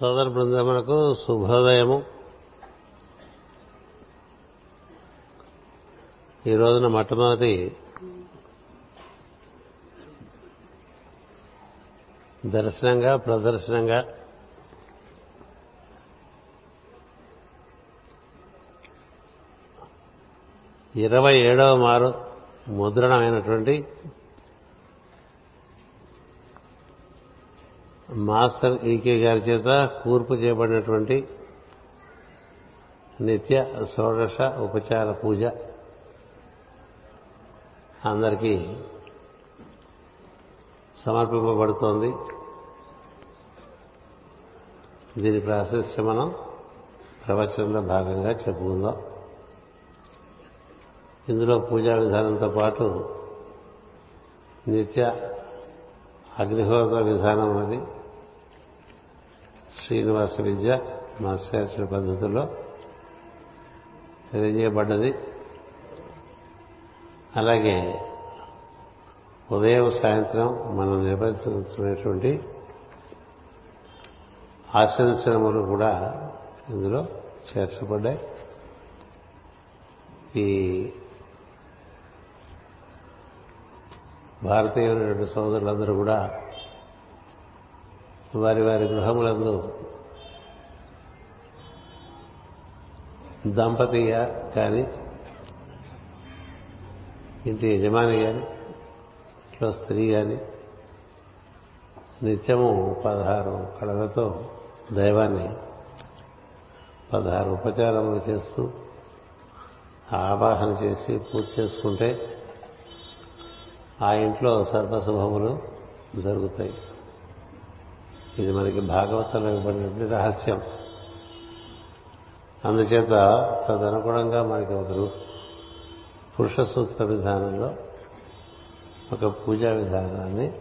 సోదర బృందములకు శుభోదయము. ఈ రోజున మొట్టమొదటి దర్శనంగా ప్రదర్శనంగా ఇరవై ఏడవ మారు ముద్రణమైనటువంటి మాస్టర్ ఈకే గారి చేత కూర్పు చేయబడినటువంటి నిత్య షోడశ ఉపచార పూజ. అందరికీ సమర్పింపబడుతోంది. దీని ప్రాసెస్ మనం ప్రవచనంలో భాగంగా చెప్పుకుందాం. ఇందులో పూజా విధానంతో పాటు నిత్య అగ్నిహోత్ర విధానం ఉన్నది శ్రీనివాస విద్య మాస్టర్ పద్ధతిలో తెలియజేయబడ్డది. అలాగే ఉదయం సాయంత్రం మనం నిర్వహిస్తున్నటువంటి ఆశీర్వచనములు కూడా ఇందులో చేర్చబడ్డాయి. ఈ భారతీయులు రెండు సోదరులందరూ కూడా వారి వారి గృహములందు దంపతిగా కానీ ఇంటి యజమాని కానీ ఇంట్లో స్త్రీ కానీ నిత్యము పదహారు కళలతో దైవాన్ని పదహారు ఉపచారములు చేస్తూ ఆవాహన చేసి పూజ చేసుకుంటే ఆ ఇంట్లో సర్వశుభములు జరుగుతాయి. ఇది మనకి భాగవతంలో ఇవ్వబడినటువంటి రహస్యం. అందుచేత తదనుగుణంగా మనకి ఒక పురుష సూక్త విధానంలో ఒక పూజా విధానాన్ని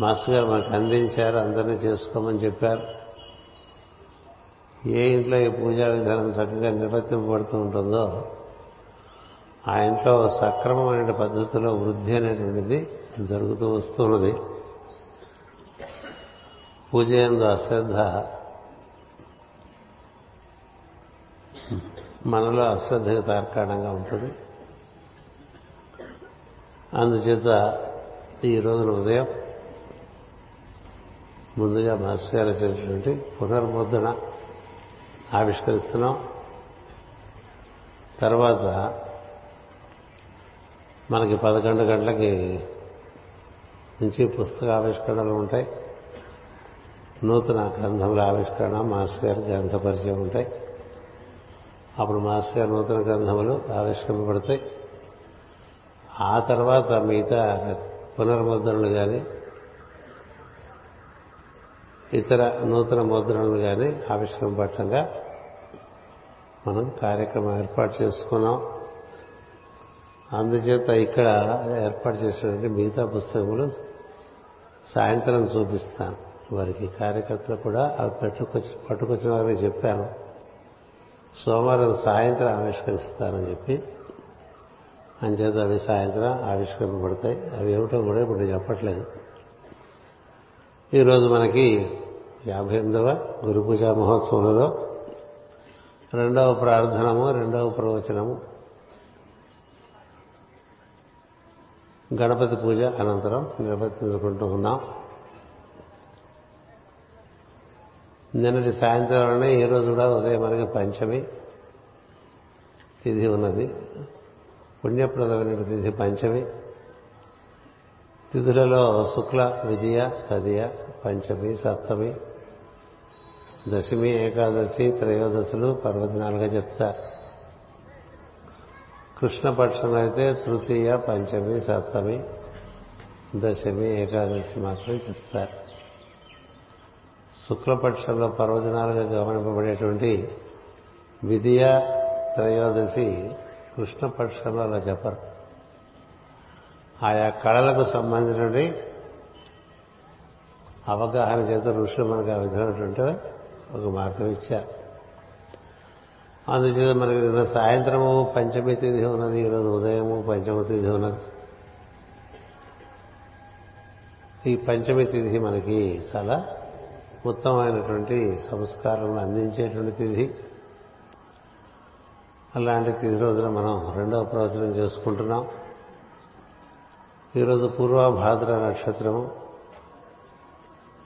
మాస్టర్ గారు మనకు అందించారు అందరినీ చేసుకోమని చెప్పారు. ఏ ఇంట్లో ఈ పూజా విధానం చక్కగా నిర్వర్తింపబడుతూ ఉంటుందో ఆ ఇంట్లో సక్రమమైన పద్ధతిలో వృద్ధి అనేటువంటిది జరుగుతూ వస్తున్నది. పూజ ఎందు అశ్రద్ధ. మనలో అశ్రద్ధకు తార్కాణంగా ఉంటుంది. అందుచేత ఈ రోజున ఉదయం ముందుగా మాస్టర్ గారు చేసినటువంటి పునర్ముద్రణ ఆవిష్కరిస్తున్నాం. తర్వాత మనకి పదకొండు గంటలకి నుంచి పుస్తక ఆవిష్కరణలు ఉంటాయి. నూతన గ్రంథముల ఆవిష్కరణ మాస్టర్ గారి గ్రంథ పరిచయం ఉంటాయి. అప్పుడు మాస్టర్ గారు నూతన గ్రంథములు ఆవిష్కరింపబడతాయి. ఆ తర్వాత మిగతా పునర్ముద్రణలు కానీ ఇతర నూతన ముద్రణలు కానీ ఆవిష్కరింపబట్టంగా మనం కార్యక్రమం ఏర్పాటు చేసుకున్నాం. అందుచేత ఇక్కడ ఏర్పాటు చేసినటువంటి మిగతా పుస్తకములు సాయంత్రం చూపిస్తాను. వారికి కార్యకర్తలు కూడా అవి పెట్టుకొచ్చి పట్టుకొచ్చిన వారికి చెప్పాను. సోమవారం సాయంత్రం ఆవిష్కరిస్తానని చెప్పి. అంచేత అవి సాయంత్రం ఆవిష్కరింపబడతాయి. అవి ఏమిటో కూడా ఇప్పుడు చెప్పట్లేదు. ఈరోజు మనకి యాభై ఎనిమిదవ గురు పూజా మహోత్సవంలో రెండవ ప్రార్థనము రెండవ ప్రవచనము గణపతి పూజ అనంతరం నిర్వర్తించుకుంటూ ఉన్నాం. నిన్నటి సాయంత్రంలోనే ఈ రోజు కూడా ఉదయం మనకి పంచమి తిథి ఉన్నది. పుణ్యప్రదమైన తిథి పంచమి. తిథులలో శుక్ల విజయ తదియ పంచమి సప్తమి దశమి ఏకాదశి త్రయోదశులు పర్వదినాలుగా చెప్తారు కృష్ణపక్షం అయితే తృతీయ పంచమి సప్తమి దశమి ఏకాదశి మాత్రం చెప్తారు శుక్లపక్షంలో పర్వదినాలుగా గమనింపబడేటువంటి విధియ త్రయోదశి కృష్ణపక్షంలో అలా చెప్పరు. ఆయా కళలకు సంబంధించినటువంటి అవగాహన చేత ఋషులు మనకు ఆ విధమైనటువంటి ఒక మార్గం ఇచ్చారు. అందుచేత మనకి నిన్న సాయంత్రము పంచమి తిథి ఉన్నది ఈరోజు ఉదయము పంచమ తిథి ఉన్నది. ఈ పంచమి తిథి మనకి చాలా ఉత్తమమైనటువంటి సంస్కారం అందించేటువంటి తిథి. అలాంటి తిథి రోజున మనం రెండవ ప్రవచనం చేసుకుంటున్నాం. ఈరోజు పూర్వభాద్ర నక్షత్రము.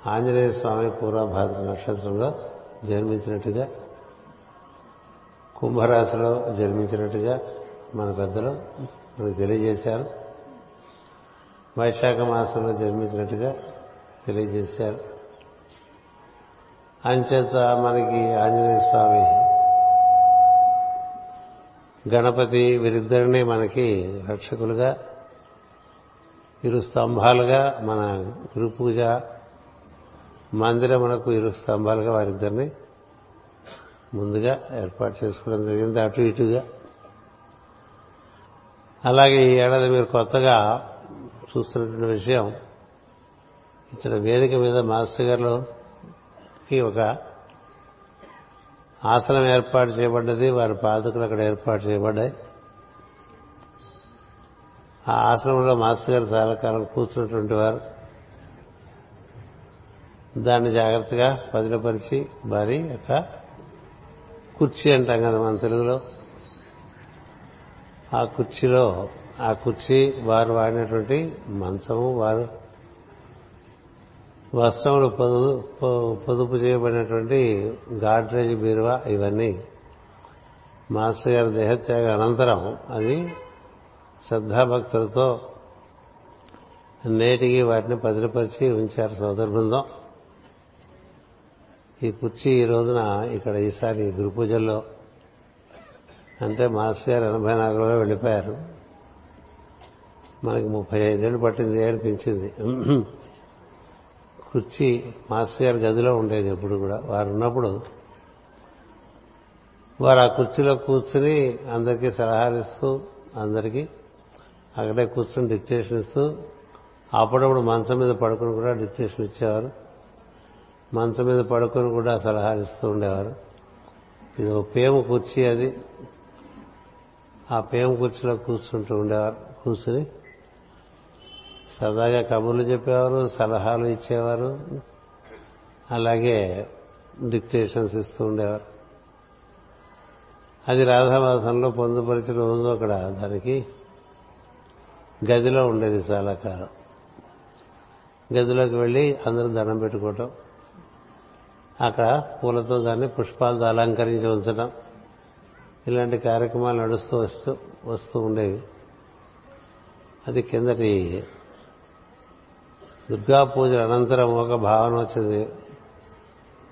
ఆంజనేయ స్వామి పూర్వభాద్ర నక్షత్రంలో జన్మించినట్టుగా కుంభరాశిలో జన్మించినట్టుగా మన పెద్దలు మనకు తెలియజేశారు. వైశాఖ మాసంలో జన్మించినట్టుగా తెలియజేశారు. అంచేత మనకి ఆంజనేయ స్వామి గణపతి వీరిద్దరిని మనకి రక్షకులుగా ఇరు స్తంభాలుగా మన గురు పూజ మందిరమునకు ఇరు స్తంభాలుగా వారిద్దరిని ముందుగా ఏర్పాటు చేసుకోవడం జరిగింది అటు ఇటుగా. అలాగే ఈ ఏడాది మీరు కొత్తగా చూస్తున్నటువంటి విషయం ఇచ్చిన వేదిక మీద మాస్టర్ గారిలోకి ఒక ఆసనం ఏర్పాటు చేయబడ్డది వారి పాదకులు అక్కడ ఏర్పాటు చేయబడ్డాయి. ఆ ఆశ్రమంలో మాస్టర్ గారు చాలా కాలం కూర్చున్నటువంటి వారు. దాన్ని జాగ్రత్తగా భద్రపరిచి వారి యొక్క కుర్చీ అంటాం కదా మన తెలుగులో. ఆ కుర్చీలో ఆ కుర్చీ వారు వాడినటువంటి మంచము వారు వస్త్రములు పొదుపు పొదుపు చేయబడినటువంటి గాడ్రేజ్ బీరువా ఇవన్నీ. మాస్టర్ గారి దేహత్యాగ అనంతరం అది శ్రద్ధాభక్తులతో నేటికి వాటిని భద్రపరిచి ఉంచారు సోదర బృందం. ఈ కుర్చీ ఈ రోజున ఇక్కడ ఈసారి గురు పూజల్లో అంటే మాస్టర్ గారు ఎనభై నాలుగులో వెళ్ళిపోయారు. మనకి ముప్పై ఐదేళ్ళు పట్టింది అనిపించింది. కుర్చీ మాస్టర్ గారి గదిలో ఉండేది ఎప్పుడు కూడా. వారు ఉన్నప్పుడు వారు ఆ కుర్చీలో కూర్చుని అందరికీ సలహాలు ఇస్తూ అందరికీ అక్కడే కూర్చుని డిక్టేషన్ ఇస్తూ అప్పుడప్పుడు మంచం మీద పడుకుని కూడా డిక్టేషన్ ఇచ్చేవారు. మంచం మీద పడుకొని కూడా సలహాలు ఇస్తూ ఉండేవారు. ఇది ఒక పేము కుర్చీ అది. ఆ పేము కుర్చీలో కూర్చుంటూ ఉండేవారు. కూర్చుని సరదాగా కబుర్లు చెప్పేవారు సలహాలు ఇచ్చేవారు అలాగే డిక్టేషన్స్ ఇస్తూ ఉండేవారు. అది రాధావాసంలో పొందుపరిచిన రోజు అక్కడ దానికి గదిలో ఉండేది చాలా కాలం గదిలోకి వెళ్ళి అందరూ దండం పెట్టుకోవటం అక్కడ పూలతో దాన్ని పుష్పాలతో అలంకరించి ఉంచడం ఇలాంటి కార్యక్రమాలు నడుస్తూ వస్తూ వస్తూ ఉండేవి. అది కిందటి దుర్గా పూజల అనంతరం ఒక భావన వచ్చింది.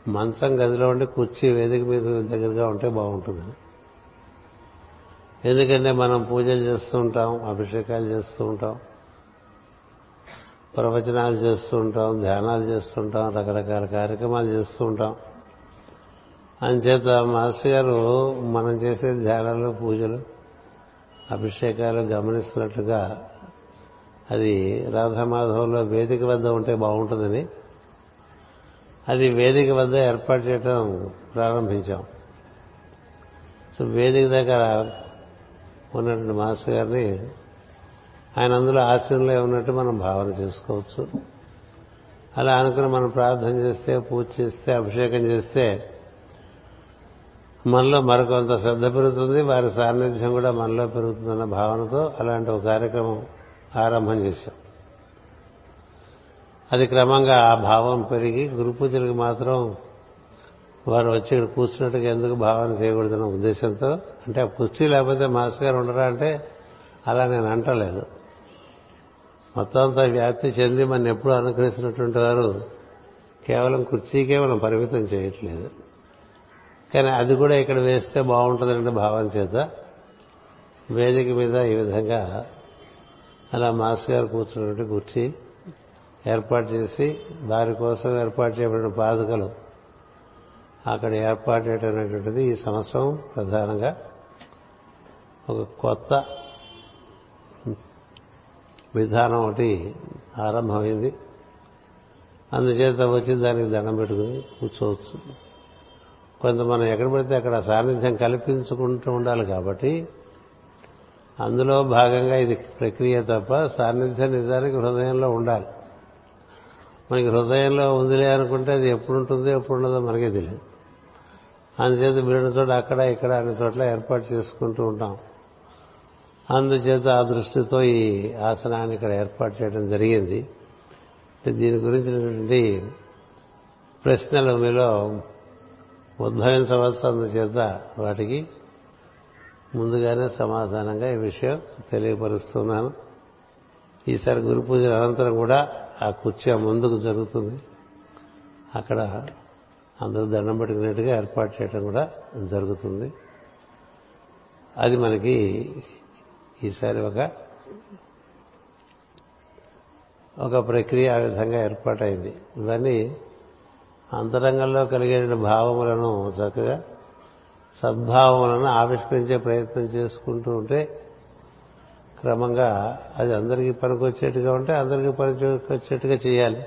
మంచం గదిలో ఉండి కుర్చీ వేదిక మీద దగ్గరగా ఉంటే బాగుంటుంది. ఎందుకంటే మనం పూజలు చేస్తూ ఉంటాం అభిషేకాలు చేస్తూ ఉంటాం ప్రవచనాలు చేస్తూ ఉంటాం ధ్యానాలు చేస్తుంటాం రకరకాల కార్యక్రమాలు చేస్తూ ఉంటాం. అంచేత మాస్టర్ గారు మనం చేసే ధ్యానాలు పూజలు అభిషేకాలు గమనిస్తున్నట్టుగా అది రాధామాధవంలో వేదిక వద్ద ఉంటే బాగుంటుందని. అది వేదిక వద్ద ఏర్పాటు చేయడం ప్రారంభించాం. సో వేదిక దగ్గర ఉన్నటువంటి మాస్టర్ గారిని ఆయన అందులో ఆశ్రయంలో ఉన్నట్టు మనం భావన చేసుకోవచ్చు. అలా అనుకుని మనం ప్రార్థన చేస్తే పూజ చేస్తే అభిషేకం చేస్తే మనలో మరికొంత శ్రద్ధ పెరుగుతుంది వారి సాన్నిధ్యం కూడా మనలో పెరుగుతుందన్న భావనతో అలాంటి ఒక కార్యక్రమం ఆరంభం చేశాం. అది క్రమంగా ఆ భావం పెరిగి గురు పూజలకు మాత్రం వారు వచ్చి ఇక్కడ కూర్చున్నట్టుగా ఎందుకు భావన చేయకూడదన్న ఉద్దేశంతో అంటే ఆ కుర్చీ లేకపోతే మాస్టర్ గారు ఉండరా అంటే అలా నేను అంటలేదు. మొత్తం అంతా వ్యాప్తి చెంది మన ఎప్పుడు అనుకరిస్తున్నటువంటి వారు కేవలం కుర్చీకే మనం పరిమితం చేయట్లేదు. కానీ అది కూడా ఇక్కడ వేస్తే బాగుంటుందంటే భావన చేత వేదిక మీద ఈ విధంగా అలా మాస్టర్ గారు కూర్చున్నటువంటి కుర్చీ ఏర్పాటు చేసి వారి కోసం ఏర్పాటు చేయబడిన పాదుకలు అక్కడ ఏర్పాటు చేయడం ఈ సంవత్సరం ప్రధానంగా ఒక కొత్త విధానం ఒకటి ఆరంభమైంది. అందుచేత వచ్చి దానికి దండం పెట్టుకుని కూర్చోవచ్చు. కొంత మనం ఎక్కడ పడితే అక్కడ సాన్నిధ్యం కల్పించుకుంటూ ఉండాలి కాబట్టి అందులో భాగంగా ఇది ప్రక్రియ తప్ప సాన్నిధ్యం నిజానికి హృదయంలో ఉండాలి. మనకి హృదయంలో ఉందిలే అనుకుంటే అది ఎప్పుడు ఉంటుందో ఎప్పుడు ఉండదో మనకే తెలియదు. అందుచేత వీడిన చోట అక్కడ ఇక్కడ అనే చోట్ల ఏర్పాటు చేసుకుంటూ ఉంటాం. అందుచేత ఆ దృష్టితో ఈ ఆసనాన్ని ఇక్కడ ఏర్పాటు చేయడం జరిగింది. దీని గురించినటువంటి ప్రశ్నలు మీలో ఉద్భవించవచ్చు అందుచేత వాటికి ముందుగానే సమాధానంగా ఈ విషయం తెలియపరుస్తున్నాను. ఈసారి గురు పూజల అనంతరం కూడా ఆ కుర్చీ ముందుకు జరుగుతుంది. అక్కడ అందరూ దండం పెట్టుకునేట్టుగా ఏర్పాటు చేయడం కూడా జరుగుతుంది. అది మనకి ఈసారి ఒక ఒక ప్రక్రియ ఆ విధంగా ఏర్పాటైంది. ఇవన్నీ అంతరంగంలో కలిగే భావములను చక్కగా సద్భావములను ఆవిష్కరించే ప్రయత్నం చేసుకుంటూ ఉంటే క్రమంగా అది అందరికీ పనికొచ్చేట్టుగా ఉంటే అందరికీ పనికొచ్చేట్టుగా చేయాలి.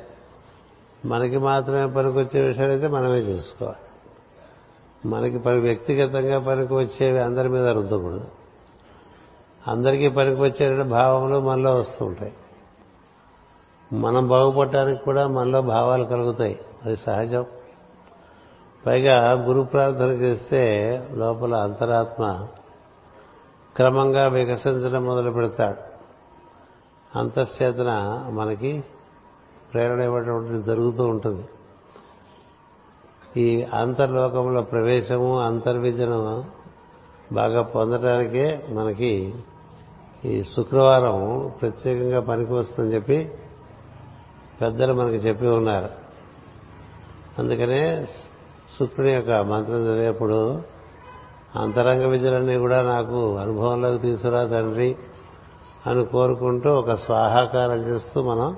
మనకి మాత్రమే పనికొచ్చే విషయాలైతే మనమే చేసుకోవాలి. మనకి పని వ్యక్తిగతంగా పనికి వచ్చేవి అందరి మీద రుద్దకూడదు. అందరికీ పనికి వచ్చే భావములు మనలో వస్తుంటాయి మనం బాగుపడటానికి కూడా మనలో భావాలు కలుగుతాయి. అది సహజం. పైగా గురు ప్రార్థన చేస్తే లోపల అంతరాత్మ క్రమంగా వికసించడం మొదలు పెడతాడు. అంతశ్చేతన మనకి ప్రేరణ ఇవ్వటం జరుగుతూ ఉంటుంది. ఈ అంతర్లోకంలో ప్రవేశము అంతర్విద్యను బాగా పొందడానికే మనకి ఈ శుక్రవారం ప్రత్యేకంగా పనికి వస్తుందని చెప్పి పెద్దలు మనకి చెప్పి ఉన్నారు. అందుకనే శుక్రుని యొక్క మంత్రం చదివేప్పుడు అంతరంగ విద్యలన్నీ కూడా నాకు అనుభవంలోకి తీసుకురా తండ్రి అని కోరుకుంటూ ఒక స్వాహాకారం చేస్తూ మనం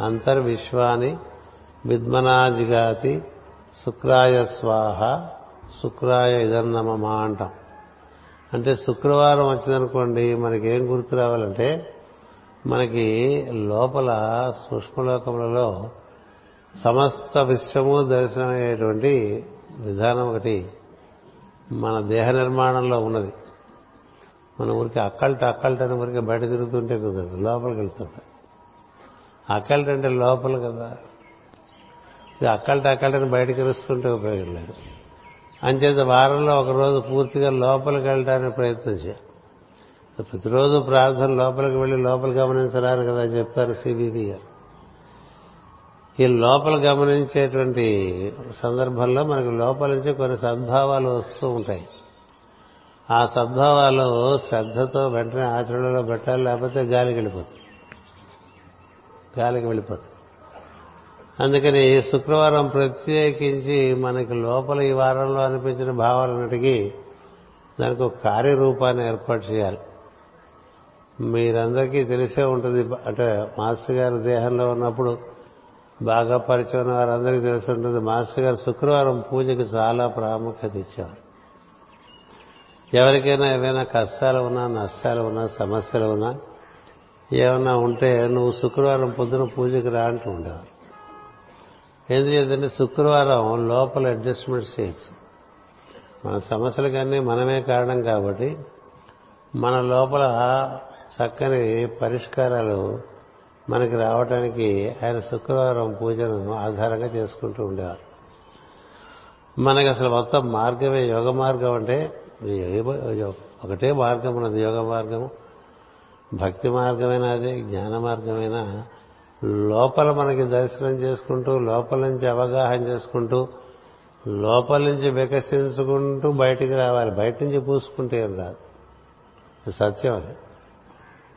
అంతర్విశ్వాని విద్మనాజిగాతి శుక్రాయ స్వాహ శుక్రాయ ఇదన్నమమా అంటాం. అంటే శుక్రవారం వచ్చిందనుకోండి మనకి ఏం గుర్తు రావాలంటే మనకి లోపల సూక్ష్మలోకములలో సమస్త విశ్వము దర్శనమయ్యేటువంటి విధానం ఒకటి మన దేహ నిర్మాణంలో ఉన్నది. మన ఊరికి అక్కల్ట అక్కల్ట అని ఊరికి బయట తిరుగుతుంటే కుదరదు. లోపలికి వెళ్తుంటాయి అక్కల్ట అంటే లోపల కదా. ఇది అక్కల్ట అని బయటకు వస్తుంటే ఉపయోగం లేదు. అంచేత వారంలో ఒకరోజు పూర్తిగా లోపలికి వెళ్ళడానికి ప్రయత్నం చేయాలి. ప్రతిరోజు ప్రార్థన లోపలికి వెళ్ళి లోపల గమనించరాని కదా చెప్పారు సిబిబి గారు. ఈ లోపల గమనించేటువంటి సందర్భంలో మనకు లోపల నుంచి కొన్ని సద్భావాలు వస్తూ ఉంటాయి. ఆ సద్భావాలు శ్రద్ధతో వెంటనే ఆచరణలో పెట్టాలి లేకపోతే గాలికి వెళ్ళిపోతుంది గాలికి వెళ్ళిపోతుంది అందుకని శుక్రవారం ప్రత్యేకించి మనకి లోపల ఈ వారంలో అనిపించిన భావాలన్నిటికీ దానికి ఒక కార్యరూపాన్ని ఏర్పాటు చేయాలి. మీరందరికీ తెలిసే ఉంటుంది అంటే మాస్టర్ గారి దేహంలో ఉన్నప్పుడు బాగా పరిచయం ఉన్న వారందరికీ తెలిసి ఉంటుంది మాస్టర్ గారు శుక్రవారం పూజకి చాలా ప్రాముఖ్యత ఇచ్చేవారు ఎవరికైనా ఏవైనా కష్టాలు ఉన్నా నష్టాలు ఉన్నా సమస్యలు ఉన్నా ఏమన్నా ఉంటే నువ్వు శుక్రవారం పొద్దున పూజకి రా అంటూ ఉండేవారు. ఎందుకంటే శుక్రవారం లోపల అడ్జస్ట్మెంట్ చేయొచ్చు. మన సమస్యలకన్నీ మనమే కారణం కాబట్టి మన లోపల చక్కని పరిష్కారాలు మనకి రావడానికి ఆయన శుక్రవారం పూజను ఆధారంగా చేసుకుంటూ ఉండేవారు. మనకి అసలు మొత్తం మార్గమే యోగ మార్గం అంటే ఒకటే మార్గం ఉన్నది యోగ మార్గము భక్తి మార్గమైనా అదే జ్ఞాన మార్గమైనా. లోపల మనకి దర్శనం చేసుకుంటూ లోపల నుంచి అవగాహన చేసుకుంటూ లోపల నుంచి వికసించుకుంటూ బయటికి రావాలి. బయట నుంచి పూసుకుంటే ఏం రాదు. సత్యం. అది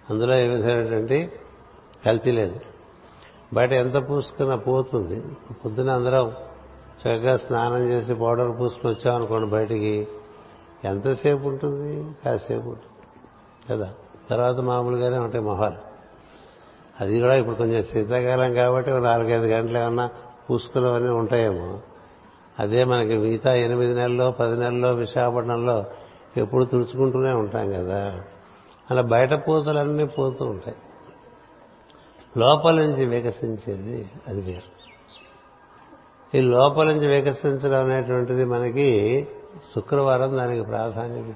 అందులో ఏ విధమైనటువంటి కల్తీ లేదు. బయట ఎంత పూసుకున్నా పోతుంది. పొద్దున అందరం చక్కగా స్నానం చేసి పౌడర్ పూసుకుని వచ్చామనుకోండి బయటికి. ఎంతసేపు ఉంటుంది? కాసేపు ఉంటుంది. కదా? తర్వాత మామూలుగానే ఉంటాయి మొహాలు. అది కూడా ఇప్పుడు కొంచెం శీతాకాలం కాబట్టి నాలుగైదు గంటలు ఏమన్నా పూసుకున్నవన్నీ ఉంటాయేమో. అదే మనకి మిగతా ఎనిమిది నెలల్లో పది నెలల్లో విశాఖపట్నంలో ఎప్పుడు తుడుచుకుంటూనే ఉంటాం కదా. అలా బయట పూతలన్నీ పోతూ ఉంటాయి. లోపల నుంచి వికసించేది అది వేరు. ఈ లోపల నుంచి వికసించడం అనేటువంటిది మనకి శుక్రవారం దానికి ప్రాధాన్యత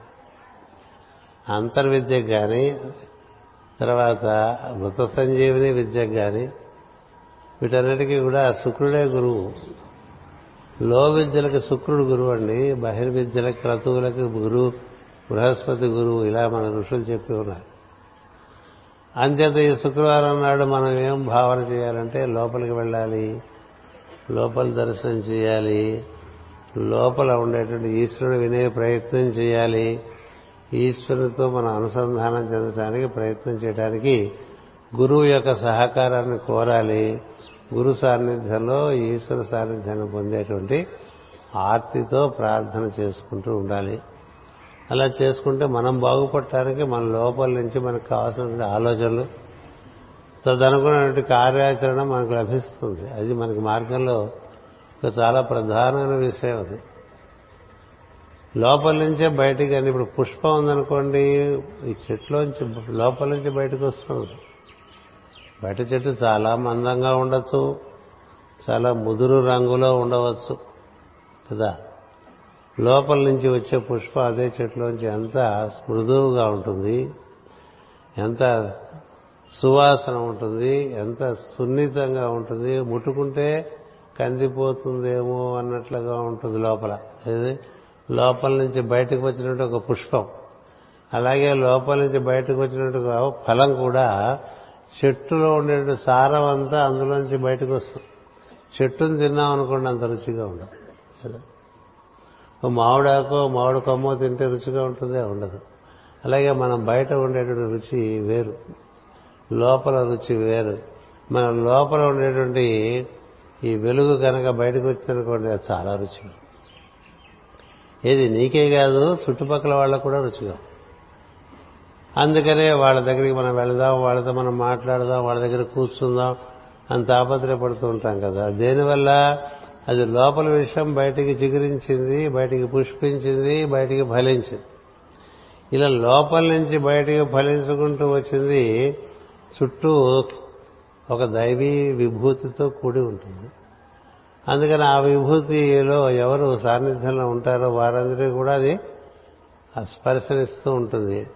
అంతర్విద్యకు కానీ తర్వాత మృత సంజీవిని విద్యకు కానీ వీటన్నిటికీ కూడా శుక్రుడే గురువు. లో విద్యలకు శుక్రుడు గురువు అండి బహిర్విద్యలకు క్రతువులకు గురువు బృహస్పతి గురువు ఇలా మన ఋషులు చెప్పి ఉన్నారు. అంచేత ఈ శుక్రవారం నాడు మనం ఏం భావన చేయాలంటే లోపలికి వెళ్ళాలి లోపల దర్శనం చేయాలి లోపల ఉండేటువంటి ఈశ్వరుడు వినే ప్రయత్నం చేయాలి. ఈశ్వరునితో మనం అనుసంధానం చెందడానికి ప్రయత్నం చేయడానికి గురువు యొక్క సహకారాన్ని కోరాలి. గురు సాన్నిధ్యంలో ఈశ్వర సాన్నిధ్యాన్ని పొందేటువంటి ఆర్తితో ప్రార్థన చేసుకుంటూ ఉండాలి. అలా చేసుకుంటే మనం బాగుపడటానికి మన లోపల నుంచి మనకు కావాల్సినటువంటి ఆలోచనలు తదనుకున్నటువంటి కార్యాచరణ మనకు లభిస్తుంది. అది మనకి మార్గంలో ఒక చాలా ప్రధానమైన విషయం అది. లోపల నుంచే బయటికి అని ఇప్పుడు పుష్పం ఉందనుకోండి ఈ చెట్లోంచి లోపల నుంచి బయటకు వస్తుంది. బయట చెట్టు చాలా మందంగా ఉండొచ్చు చాలా ముదురు రంగులో ఉండవచ్చు కదా? లోపల నుంచి వచ్చే పుష్పం అదే చెట్టులోంచి ఎంత మృదువుగా ఉంటుంది ఎంత సువాసన ఉంటుంది ఎంత సున్నితంగా ఉంటుంది. ముట్టుకుంటే కందిపోతుందేమో అన్నట్లుగా ఉంటుంది లోపల. లోపల నుంచి బయటకు వచ్చినట్టు ఒక పుష్పం. అలాగే లోపల నుంచి బయటకు వచ్చినట్టు ఫలం కూడా చెట్టులో ఉండే సారం అంతా అందులోంచి బయటకు వస్తుంది. చెట్టును తిన్నాం అనుకోండి అంత రుచిగా ఉండదు. ఓ మామిడాకో మామిడి కొమ్మో తింటే రుచిగా ఉంటుంది ఉండదు. అలాగే మనం బయట ఉండేటువంటి రుచి వేరు. లోపల రుచి వేరు. మన లోపల ఉండేటువంటి ఈ వెలుగు కనుక బయటకు వచ్చిందనుకోండి అది చాలా రుచిగా ఏది నీకే కాదు చుట్టుపక్కల వాళ్ళకు కూడా రుచిగా అందుకనే వాళ్ళ దగ్గరికి మనం వెళదాం వాళ్ళతో మనం మాట్లాడదాం వాళ్ళ దగ్గర కూర్చుందాం అని తాపత్రయపడుతూ ఉంటాం కదా. దేనివల్ల? అది లోపల విషయం బయటికి చిగురించింది బయటికి పుష్పించింది బయటికి ఫలించింది. ఇలా లోపల నుంచి బయటికి ఫలించుకుంటూ వచ్చింది చుట్టూ ఒక దైవీ విభూతితో కూడి ఉంటుంది. అందుకని ఆ విభూతిలో ఎవరు సాన్నిధ్యంలో ఉంటారో వారందరికీ కూడా అది స్పర్శనిస్తూ ఉంటుంది.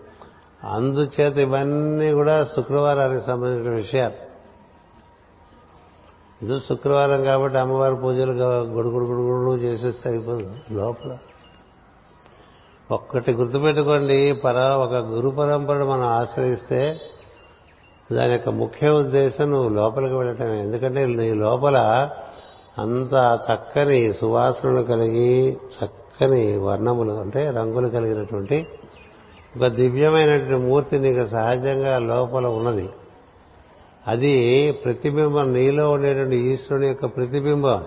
అందుచేత ఇవన్నీ కూడా శుక్రవారానికి సంబంధించిన విషయాలు. ఇది శుక్రవారం కాబట్టి అమ్మవారి పూజలు గొడుగుడు గుడుగుడు చేసేస్తే అయిపోదు లోపల ఒక్కటి గుర్తుపెట్టుకోండి పర ఒక గురు పరంపరను మనం ఆశ్రయిస్తే దాని యొక్క ముఖ్య ఉద్దేశం నువ్వు లోపలికి వెళ్ళటమే ఎందుకంటే నీ లోపల అంత చక్కని సువాసనలు కలిగి చక్కని వర్ణములు అంటే రంగులు కలిగినటువంటి ఒక దివ్యమైనటువంటి మూర్తి నీకు సహజంగా లోపల ఉన్నది అది ప్రతిబింబం నీలో ఉండేటువంటి ఈశ్వరుని యొక్క ప్రతిబింబం.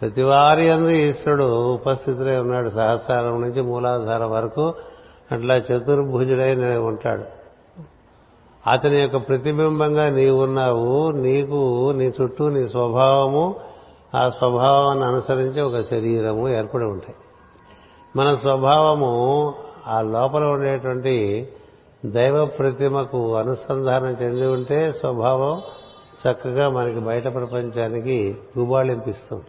ప్రతివారి అందు ఈశ్వరుడు ఉపస్థితులై ఉన్నాడు. సహస్రారం నుంచి మూలాధారం వరకు అట్లా చతుర్భుజుడై ఉంటాడు. అతని యొక్క ప్రతిబింబంగా నీవు ఉన్నావు నీకు నీ చుట్టూ నీ స్వభావము ఆ స్వభావాన్ని అనుసరించి ఒక శరీరము ఏర్పడి ఉంటాయి. మన స్వభావము ఆ లోపల ఉండేటువంటి దైవ ప్రతిమకు అనుసంధానం చెంది ఉంటే స్వభావం చక్కగా మనకి బయట ప్రపంచానికి గుబాళింపిస్తుంది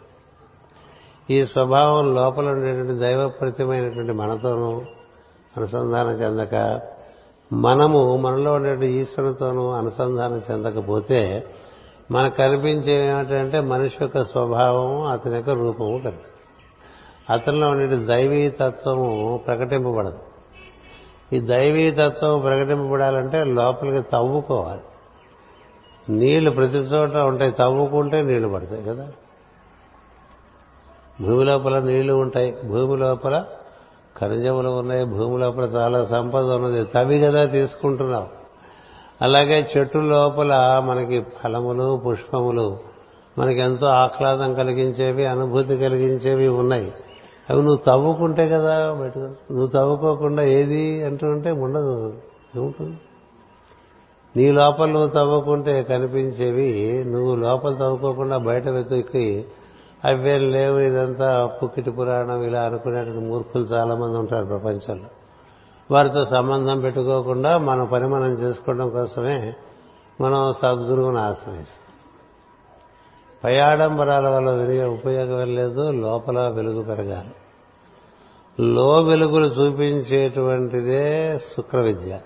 ఈ స్వభావం లోపల ఉండేటువంటి దైవ ప్రతిమైనటువంటి మనతోనూ అనుసంధానం చెందక మనము మనలో ఉండేటువంటి ఈశ్వరునితోనూ అనుసంధానం చెందకపోతే మనకు కనిపించే ఏమిటంటే మనిషి యొక్క స్వభావము అతని యొక్క రూపము కనిపిస్తుంది. అతనిలో ఉండే దైవీ తత్వము ప్రకటింపబడదు. ఈ దైవీ తత్వం ప్రకటింపబడాలంటే లోపలికి తవ్వుకోవాలి. నీళ్ళు ప్రతి చోట ఉంటాయి. తవ్వుకుంటే నీళ్ళు పడతాయి కదా. భూమి లోపల నీళ్ళు ఉంటాయి. భూమి లోపల ఖనిజములు ఉన్నాయి. భూమి లోపల చాలా సంపద ఉన్నది. తవి కదా తీసుకుంటున్నాం. అలాగే చెట్టు లోపల మనకి ఫలములు పుష్పములు మనకి ఎంతో ఆహ్లాదం కలిగించేవి అనుభూతి కలిగించేవి ఉన్నాయి. అవి నువ్వు తవ్వుకుంటే కదా బయటకు నువ్వు తవ్వుకోకుండా ఏది అంటూ ఉంటే ఉండదు ఏముంటుంది? నీ లోపల నువ్వు తవ్వుకుంటే కనిపించేవి నువ్వు లోపల తవ్వుకోకుండా బయట వెతుక్కి అవేం లేవు ఇదంతా పుక్కిటి పురాణం ఇలా అనుకునేటువంటి మూర్ఖులు చాలా మంది ఉంటారు ప్రపంచంలో. వారితో సంబంధం పెట్టుకోకుండా మన పని మనం చేసుకోవడం కోసమే మనం సద్గురువుని ఆశ్రయిస్తాం. పై ఆడంబరాల వల్ల వెలుగు ఉపయోగం లేదు లోపల వెలుగు పెరగాలి. లో వెలుగులు చూపించేటువంటిదే శుక్ర విద్య.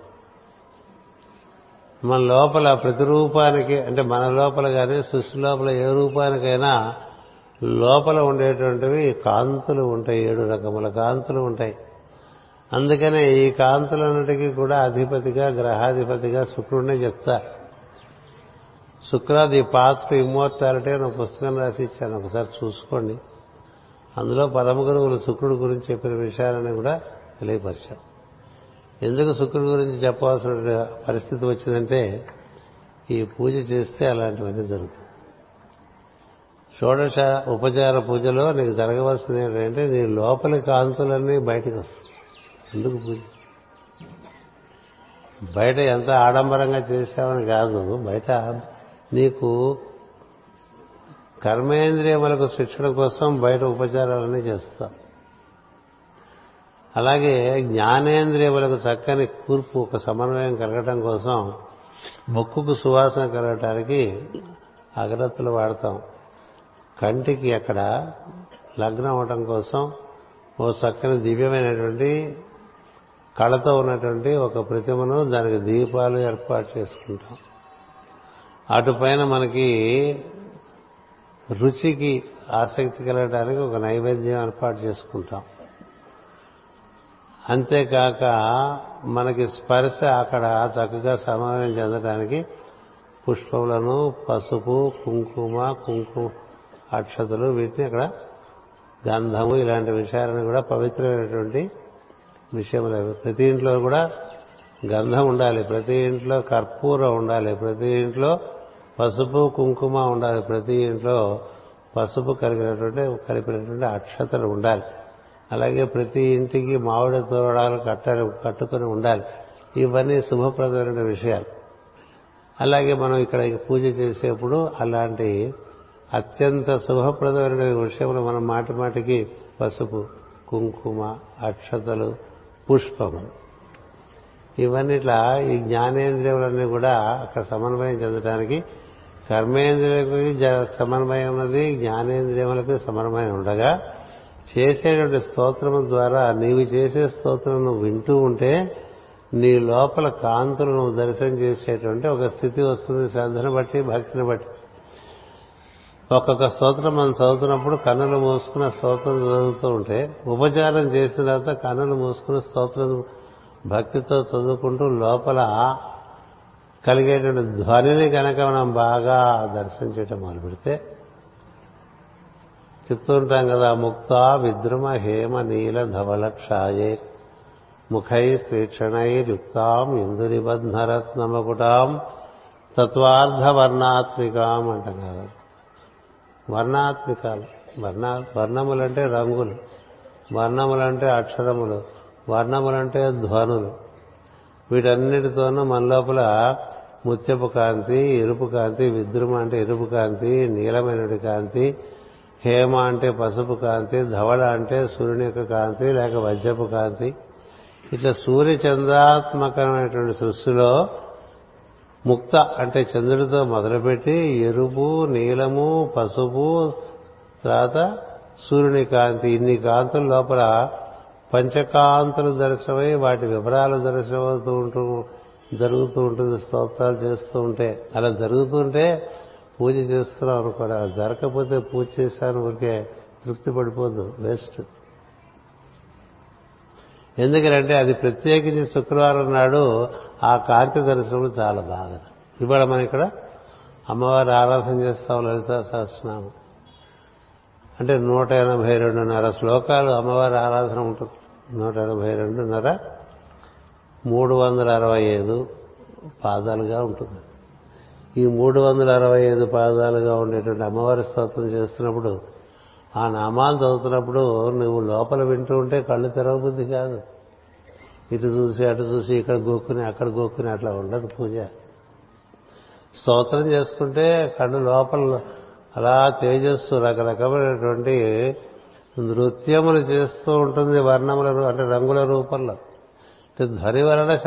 మన లోపల ప్రతిరూపానికి అంటే మన లోపల కానీ సృష్టి లోపల ఏ రూపానికైనా లోపల ఉండేటువంటివి కాంతులు ఉంటాయి ఏడు రకముల కాంతులు ఉంటాయి. అందుకనే ఈ కాంతులన్నిటికీ కూడా అధిపతిగా గ్రహాధిపతిగా శుక్రుడినే చెప్తారు. శుక్ర ది పాత్ టు ఇమ్మోర్టాలిటీ అని ఒక పుస్తకం రాసి ఇచ్చాను ఒకసారి చూసుకోండి. అందులో పరమ గురువులు శుక్రుడు గురించి చెప్పిన విషయాలని కూడా తెలియపరిచాం ఎందుకు శుక్రుడి గురించి చెప్పవలసిన పరిస్థితి వచ్చిందంటే ఈ పూజ చేస్తే అలాంటివన్నీ జరుగుతుంది షోడశ ఉపచార పూజలో నీకు జరగవలసింది ఏంటంటే నీ లోపలి కాంతులన్నీ బయటకు వస్తాయి. ఎందుకు పూజ? బయట ఎంత ఆడంబరంగా చేసామని కాదు బయట నీకు కర్మేంద్రియములకు శిక్షణ కోసం బయట ఉపచారాలన్నీ చేస్తాం. అలాగే జ్ఞానేంద్రియములకు చక్కని కూర్పు ఒక సమన్వయం కలగటం కోసం ముక్కుకు సువాసన కలగటానికి అగరత్తులు వాడతాం. కంటికి అక్కడ లగ్నం అవటం కోసం ఓ చక్కని దివ్యమైనటువంటి కళతో ఉన్నటువంటి ఒక ప్రతిమను దానికి దీపాలు ఏర్పాటు చేసుకుంటాం. అటుపైన మనకి రుచికి ఆసక్తి కలగడానికి ఒక నైవేద్యం ఏర్పాటు చేసుకుంటాం. అంతేకాక మనకి స్పర్శ అక్కడ చక్కగా సమన్వయం చెందడానికి పుష్పములను పసుపు కుంకుమ కుంకుమ అక్షతలు వీటిని అక్కడ గంధము ఇలాంటి విషయాలను కూడా పవిత్రమైనటువంటి విషయములు. ప్రతి ఇంట్లో కూడా గంధం ఉండాలి ప్రతి ఇంట్లో కర్పూరం ఉండాలి ప్రతి ఇంట్లో పసుపు కుంకుమ ఉండాలి. ప్రతి ఇంట్లో పసుపు కలిగినటువంటి కలిపినటువంటి అక్షతలు ఉండాలి. అలాగే ప్రతి ఇంటికి మామిడి తోడాలు కట్ట కట్టుకొని ఉండాలి. ఇవన్నీ శుభప్రదమైన విషయాలు. అలాగే మనం ఇక్కడ పూజ చేసేప్పుడు అలాంటి అత్యంత శుభప్రదమైన విషయములు మనం మాటి మాటికి పసుపు కుంకుమ అక్షతలు పుష్పములు ఇవన్నిట్లా ఈ జ్ఞానేంద్రియములన్నీ కూడా అక్కడ సమన్వయం చెందడానికి కర్మేంద్రియులకి సమన్వయం ఉన్నది జ్ఞానేంద్రియములకు సమన్వయం ఉండగా చేసేటువంటి స్తోత్రము ద్వారా నీవు చేసే స్తోత్రం నువ్వు వింటూ ఉంటే నీ లోపల కాంతులు నువ్వు దర్శనం చేసేటువంటి ఒక స్థితి వస్తుంది శ్రద్ధను బట్టి భక్తిని బట్టి. ఒక్కొక్క స్తోత్రం మనం చదువుతున్నప్పుడు కన్నులు మూసుకున్న స్తోత్రం చదువుతూ ఉంటే ఉపచారం చేసిన తర్వాత కన్నులు మూసుకున్న స్తోత్రం భక్తితో చదువుకుంటూ లోపల కలిగేటువంటి ధ్వనిని కనుక మనం బాగా దర్శనం చేయటం మొదలు పెడితే చెప్తుంటాం కదా ముక్త విద్రుమ హేమ నీల ధవలక్షాయే ముఖై శ్రీక్షణైర్యుక్తాం ఇందునిబద్ధరత్నమకుటాం తత్వార్థవర్ణాత్మికాం అంటాం కదా వర్ణాత్మికాలు వర్ణ వర్ణములంటే రంగులు వర్ణములంటే అక్షరములు వర్ణములంటే ధ్వనులు వీటన్నిటితోనూ మన లోపల ముత్యపు కాంతి ఎరుపు కాంతి విద్రుమ అంటే ఎరుపు కాంతి నీలమైనటి కాంతి హేమ అంటే పసుపు కాంతి ధవళ అంటే సూర్యుని యొక్క కాంతి లేక వజ్రపు కాంతి. ఇట్లా సూర్య చంద్రాత్మకమైనటువంటి సృష్టిలో ముక్త అంటే చంద్రుడితో మొదలుపెట్టి ఎరుపు నీలము పసుపు తర్వాత సూర్యుని కాంతి. ఇన్ని కాంతుల లోపల పంచకాంతులు దర్శనమై వాటి వివరాలు దర్శనమవుతూ ఉంటూ జరుగుతూ ఉంటుంది స్తోత్రాలు చేస్తూ ఉంటే. అలా జరుగుతుంటే పూజ చేస్తున్నాం అనుకోండి అలా జరగకపోతే పూజ చేశాను ఊరికే తృప్తి పడిపోద్దు వేస్ట్. ఎందుకంటే అది ప్రత్యేకించి శుక్రవారం నాడు ఆ కాంతి దర్శనం చాలా బాగా. ఇవాళ మనం ఇక్కడ అమ్మవారి ఆరాధన చేస్తాం లలితా సహస్రనామం. అంటే నూట ఎనభై రెండున్నర శ్లోకాలు అమ్మవారి ఆరాధన ఉంటుంది. నూట ఎనభై రెండున్నర మూడు వందల అరవై ఐదు పాదాలుగా ఉంటుంది. ఈ మూడు వందల అరవై ఐదు పాదాలుగా ఉండేటువంటి అమ్మవారి స్తోత్రం చేస్తున్నప్పుడు ఆ నామాలు చదువుతున్నప్పుడు నువ్వు లోపల వింటూ ఉంటే కళ్ళు తెరవబుద్ధి కాదు. ఇటు చూసి అటు చూసి ఇక్కడ గోక్కుని అక్కడ గోక్కుని అట్లా ఉండదు పూజ. స్తోత్రం చేసుకుంటే కళ్ళు లోపల అలా తేజస్సు రకరకమైనటువంటి నృత్యములు చేస్తూ ఉంటుంది వర్ణముల అంటే రంగుల రూపంలో. ధ్వని వలన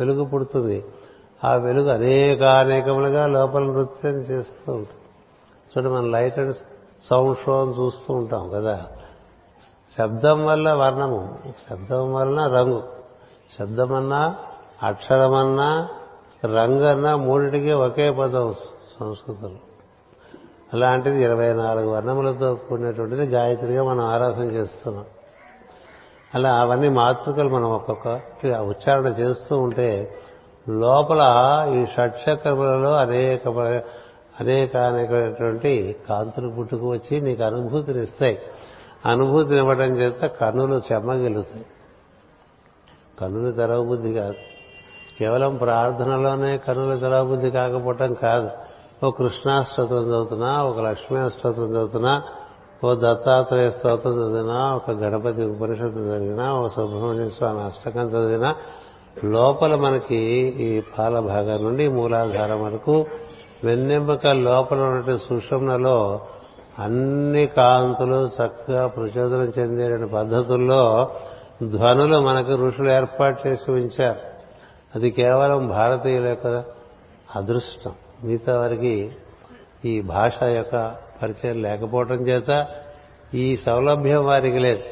వెలుగు పుడుతుంది. ఆ వెలుగు అనేక అనేకములుగా లోపల నృత్యం చేస్తూ ఉంటుంది. చూడండి మనం లైట్ అండ్ సౌండ్ షో అని చూస్తూ ఉంటాం కదా. శబ్దం వల్ల వర్ణము శబ్దం వలన రంగు. శబ్దమన్నా అక్షరమన్నా రంగు అన్నా మూడింటికి ఒకే పదం సంస్కృతంలో. అలాంటిది ఇరవై నాలుగు వర్ణములతో కూడినటువంటిది గాయత్రిగా మనం ఆరాధన చేస్తున్నాం. అలా అవన్నీ మాతృకలు మనం ఒక్కొక్క ఉచ్చారణ చేస్తూ ఉంటే లోపల ఈ షట్చక్రములలో అనేక అనేక అనేకటువంటి కాంతులు పుట్టుకు వచ్చి నీకు అనుభూతిని ఇస్తాయి. అనుభూతిని ఇవ్వడం చేత కన్నులు చెమ్మగిలుతాయి. కన్నులు తెరవబుద్ధి కాదు. కేవలం ప్రార్థనలోనే కన్నులు తెరవబుద్ధి కాకపోవటం కాదు. ఓ కృష్ణాష్టోత్రం చదువుతున్నా ఒక లక్ష్మీ స్తోత్రం చదువుతున్నా ఓ దత్తాత్రేయ స్తోత్రం చదివినా ఒక గణపతి ఉపనిషత్తు చదివినా ఓ సుబ్రహ్మణ్య స్వామి అష్టకం చదివినా లోపల మనకి ఈ పాల భాగం నుండి మూలాధారం వరకు వెన్నెంబక లోపల ఉన్నటువంటి సుషుమ్నలో అన్ని కాంతులు చక్కగా ప్రచోదనం చెందే పద్ధతుల్లో ధ్వనులు మనకు ఋషులు ఏర్పాటు చేసి ఉంచారు. అది కేవలం భారతీయుల యొక్క అదృష్టం. మిగతా వారికి ఈ భాష యొక్క పరిచయం లేకపోవటం చేత ఈ సౌలభ్యం వారికి లేదు.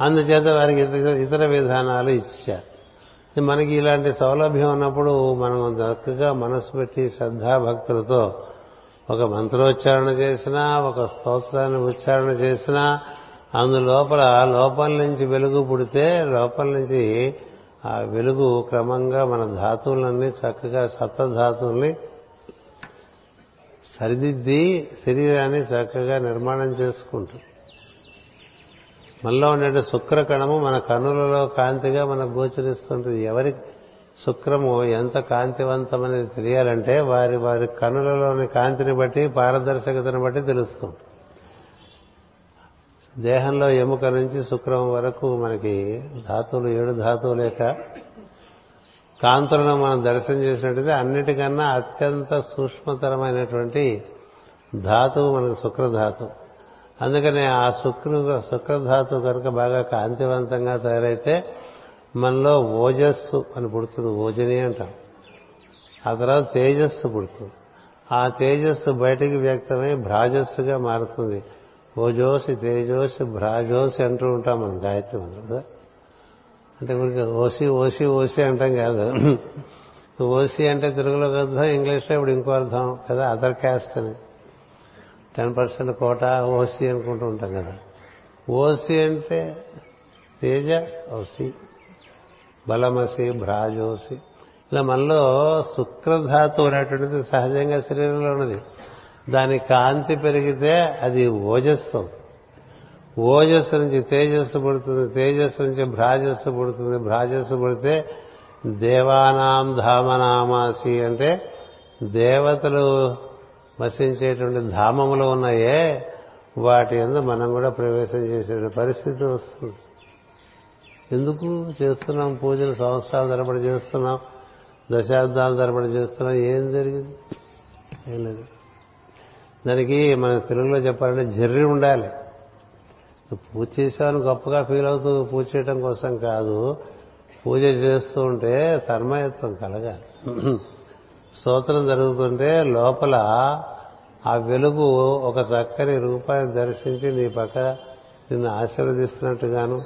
అందుచేత వారికి ఇతర విధానాలు ఇచ్చారు. మనకి ఇలాంటి సౌలభ్యం ఉన్నప్పుడు మనం చక్కగా మనసు పెట్టి శ్రద్ధాభక్తులతో ఒక మంత్రోచ్చారణ చేసినా ఒక స్తోత్రాన్ని ఉచ్చారణ చేసినా అందులోపల లోపల నుంచి వెలుగు పుడితే లోపల నుంచి ఆ వెలుగు క్రమంగా మన ధాతువులన్నీ చక్కగా సప్తధాతువుల్ని సరిదిద్ది శరీరాన్ని చక్కగా నిర్మాణం చేసుకుంటుంది. మనలో ఉండే శుక్రకణము మన కన్నులలో కాంతిగా మనకు గోచరిస్తుంటుంది. ఎవరి శుక్రము ఎంత కాంతివంతమనేది తెలియాలంటే వారి వారి కన్నులలోని కాంతిని బట్టి పారదర్శకతను బట్టి తెలుస్తుంది. దేహంలో ఎముక నుంచి శుక్రం వరకు మనకి ధాతువులు ఏడు ధాతువుల యొక్క కాంతులను మనం దర్శనం చేసినట్టయితే అన్నిటికన్నా అత్యంత సూక్ష్మతరమైనటువంటి ధాతువు మనకు శుక్రధాతువు అందుకనే ఆ శుక్రు శుక్రధాతు కనుక బాగా కాంతివంతంగా తయారైతే మనలో ఓజస్సు అని పుడుతుంది. ఓజని అంటాం. ఆ తర్వాత తేజస్సు పుడుతుంది. ఆ తేజస్సు బయటికి వ్యక్తమై భ్రాజస్సుగా మారుతుంది. ఓజోసి తేజోసి భ్రాజోసి అంటూ ఉంటాం మనం గాయత్రి మంత్రం. కదా అంటే ఊరికి ఓసి ఓసి ఓసి అంటాం కాదు. ఓసి అంటే తెలుగులో అర్థం ఇంగ్లీష్లో ఇప్పుడు ఇంకో అర్థం కదా అదర్ క్యాస్ట్ అని. టెన్ పర్సెంట్ కోట ఓసి అనుకుంటూ ఉంటాం కదా. ఓసి అంటే తేజ ఓసి. బలమసి భ్రాజోసి. ఇలా మనలో శుక్రధాతు అనేటువంటిది సహజంగా శరీరంలో ఉన్నది. దాని కాంతి పెరిగితే అది ఓజస్సు. ఓజస్సు నుంచి తేజస్సు పుడుతుంది తేజస్సు నుంచి భ్రాజస్సు పుడుతుంది భ్రాజస్సు పుడితే దేవానాం ధామనామాసి అంటే దేవతలు వసించేటువంటి ధామములు ఉన్నాయే వాటి ఎందు మనం కూడా ప్రవేశం చేసే పరిస్థితి వస్తుంది. ఎందుకు చేస్తున్నాం? పూజలు సంవత్సరాల తరబడి చేస్తున్నాం దశాబ్దాల తరబడి చేస్తున్నాం ఏం జరిగింది? ఏం లేదు. దానికి మన తెలుగులో చెప్పాలంటే జర్రి ఉండాలి. పూజ చేసామని గొప్పగా ఫీల్ అవుతూ పూజ చేయడం కోసం కాదు. పూజ చేస్తూ ఉంటే తన్మయత్వం కలగాలి. స్తోత్రం జరుగుతుంటే లోపల ఆ వెలుగు ఒక చక్కని రూపాన్ని దర్శించి నీ పక్క నిన్ను ఆశీర్వదిస్తున్నట్టుగాను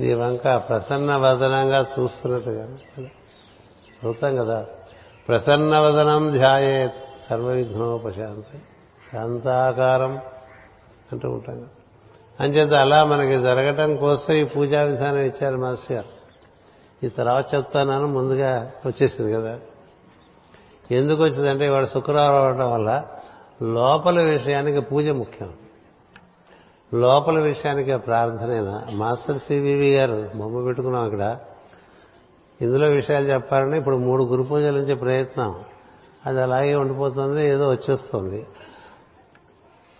నీ వంక ప్రసన్న వదనంగా చూస్తున్నట్టుగాను. చూస్తాం కదా. ప్రసన్న వదనం ధ్యాయే సర్వవిఘ్నోపశాంతి. శాంతాకారం అంటూ ఉంటాం. కదా అంచేత అలా మనకి జరగటం కోసం ఈ పూజా విధానం ఇచ్చారు మాస్టర్ గారు. ఈ తర్వాత చెప్తానని ముందుగా వచ్చేసింది కదా. ఎందుకు వచ్చిందంటే ఇవాడు శుక్రవారం అవడం వల్ల లోపల విషయానికి పూజ ముఖ్యం. లోపల విషయానికి ప్రార్థనైనా? మాస్టర్ సివివి గారు బొమ్మ పెట్టుకున్నాం అక్కడ ఇందులో విషయాలు చెప్పాలని ఇప్పుడు మూడు గురు పూజల నుంచి ప్రయత్నం. అది అలాగే ఉండిపోతుంది ఏదో వచ్చేస్తుంది.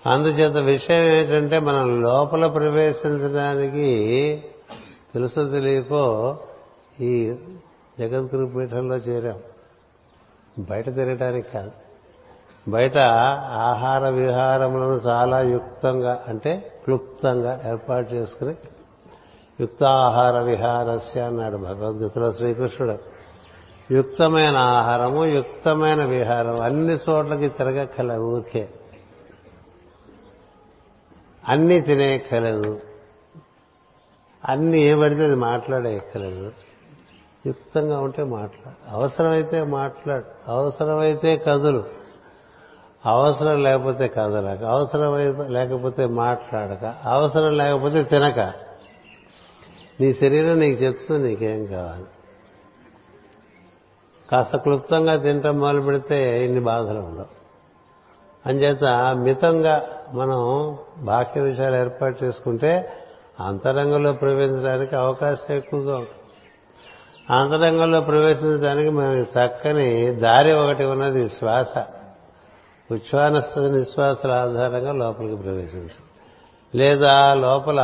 అందుచేత విషయం ఏంటంటే మనం లోపల ప్రవేశించడానికి తెలుసు తెలియకో ఈ జగద్గురు పీఠంలో చేరాం. బయట తిరగటానికి కాదు. బయట ఆహార విహారములను చాలా యుక్తంగా అంటే క్లుప్తంగా ఏర్పాటు చేసుకుని యుక్తాహార విహారస్య అన్నాడు భగవద్గీతలో శ్రీకృష్ణుడు. యుక్తమైన ఆహారము యుక్తమైన విహారం అన్ని చోట్లకి తిరగక్కల ఊరికే. అన్నీ తినేయక్కలేదు అన్ని ఏ పడితే అది మాట్లాడేయక్కలేదు యుక్తంగా ఉంటే మాట్లాడు అవసరమైతే మాట్లాడు అవసరమైతే కదులు. అవసరం లేకపోతే కదలక. అవసరం లేకపోతే మాట్లాడక. అవసరం లేకపోతే తినక. నీ శరీరం నీకు చెప్తుంది నీకేం కావాలి. కాస్త క్లుప్తంగా తినటం మొదలు పెడితే ఇన్ని బాధలు ఉండవు. అంచేత మితంగా మనం బాహ్య విషయాలు ఏర్పాటు చేసుకుంటే అంతరంగంలో ప్రవేశించడానికి అవకాశం ఎక్కువగా ఉంటుంది. అంతరంగంలో ప్రవేశించడానికి మనకి చక్కని దారి ఒకటి ఉన్నది శ్వాస. ఉచ్ఛ్వాన నిశ్వాసాల ఆధారంగా లోపలికి ప్రవేశించాలి లేదా లోపల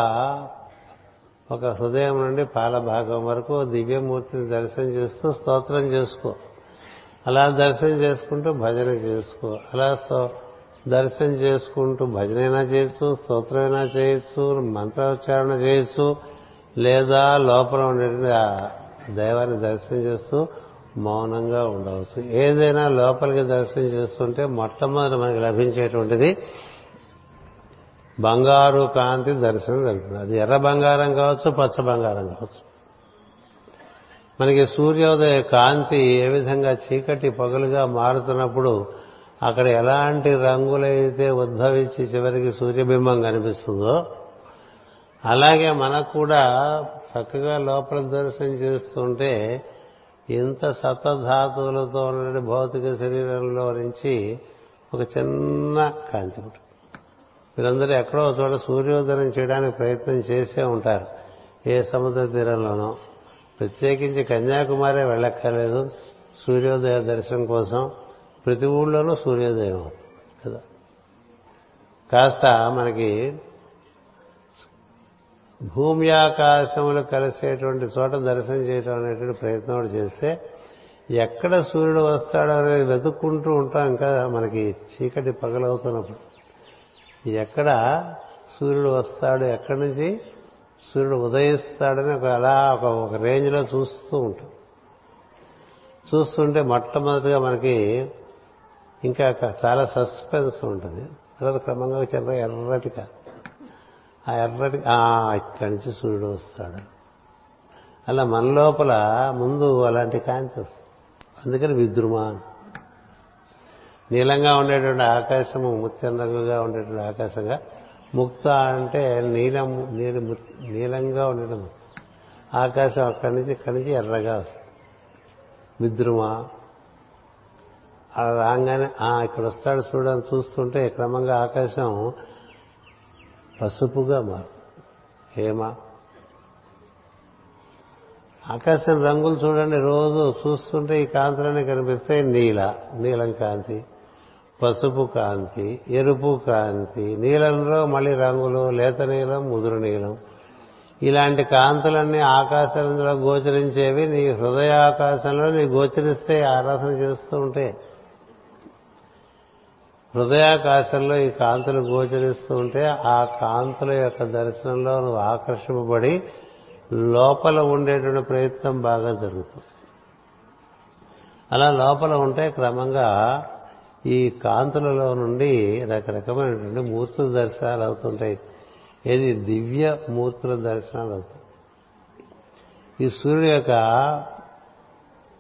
ఒక హృదయం నుండి పాల భాగం వరకు దివ్యమూర్తిని దర్శనం చేస్తూ స్తోత్రం చేసుకో. అలా దర్శనం చేసుకుంటూ భజన చేసుకో. అలా దర్శనం చేసుకుంటూ భజనైనా చేయొచ్చు స్తోత్రమైనా చేయొచ్చు మంత్రోచ్చారణ చేయొచ్చు లేదా లోపల ఉండే దైవాన్ని దర్శనం చేస్తూ మౌనంగా ఉండవచ్చు. ఏదైనా లోపలికి దర్శనం చేస్తుంటే మొట్టమొదటి మనకి లభించేటువంటిది బంగారు కాంతి దర్శనం జరుగుతుంది. అది ఎర్ర బంగారం కావచ్చు పచ్చ బంగారం కావచ్చు. మనకి సూర్యోదయ కాంతి ఏ విధంగా చీకటి పగలుగా మారుతున్నప్పుడు అక్కడ ఎలాంటి రంగులైతే ఉద్భవించి చివరికి సూర్యబింబం కనిపిస్తుందో అలాగే మనకు కూడా చక్కగా లోపల దర్శనం చేస్తుంటే ఇంత సతధాతువులతో ఉన్న భౌతిక శరీరంలో నుంచి ఒక చిన్న కాంతి ఉంటుంది. మీరందరూ ఎక్కడో చోట సూర్యోదయం చేయడానికి ప్రయత్నం చేసే ఉంటారు. ఏ సముద్ర తీరంలోనో. ప్రత్యేకించి కన్యాకుమారి వెళ్ళక్కర్లేదు. సూర్యోదయ దర్శనం కోసం ప్రతి ఊళ్ళోనూ సూర్యోదయం అవుతుంది కదా. కాస్త మనకి భూమి ఆకాశములు కలిసేటువంటి చోట దర్శనం చేయటం అనేటువంటి ప్రయత్నం కూడా చేస్తే ఎక్కడ సూర్యుడు వస్తాడో అనేది వెతుక్కుంటూ ఉంటాం ఇంకా మనకి చీకటి పగలవుతున్నప్పుడు. ఎక్కడ సూర్యుడు వస్తాడు ఎక్కడి నుంచి సూర్యుడు ఉదయిస్తాడని ఒక అలా ఒక ఒక రేంజ్లో చూస్తూ ఉంటాం. చూస్తుంటే మొట్టమొదటిగా మనకి ఇంకా చాలా సస్పెన్స్ ఉంటుంది. తర్వాత క్రమంగా చిన్న ఎర్రటిగా ఆ ఎర్రటి ఇక్కడి నుంచి సూర్యుడు వస్తాడు. అలా మన లోపల ముందు అలాంటి కాంతి వస్తుంది. అందుకని విద్రుమా నీలంగా ఉండేటువంటి ఆకాశము ముత్యం రంగుగా ఉండేటువంటి ఆకాశంగా ముక్త అంటే నీలం నీలి నీలంగా ఉండేది ఆకాశం అక్కడి నుంచి ఇక్కడి నుంచి ఎర్రగా వస్తుంది. విద్రుమా అలా రాగానే ఇక్కడ వస్తాడు చూడని చూస్తుంటే క్రమంగా ఆకాశం పసుపుగా మారు. హేమ. ఆకాశం రంగులు చూడండి రోజు చూస్తుంటే ఈ కాంతులన్నీ కనిపిస్తాయి. నీల నీలం కాంతి పసుపు కాంతి ఎరుపు కాంతి నీలంలో మళ్ళీ రంగులు లేత నీలం ముదురు నీలం. ఇలాంటి కాంతులన్నీ ఆకాశంలో గోచరించేవి. నీ హృదయాకాశంలో నీ గోచరిస్తే ఆరాధన చేస్తూ ఉంటే హృదయాకాశంలో ఈ కాంతులు గోచరిస్తూ ఉంటే ఆ కాంతుల యొక్క దర్శనంలో నువ్వు ఆకర్షింపబడి లోపల ఉండేటువంటి ప్రయత్నం బాగా జరుగుతుంది. అలా లోపల ఉంటే క్రమంగా ఈ కాంతులలో నుండి రకరకమైనటువంటి మూర్తుల దర్శనాలు అవుతుంటాయి. ఏది? దివ్య మూర్తుల దర్శనాలు అవుతాయి. ఈ సూర్యుడు యొక్క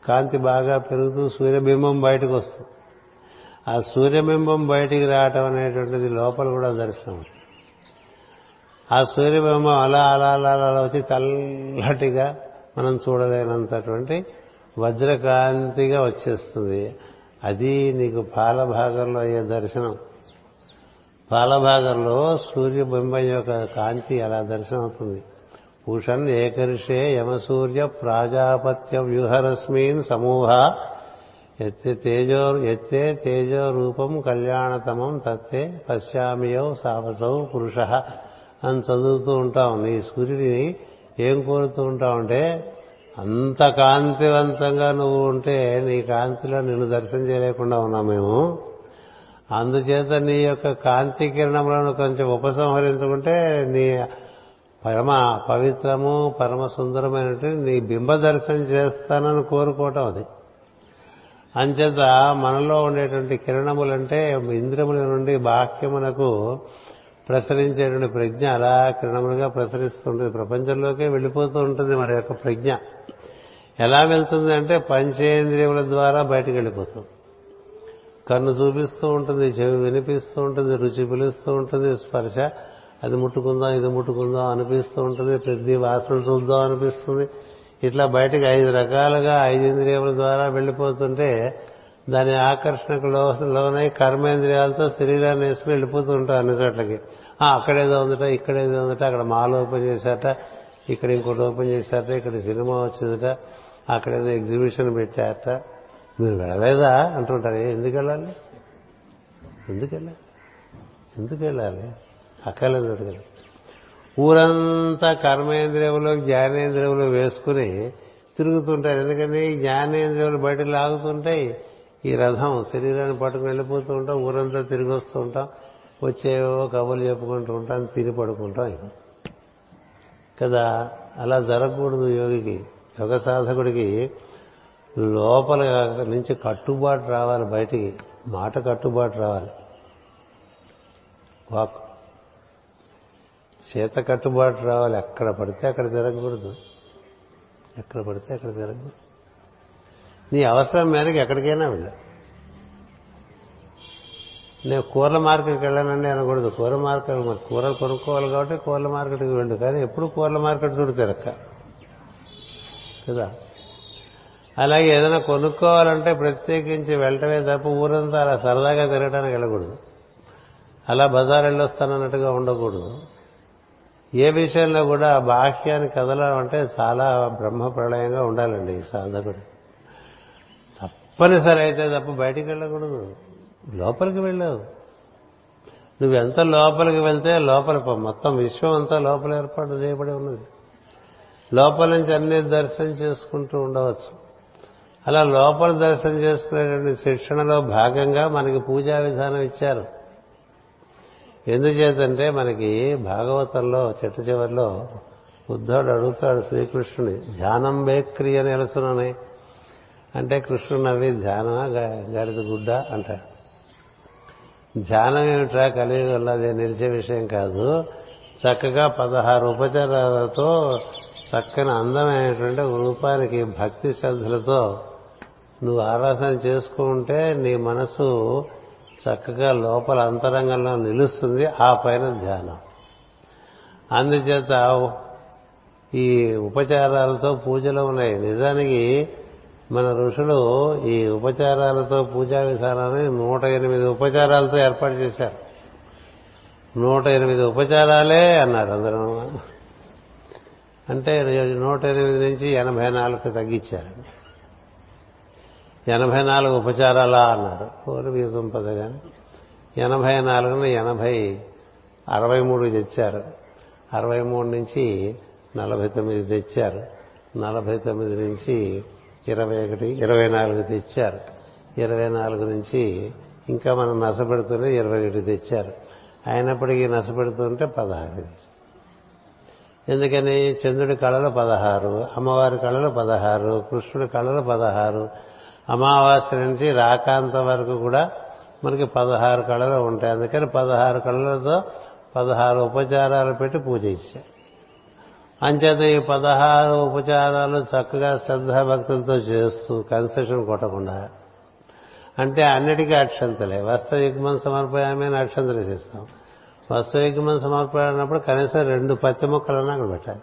కాంతి బాగా పెరుగుతూ సూర్యబింబం బయటకు వస్తుంది. ఆ సూర్యబింబం బయటికి రావటం అనేటువంటిది లోపల కూడా దర్శనం. ఆ సూర్యబింబం అలా అలా అలా అలా వచ్చి తల్లటిగా మనం చూడలేనంతటువంటి వజ్రకాంతిగా వచ్చేస్తుంది. అది నీకు పాలభాగంలో అయ్యే దర్శనం. పాలభాగంలో సూర్యబింబం యొక్క కాంతి అలా దర్శనం అవుతుంది. పూషన్ ఏకర్షే యమసూర్య ప్రాజాపత్య వ్యూహరశ్మీన్ సమూహ ఎత్తే తేజో ఎత్తే తేజో రూపం కళ్యాణతమం తత్తే పశ్చామియౌ సాహసౌ పురుష అని చదువుతూ ఉంటాం. నీ సూర్యుడిని ఏం కోరుతూ ఉంటావంటే అంత కాంతివంతంగా నువ్వు ఉంటే నీ కాంతిలో నిన్ను దర్శనం చేయలేకుండా ఉన్నాం మేము. అందుచేత నీ యొక్క కాంతి కిరణములను కొంచెం ఉపసంహరించుకుంటే నీ పరమ పవిత్రము పరమ సుందరమైనటువంటి నీ బింబ దర్శనం చేస్తానని కోరుకోవటం అది. అంచేత మనలో ఉండేటువంటి కిరణములంటే ఇంద్రియముల నుండి బాహ్యమునకు ప్రసరించేటువంటి ప్రజ్ఞ అలా కిరణములుగా ప్రసరిస్తుంటుంది. ప్రపంచంలోకే వెళ్ళిపోతూ ఉంటుంది మన యొక్క ప్రజ్ఞ. ఎలా వెళ్తుంది అంటే పంచేంద్రియముల ద్వారా బయటకు వెళ్ళిపోతుంది కన్ను చూపిస్తూ ఉంటుంది చెవి వినిపిస్తూ ఉంటుంది రుచి పిలుస్తూ ఉంటుంది స్పర్శ. అది ముట్టుకుందాం ఇది ముట్టుకుందాం అనిపిస్తూ ఉంటుంది ప్రతి వాసన చూద్దాం అనిపిస్తుంది. ఇట్లా బయటకు ఐదు రకాలుగా ఐదు ఇంద్రియముల ద్వారా వెళ్ళిపోతుంటే దాని ఆకర్షణకు లోనై కర్మేంద్రియాలతో శరీరాన్ని వేసుకుని వెళ్ళిపోతూ ఉంటాం అన్ని చోట్లకి. అక్కడేదో ఉందట ఇక్కడేదో ఉందట అక్కడ మాల్ ఓపెన్ చేశాట ఇక్కడ ఇంకోటి ఓపెన్ చేశారట ఇక్కడ సినిమా వచ్చిందట అక్కడేదో ఎగ్జిబిషన్ పెట్టారట. మీరు వెళ్ళలేదా? అంటుంటారు ఎందుకు వెళ్ళాలి? ఎందుకు వెళ్ళాలి? ఎందుకు వెళ్ళాలి? అక్కర్లేదు కదా ఊరంతా కర్మేంద్రియములు జ్ఞానేంద్రియములు వేసుకుని తిరుగుతుంటారు. ఎందుకని? జ్ఞానేంద్రియములు బయట లాగుతుంటాయి ఈ రథం శరీరాన్ని పట్టుకుని వెళ్ళిపోతూ ఉంటాం ఊరంతా తిరిగి వస్తూ ఉంటాం. వచ్చేవో కబుర్లు చెప్పుకుంటూ ఉంటాం తిరిగి పడుకుంటాం కదా? అలా జరగకూడదు యోగికి. యోగ సాధకుడికి లోపల నుంచి కట్టుబాటు రావాలి బయటికి. మాట కట్టుబాటు రావాలి. వాక్. చేత కట్టుబాటు రావాలి. ఎక్కడ పడితే అక్కడ తిరగకూడదు ఎక్కడ పడితే అక్కడ తిరగకూడదు నీ అవసరం మేరకు ఎక్కడికైనా వెళ్ళు. నేను కూరల మార్కెట్కి వెళ్ళానండి అనకూడదు. కూర మార్కెట్ మరి కూరలు కొనుక్కోవాలి కాబట్టి కూరల మార్కెట్కి వెళ్ళు. కానీ ఎప్పుడు కూరల మార్కెట్ చూడు తిరక్క కదా? అలాగే ఏదైనా కొనుక్కోవాలంటే ప్రత్యేకించి వెళ్ళటమే తప్ప ఊరంతా అలా సరదాగా తిరగడానికి వెళ్ళకూడదు. అలా బజార్ వెళ్ళొస్తానన్నట్టుగా ఉండకూడదు. ఏ విషయంలో కూడా బాహ్యాన్ని కదలాలంటే అంటే చాలా బ్రహ్మ ప్రళయంగా ఉండాలండి ఈ సాధకుడు తప్పనిసరి అయితే తప్ప బయటికి వెళ్ళకూడదు. లోపలికి వెళ్ళావు. నువ్వు ఎంత లోపలికి వెళ్తే లోపల మొత్తం విశ్వం అంతా లోపల ఏర్పాటు చేయబడి ఉన్నది. లోపల నుంచి అన్ని దర్శనం చేసుకుంటూ ఉండవచ్చు. అలా లోపల దర్శనం చేసుకునేటువంటి శిక్షణలో భాగంగా మనకి పూజా విధానం ఇచ్చారు. ఎందుచేతంటే మనకి భాగవతంలో చెట్టు చివరిలో బుద్ధుడు అడుగుతాడు శ్రీకృష్ణుని ధ్యానం బేక్రి అని ఎలుసునని అంటే కృష్ణుడు నవ్వి ధ్యాన గడిద గుడ్డ? అంటాడు. ధ్యానం ఏమిట్రా కలియుగంలో అది నిలిచే విషయం కాదు. చక్కగా పదహారు ఉపచారాలతో చక్కని అందమైనటువంటి రూపానికి భక్తి శ్రద్ధలతో నువ్వు ఆరాధన చేసుకుంటే నీ మనసు చక్కగా లోపల అంతరంగంలో నిలుస్తుంది ఆ పైన ధ్యానం. అందుచేత ఈ ఉపచారాలతో పూజలు ఉన్నాయి. నిజానికి మన ఋషులు ఈ ఉపచారాలతో పూజా విధానాన్ని నూట ఎనిమిది ఉపచారాలతో ఏర్పాటు చేశారు. నూట ఎనిమిది ఉపచారాలే అన్నారు అందరూ. అంటే నూట ఎనిమిది నుంచి ఎనభై నాలుగు తగ్గించారు. ఎనభై నాలుగు ఉపచారాలా అన్నారు. కోరి వీతం పదగాని ఎనభై నాలుగున ఎనభై అరవై మూడు తెచ్చారు. అరవై మూడు నుంచి నలభై తొమ్మిది తెచ్చారు. నలభై తొమ్మిది నుంచి ఇరవై ఒకటి ఇరవై నాలుగు తెచ్చారు. ఇరవై నాలుగు నుంచి ఇంకా మనం నశపెడుతూనే ఇరవై ఒకటి తెచ్చారు. అయినప్పటికీ నశపెడుతుంటే పదహారు ఎందుకని? చంద్రుడి కళలు పదహారు అమ్మవారి కళలు పదహారు కృష్ణుడి కళలు పదహారు అమావాస్య నుంచి రాకాంత వరకు కూడా మనకి పదహారు కళలు ఉంటాయి. అందుకని పదహారు కళలతో పదహారు ఉపచారాలు పెట్టి పూజ ఇచ్చాయి అంచేత ఈ పదహారు ఉపచారాలు చక్కగా శ్రద్ధాభక్తులతో చేస్తూ కన్సెషన్ కొట్టకుండా అంటే అన్నిటికీ అక్షంతలే. వస్త్రయుగ్మం సమర్పయామే అని అక్షంతలు వేసేస్తాం వస్త్రయుగ్మం సమర్పణప్పుడు కనీసం రెండు పత్తి ముక్కలన్నా అక్కడ పెట్టాలి.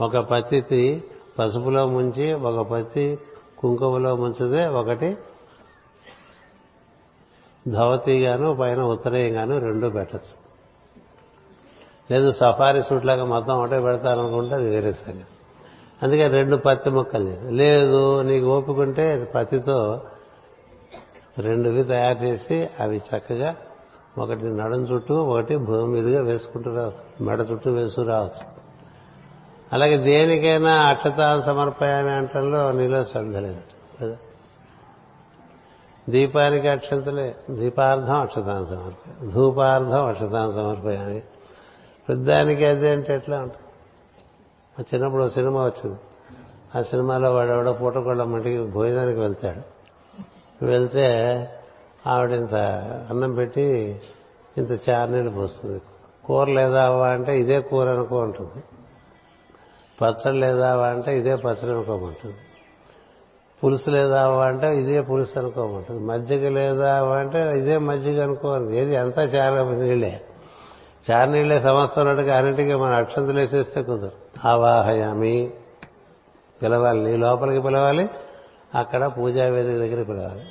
ఒక పత్తి పసుపులో ముంచి ఒక పత్తి కుంకుమలో ముంచదే ఒకటి ధవతిగాను పైన ఉత్తరేయంగాను రెండు పెట్టచ్చు. లేదు సఫారీ సూట్ లాగా మొత్తం ఒకటే పెడతారనుకుంటే అది వేరే సంగతి. అందుకే రెండు పత్తి మొక్కలు లేదు నీకు ఓపుకుంటే పత్తితో రెండువి తయారు చేసి అవి చక్కగా ఒకటి నడుం చుట్టూ ఒకటి భూమి మీదుగా వేసుకుంటూ రావచ్చు. మెడ చుట్టూ వేస్తూ రావచ్చు. అలాగే దేనికైనా అక్షతాలు సమర్పయామి అంటంలో నీలో శ్రద్ధ కదా దీపానికి అక్షంతలే దీపార్థం అక్షతాన్ని సమర్పయ ధూపార్థం అక్షతాన్ని సమర్పయామి. పెద్దానికి అదే అంటే ఎట్లా ఉంటుంది? మా చిన్నప్పుడు సినిమా వచ్చింది. ఆ సినిమాలో వాడు ఎవడో పూటకొళ్ళ మట్టికి భోజనానికి వెళ్తాడు. వెళ్తే ఆవిడ ఇంత అన్నం పెట్టి ఇంత చార్నీళ్ళు పోస్తుంది. కూర లేదా అంటే ఇదే కూర అనుకో ఉంటుంది పచ్చడి లేదా అంటే ఇదే పచ్చడి అనుకోమంటుంది పులుసు లేదా అంటే ఇదే పులుసు అనుకోమంటుంది మజ్జిగ లేదా అంటే ఇదే మజ్జిగ అనుకోవాలి ఏది అంతా చార నీళ్ళే. చార నీళ్ళే సంవత్సరానికి అన్నింటికి మన అక్షంతలు వేసేస్తే కుదరు ఆవాహయామి పిలవాలి. నీ లోపలికి పిలవాలి. అక్కడ పూజా వేదిక దగ్గర పిలవాలి.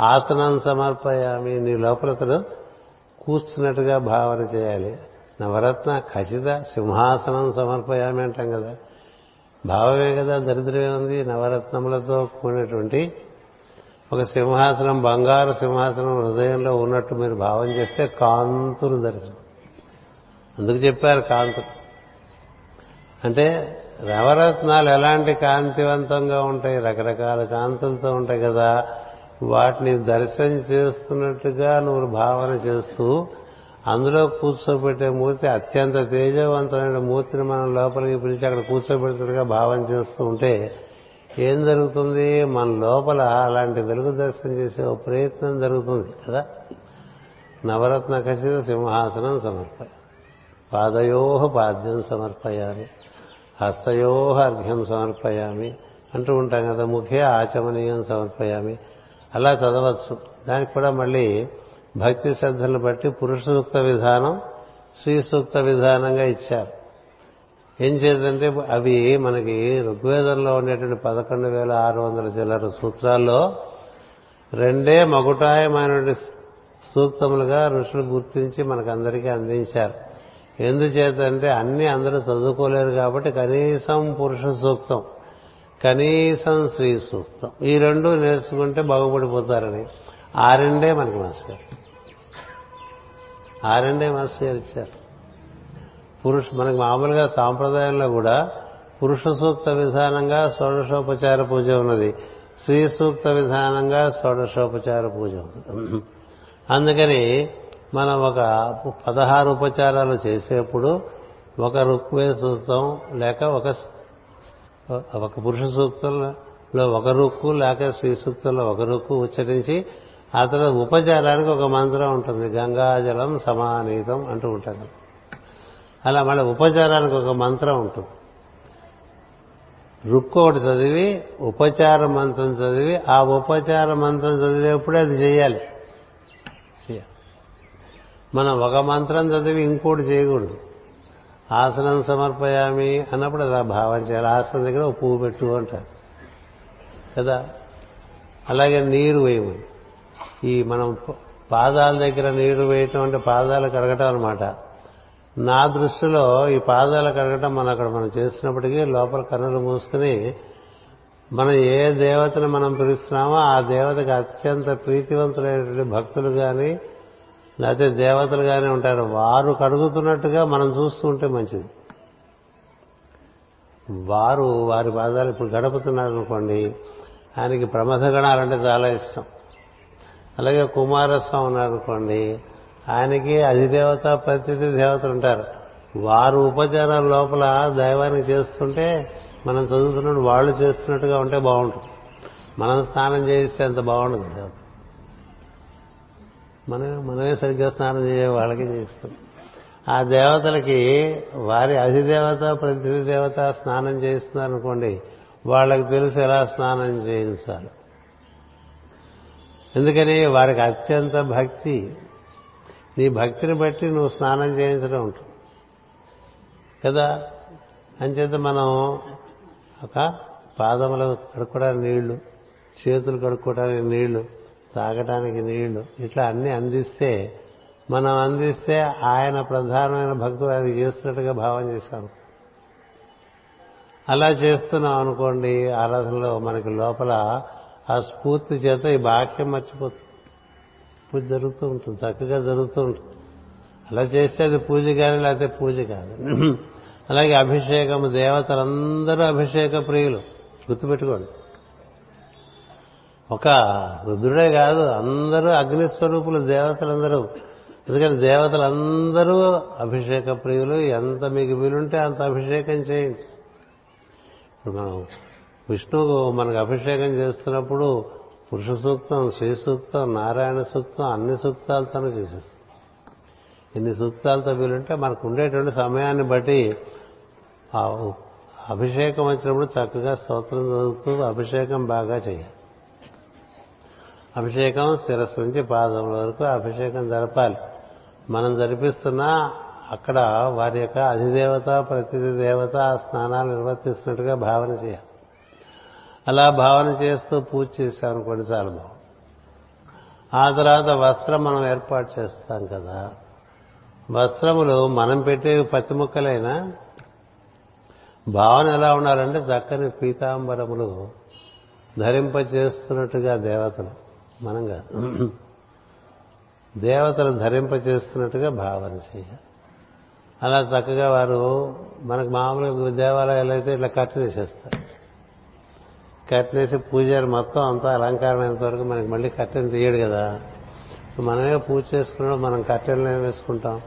ఆసనం సమర్పయామి. నీ లోపలతను కూర్చున్నట్టుగా భావన చేయాలి. నవరత్న ఖచ్చిత సింహాసనం సమర్పయామి అంటాం కదా. భావమే కదా దరిద్రమే ఉంది నవరత్నములతో కూడినటువంటి ఒక సింహాసనం బంగారు సింహాసనం హృదయంలో ఉన్నట్టు మీరు భావం చేస్తే కాంతులు దర్శనం. అందుకు చెప్పారు కాంతులు. అంటే నవరత్నాలు ఎలాంటి కాంతివంతంగా ఉంటాయి? రకరకాల కాంతులతో ఉంటాయి కదా. వాటిని దర్శనం చేస్తున్నట్టుగా నువ్వు భావన చేస్తూ అందులో కూర్చోబెట్టే మూర్తి అత్యంత తేజవంతమైన మూర్తిని మనం లోపలికి పిలిచి అక్కడ కూర్చోబెడుతున్నట్టుగా భావం చేస్తూ ఉంటే ఏం జరుగుతుంది? మన లోపల అలాంటి వెలుగు దర్శనం చేసే ఒక ప్రయత్నం జరుగుతుంది కదా? నవరత్న ఖచ్చిత సింహాసనం సమర్పయ పాదయోహ పాద్యం సమర్పయాలి హస్తయోహ అర్ఘ్యం సమర్పయామి అంటూ ఉంటాం కదా ముఖే ఆచమనీయం సమర్పయామి. అలా చదవచ్చు. దానికి కూడా మళ్ళీ భక్తి శ్రద్ధలను బట్టి పురుష సూక్త విధానం స్త్రీ సూక్త విధానంగా ఇచ్చారు. ఏం చేద్దంటే అవి మనకి ఋగ్వేదంలో ఉండేటువంటి పదకొండు వేల ఆరు వందల చిల్లర సూత్రాల్లో రెండే మగుటాయమైనటువంటి సూక్తములుగా ఋషులు గుర్తించి మనకందరికీ అందించారు. ఎందుచేతంటే అన్ని అందరూ చదువుకోలేరు కాబట్టి కనీసం పురుష సూక్తం కనీసం స్త్రీ సూక్తం ఈ రెండు నేర్చుకుంటే బాగుపడిపోతారని. ఆ రెండే మనకి మాస్టర్ ఆ రెండే మాస్టర్ ఇచ్చారు. పురుష మనకి మామూలుగా సాంప్రదాయంలో కూడా పురుష సూక్త విధానంగా షోడశోపచార పూజ ఉన్నది. స్త్రీ సూక్త విధానంగా షోడశోపచార పూజ ఉన్నది. అందుకని మనం ఒక పదహారు ఉపచారాలు చేసేప్పుడు ఒక రుక్వే సూక్తం లేక ఒక ఒక పురుష సూక్తంలో ఒక రుక్కు లేక స్త్రీ సూక్తంలో ఒక రుక్కు ఉచ్చరించి ఆ తర్వాత ఉపచారానికి ఒక మంత్రం ఉంటుంది గంగాజలం సమానీతం అంటూ ఉంటారు. అలా మళ్ళీ ఉపచారానికి ఒక మంత్రం ఉంటుంది. రుక్కోటి చదివి ఉపచార మంత్రం చదివి ఆ ఉపచార మంత్రం చదివేప్పుడే అది చేయాలి. మనం ఒక మంత్రం చదివి ఇంకోటి చేయకూడదు. ఆసనం సమర్పయామి అన్నప్పుడు అలా భావం చేయాలి. ఆసనం దగ్గర ఒక పువ్వు పెట్టు అంటారు. కదా? అలాగే నీరు వేయమని. ఈ మనం పాదాల దగ్గర నీరు వేయటం అంటే పాదాలు కడగటం అనమాట నా దృష్టిలో ఈ పాదాలు కడగటం మనం అక్కడ మనం చేస్తున్నప్పటికీ లోపల కన్నులు మూసుకుని మనం ఏ దేవతను మనం పిలుస్తున్నామో ఆ దేవతకు అత్యంత ప్రీతివంతులైనటువంటి భక్తులు కానీ లేకపోతే దేవతలు కానీ ఉంటారు. వారు కడుగుతున్నట్టుగా మనం చూస్తూ ఉంటే మంచిది. వారు వారి పాదాలు ఇప్పుడు గడుపుతున్నారు అనుకోండి. ఆయనకి ప్రమథ గణాలంటే చాలా ఇష్టం. అలాగే కుమారస్వామి ఉన్నారనుకోండి ఆయనకి అధిదేవత ప్రతిథి దేవతలు ఉంటారు. వారు ఉపచారాల లోపల దైవానికి చేస్తుంటే మనం చదువుతున్నట్టు వాళ్ళు చేస్తున్నట్టుగా ఉంటే బాగుంటుంది. మనం స్నానం చేయిస్తే అంత బాగుండదు దేవత మనమే మనమే సరిగ్గా స్నానం చేయ వాళ్ళకి చేస్తాం ఆ దేవతలకి వారి అధిదేవత ప్రతిథి దేవత స్నానం చేస్తున్నారు అనుకోండి వాళ్ళకి తెలుసు ఎలా స్నానం చేయించాలి. ఎందుకని వారికి అత్యంత భక్తి. నీ భక్తిని బట్టి నువ్వు స్నానం చేయించడం ఉంటుంది. కదా? అంచేత మనం ఒక పాదములు కడుక్కోవడానికి నీళ్ళు చేతులు కడుక్కోవడానికి నీళ్ళు తాగటానికి నీళ్ళు ఇట్లా అన్ని అందిస్తే మనం అందిస్తే ఆయన ప్రధానమైన భక్తులు అది చేస్తున్నట్టుగా భావం చేశాను అలా చేస్తున్నాం అనుకోండి ఆరాధనలో మనకి లోపల ఆ స్ఫూర్తి చేత ఈ బాక్యం మర్చిపోతుంది. పూజ జరుగుతూ ఉంటుంది చక్కగా జరుగుతూ ఉంటుంది. అలా చేస్తే అది పూజ కానీ లేకపోతే పూజ కాదు. అలాగే అభిషేకము దేవతలందరూ అభిషేక ప్రియులు. గుర్తుపెట్టుకోండి. ఒక రుద్రుడే కాదు అందరూ అగ్నిస్వరూపులు దేవతలందరూ. ఎందుకంటే దేవతలందరూ అభిషేక ప్రియులు. ఎంత మీకు వీలుంటే అంత అభిషేకం చేయండి. ఇప్పుడు మనం విష్ణువు మనకు అభిషేకం చేస్తున్నప్పుడు పురుష సూక్తం శ్రీ సూక్తం నారాయణ సూక్తం అన్ని సూక్తాలతోనూ చేసేస్తాం. ఇన్ని సూక్తాలతో వీలుంటే మనకు ఉండేటువంటి సమయాన్ని బట్టి అభిషేకం వచ్చినప్పుడు చక్కగా స్తోత్రం చదువుతూ అభిషేకం బాగా చేయాలి. అభిషేకం శిరస్సు నుంచి పాదముల వరకు అభిషేకం జరపాలి. మనం జరిపిస్తున్నా అక్కడ వారి యొక్క అధిదేవత ప్రతిదేవత ఆ స్నానాలు నిర్వర్తిస్తున్నట్టుగా భావన చేయాలి. అలా భావన చేస్తూ పూజ చేశామనుకోండి చాలా బాగుంది ఆ తర్వాత వస్త్రం మనం ఏర్పాటు చేస్తాం కదా. వస్త్రములు మనం పెట్టే పత్తి ముక్కలైనా భావన ఎలా ఉండాలంటే చక్కని పీతాంబరములు ధరింప చేస్తున్నట్టుగా దేవతలు మనం కాదు. దేవతలు ధరింపచేస్తున్నట్టుగా భావన చేయాలి. అలా చక్కగా వారు మనకు మామూలుగా దేవాలయాలు అయితే ఇట్లా కట్టనేసేస్తారు పూజారి మొత్తం అంతా అలంకారం అయినంత వరకు మనకి మళ్ళీ కట్టెను తీయడు కదా. మనమే పూజ చేసుకున్నాడు మనం కట్టెలనే వేసుకుంటాం?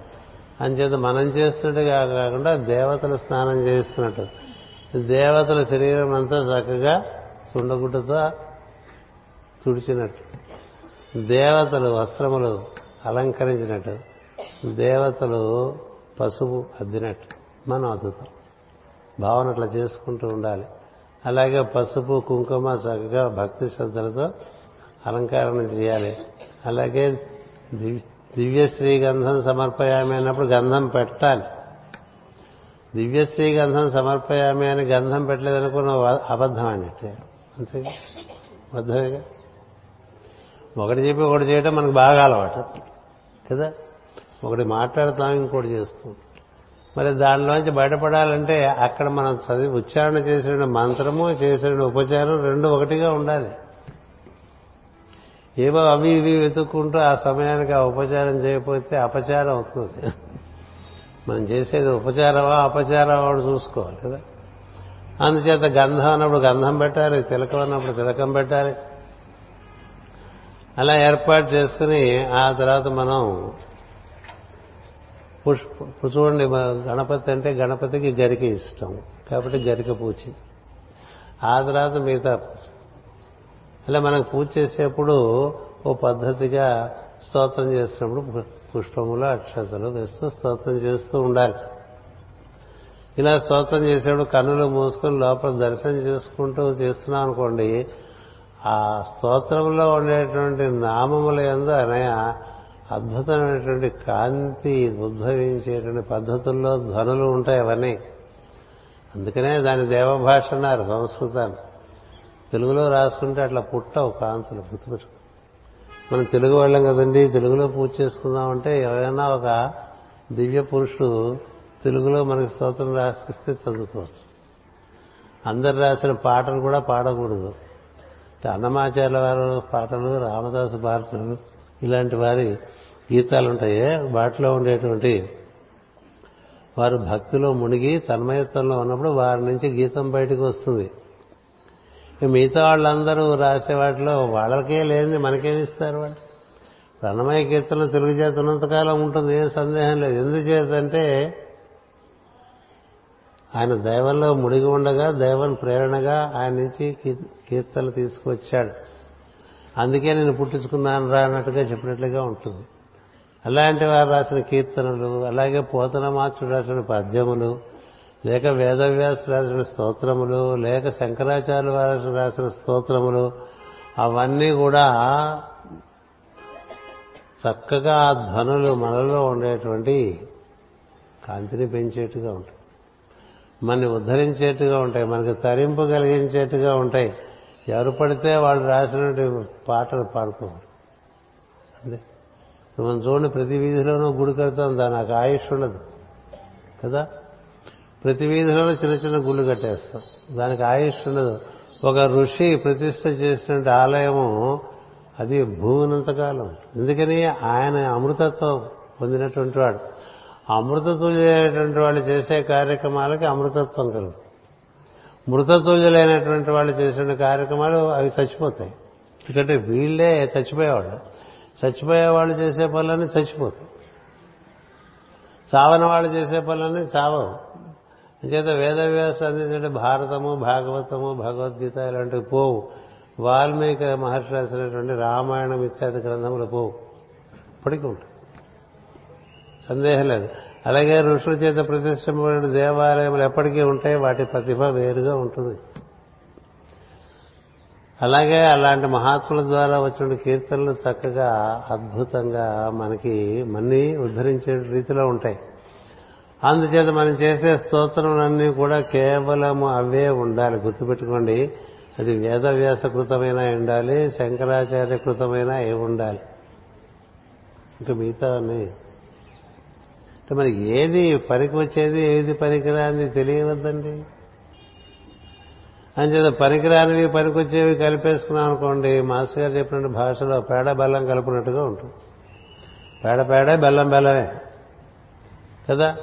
అంచేత మనం చేస్తున్నట్టుగా కాకుండా దేవతలు స్నానం చేస్తున్నట్టు. దేవతల శరీరం అంతా చక్కగా తుండగుడ్డతో తుడిచినట్టు. దేవతలు వస్త్రములు అలంకరించినట్టు. దేవతలు పసుపు అద్దినట్టు. మనం అద్దుతాం. భావన అట్లా చేసుకుంటూ ఉండాలి. అలాగే పసుపు కుంకుమ చక్కగా భక్తి శ్రద్ధలతో అలంకరణ చేయాలి. అలాగే దివ్యశ్రీ గంధం సమర్పయామి అన్నప్పుడు గంధం పెట్టాలి. దివ్యశ్రీ గంధం సమర్పయామి అని గంధం పెట్టలేదనుకున్న అబద్ధం అన్నట్టే అంతే అబద్ధమేగా ఒకటి చెప్పి ఒకటి చేయడం మనకు బాగా అలవాటు. కదా? ఒకటి మాట్లాడతాం ఇంకోటి చేస్తాం. మరి దానిలోంచి బయటపడాలంటే అక్కడ మనం చదివి ఉచ్చారణ చేసిన మంత్రము చేసిన ఉపచారం రెండు ఒకటిగా ఉండాలి. ఏవో అవి ఇవి వెతుక్కుంటూ ఆ సమయానికి ఆ ఉపచారం చేయకపోతే అపచారం అవుతుంది. మనం చేసేది ఉపచారమా అపచారమా అని చూసుకోవాలి కదా? అందుచేత గంధం అన్నప్పుడు గంధం పెట్టాలి తిలకం అన్నప్పుడు తిలకం పెట్టాలి. అలా ఏర్పాటు చేసుకుని ఆ తర్వాత మనం పుష్ప చూడండి గణపతి అంటే గణపతికి గరిక ఇష్టం. కాబట్టి గరిక పూజ. ఆ తర్వాత మిగతా అలా మనం పూజ చేసేప్పుడు ఓ పద్ధతిగా స్తోత్రం చేసినప్పుడు పుష్పములు అక్షతలు వేస్తూ స్తోత్రం చేస్తూ ఉండాలి. ఇలా స్తోత్రం చేసేప్పుడు కన్నులు మూసుకొని లోపల దర్శనం చేసుకుంటూ చేస్తున్నాం అనుకోండి ఆ స్తోత్రంలో ఉండేటువంటి నామముల ఎందు అనయ అద్భుతమైనటువంటి కాంతి ఉద్భవించేటువంటి పద్ధతుల్లో ధ్వనులు ఉంటాయి అవన్నీ. అందుకనే దాని దేవభాష అన్నారు సంస్కృతాన్ని. తెలుగులో రాసుకుంటే అట్లా పుట్టవు కాంతులు గుర్తుపెట్టు మనం తెలుగు వాళ్ళం కదండి తెలుగులో పూజ చేసుకుందామంటే ఎవరైనా ఒక దివ్య పురుషుడు తెలుగులో మనకి స్తోత్రం రాసిస్తే చదువుకోవచ్చు. అందరు రాసిన పాటలు కూడా పాడకూడదు. అన్నమాచార్య వారు పాటలు రామదాసు భారతులు ఇలాంటి వారి గీతాలు ఉంటాయే వాటిలో ఉండేటువంటి వారు భక్తిలో మునిగి తన్మయత్వంలో ఉన్నప్పుడు వారి నుంచి గీతం బయటకు వస్తుంది. మిగతా వాళ్ళందరూ రాసే వాటిలో వాళ్ళకే లేని మనకేమిస్తారు వాళ్ళు? ప్రణమయ కీర్తన తెలుగు చేత ఉన్నంతకాలం ఉంటుంది ఏం సందేహం లేదు. ఎందుచేతంటే ఆయన దైవంలో ముడిగి ఉండగా దైవం ప్రేరణగా ఆయన నుంచి కీర్తనలు తీసుకొచ్చాడు. అందుకే నేను పుట్టించుకున్నాను రా అన్నట్టుగా చెప్పినట్లుగా ఉంటుంది. అలాంటి వారు రాసిన కీర్తనలు అలాగే పోతన రాసిన పద్యములు లేక వేదవ్యాసు రాసిన స్తోత్రములు లేక శంకరాచార్య వారు రాసిన స్తోత్రములు అవన్నీ కూడా చక్కగా ఆ ధ్వనులు మనలో ఉండేటువంటి కాంతిని పెంచేట్టుగా ఉంటాయి. మనని ఉద్ధరించేట్టుగా ఉంటాయి మనకి తరింపు కలిగించేట్టుగా ఉంటాయి. ఎవరు పడితే వాళ్ళు రాసినటువంటి పాటలు పాడుతూ అంతే. మనం చూడండి ప్రతి వీధిలోనూ గుడి కడతాం దానికి ఆయుష్ ఉండదు. కదా? ప్రతి వీధిలోనూ చిన్న చిన్న గుళ్ళు కట్టేస్తాం. దానికి ఆయుష్ ఉండదు. ఒక ఋషి ప్రతిష్ట చేసినటువంటి ఆలయము అది భూమినంతకాలం. ఎందుకని? ఆయన అమృతత్వం పొందినటువంటి వాడు. అమృతతుల్యమైనటువంటి వాళ్ళు చేసే కార్యక్రమాలకి అమృతత్వం కలుగుతుంది మృతతుల్యులైనటువంటి వాళ్ళు చేసిన కార్యక్రమాలు అవి చచ్చిపోతాయి. ఎందుకంటే వీళ్ళే చచ్చిపోయేవాళ్ళు. చచ్చిపోయే వాళ్ళు చేసే పనులన్నీ చచ్చిపోతాయి. చావని వాళ్ళు చేసే పనులన్నీ చావవు. అంచేత వేదవ్యాస అందించే భారతము భాగవతము భగవద్గీత ఇలాంటివి పోవు. వాల్మీకి మహర్షి రాసినటువంటి రామాయణం ఇత్యాది గ్రంథములు పోవు. ఇప్పటికీ ఉంటాయి. సందేహం లేదు. అలాగే ఋషుల చేత ప్రతిష్ఠింపబడిన దేవాలయములు ఎప్పటికీ ఉంటాయి. వాటి ప్రతిభ వేరుగా ఉంటుంది. అలాగే అలాంటి మహాత్ముల ద్వారా వచ్చిన కీర్తనలు చక్కగా అద్భుతంగా మనకి మన్ని ఉద్ధరించే రీతిలో ఉంటాయి. అందుచేత మనం చేసే స్తోత్రములన్నీ కూడా కేవలము అవే ఉండాలి. గుర్తుపెట్టుకోండి అది వేదవ్యాసకృతమైన ఉండాలి శంకరాచార్య కృతమైన అయి ఉండాలి. ఇంకా మిగతా అంటే మనకి ఏది పనికి వచ్చేది ఏది పనికిరాని తెలియవద్దండి. అంచేత పనికిరానివి పనికొచ్చేవి కలిపేసుకున్నాం అనుకోండి మాస్టర్ గారు చెప్పినట్టు భాషలో పేడ బెల్లం కలుపునట్టుగా ఉంటుంది. పేడ పేడే బెల్లం బెల్లమే. కదా?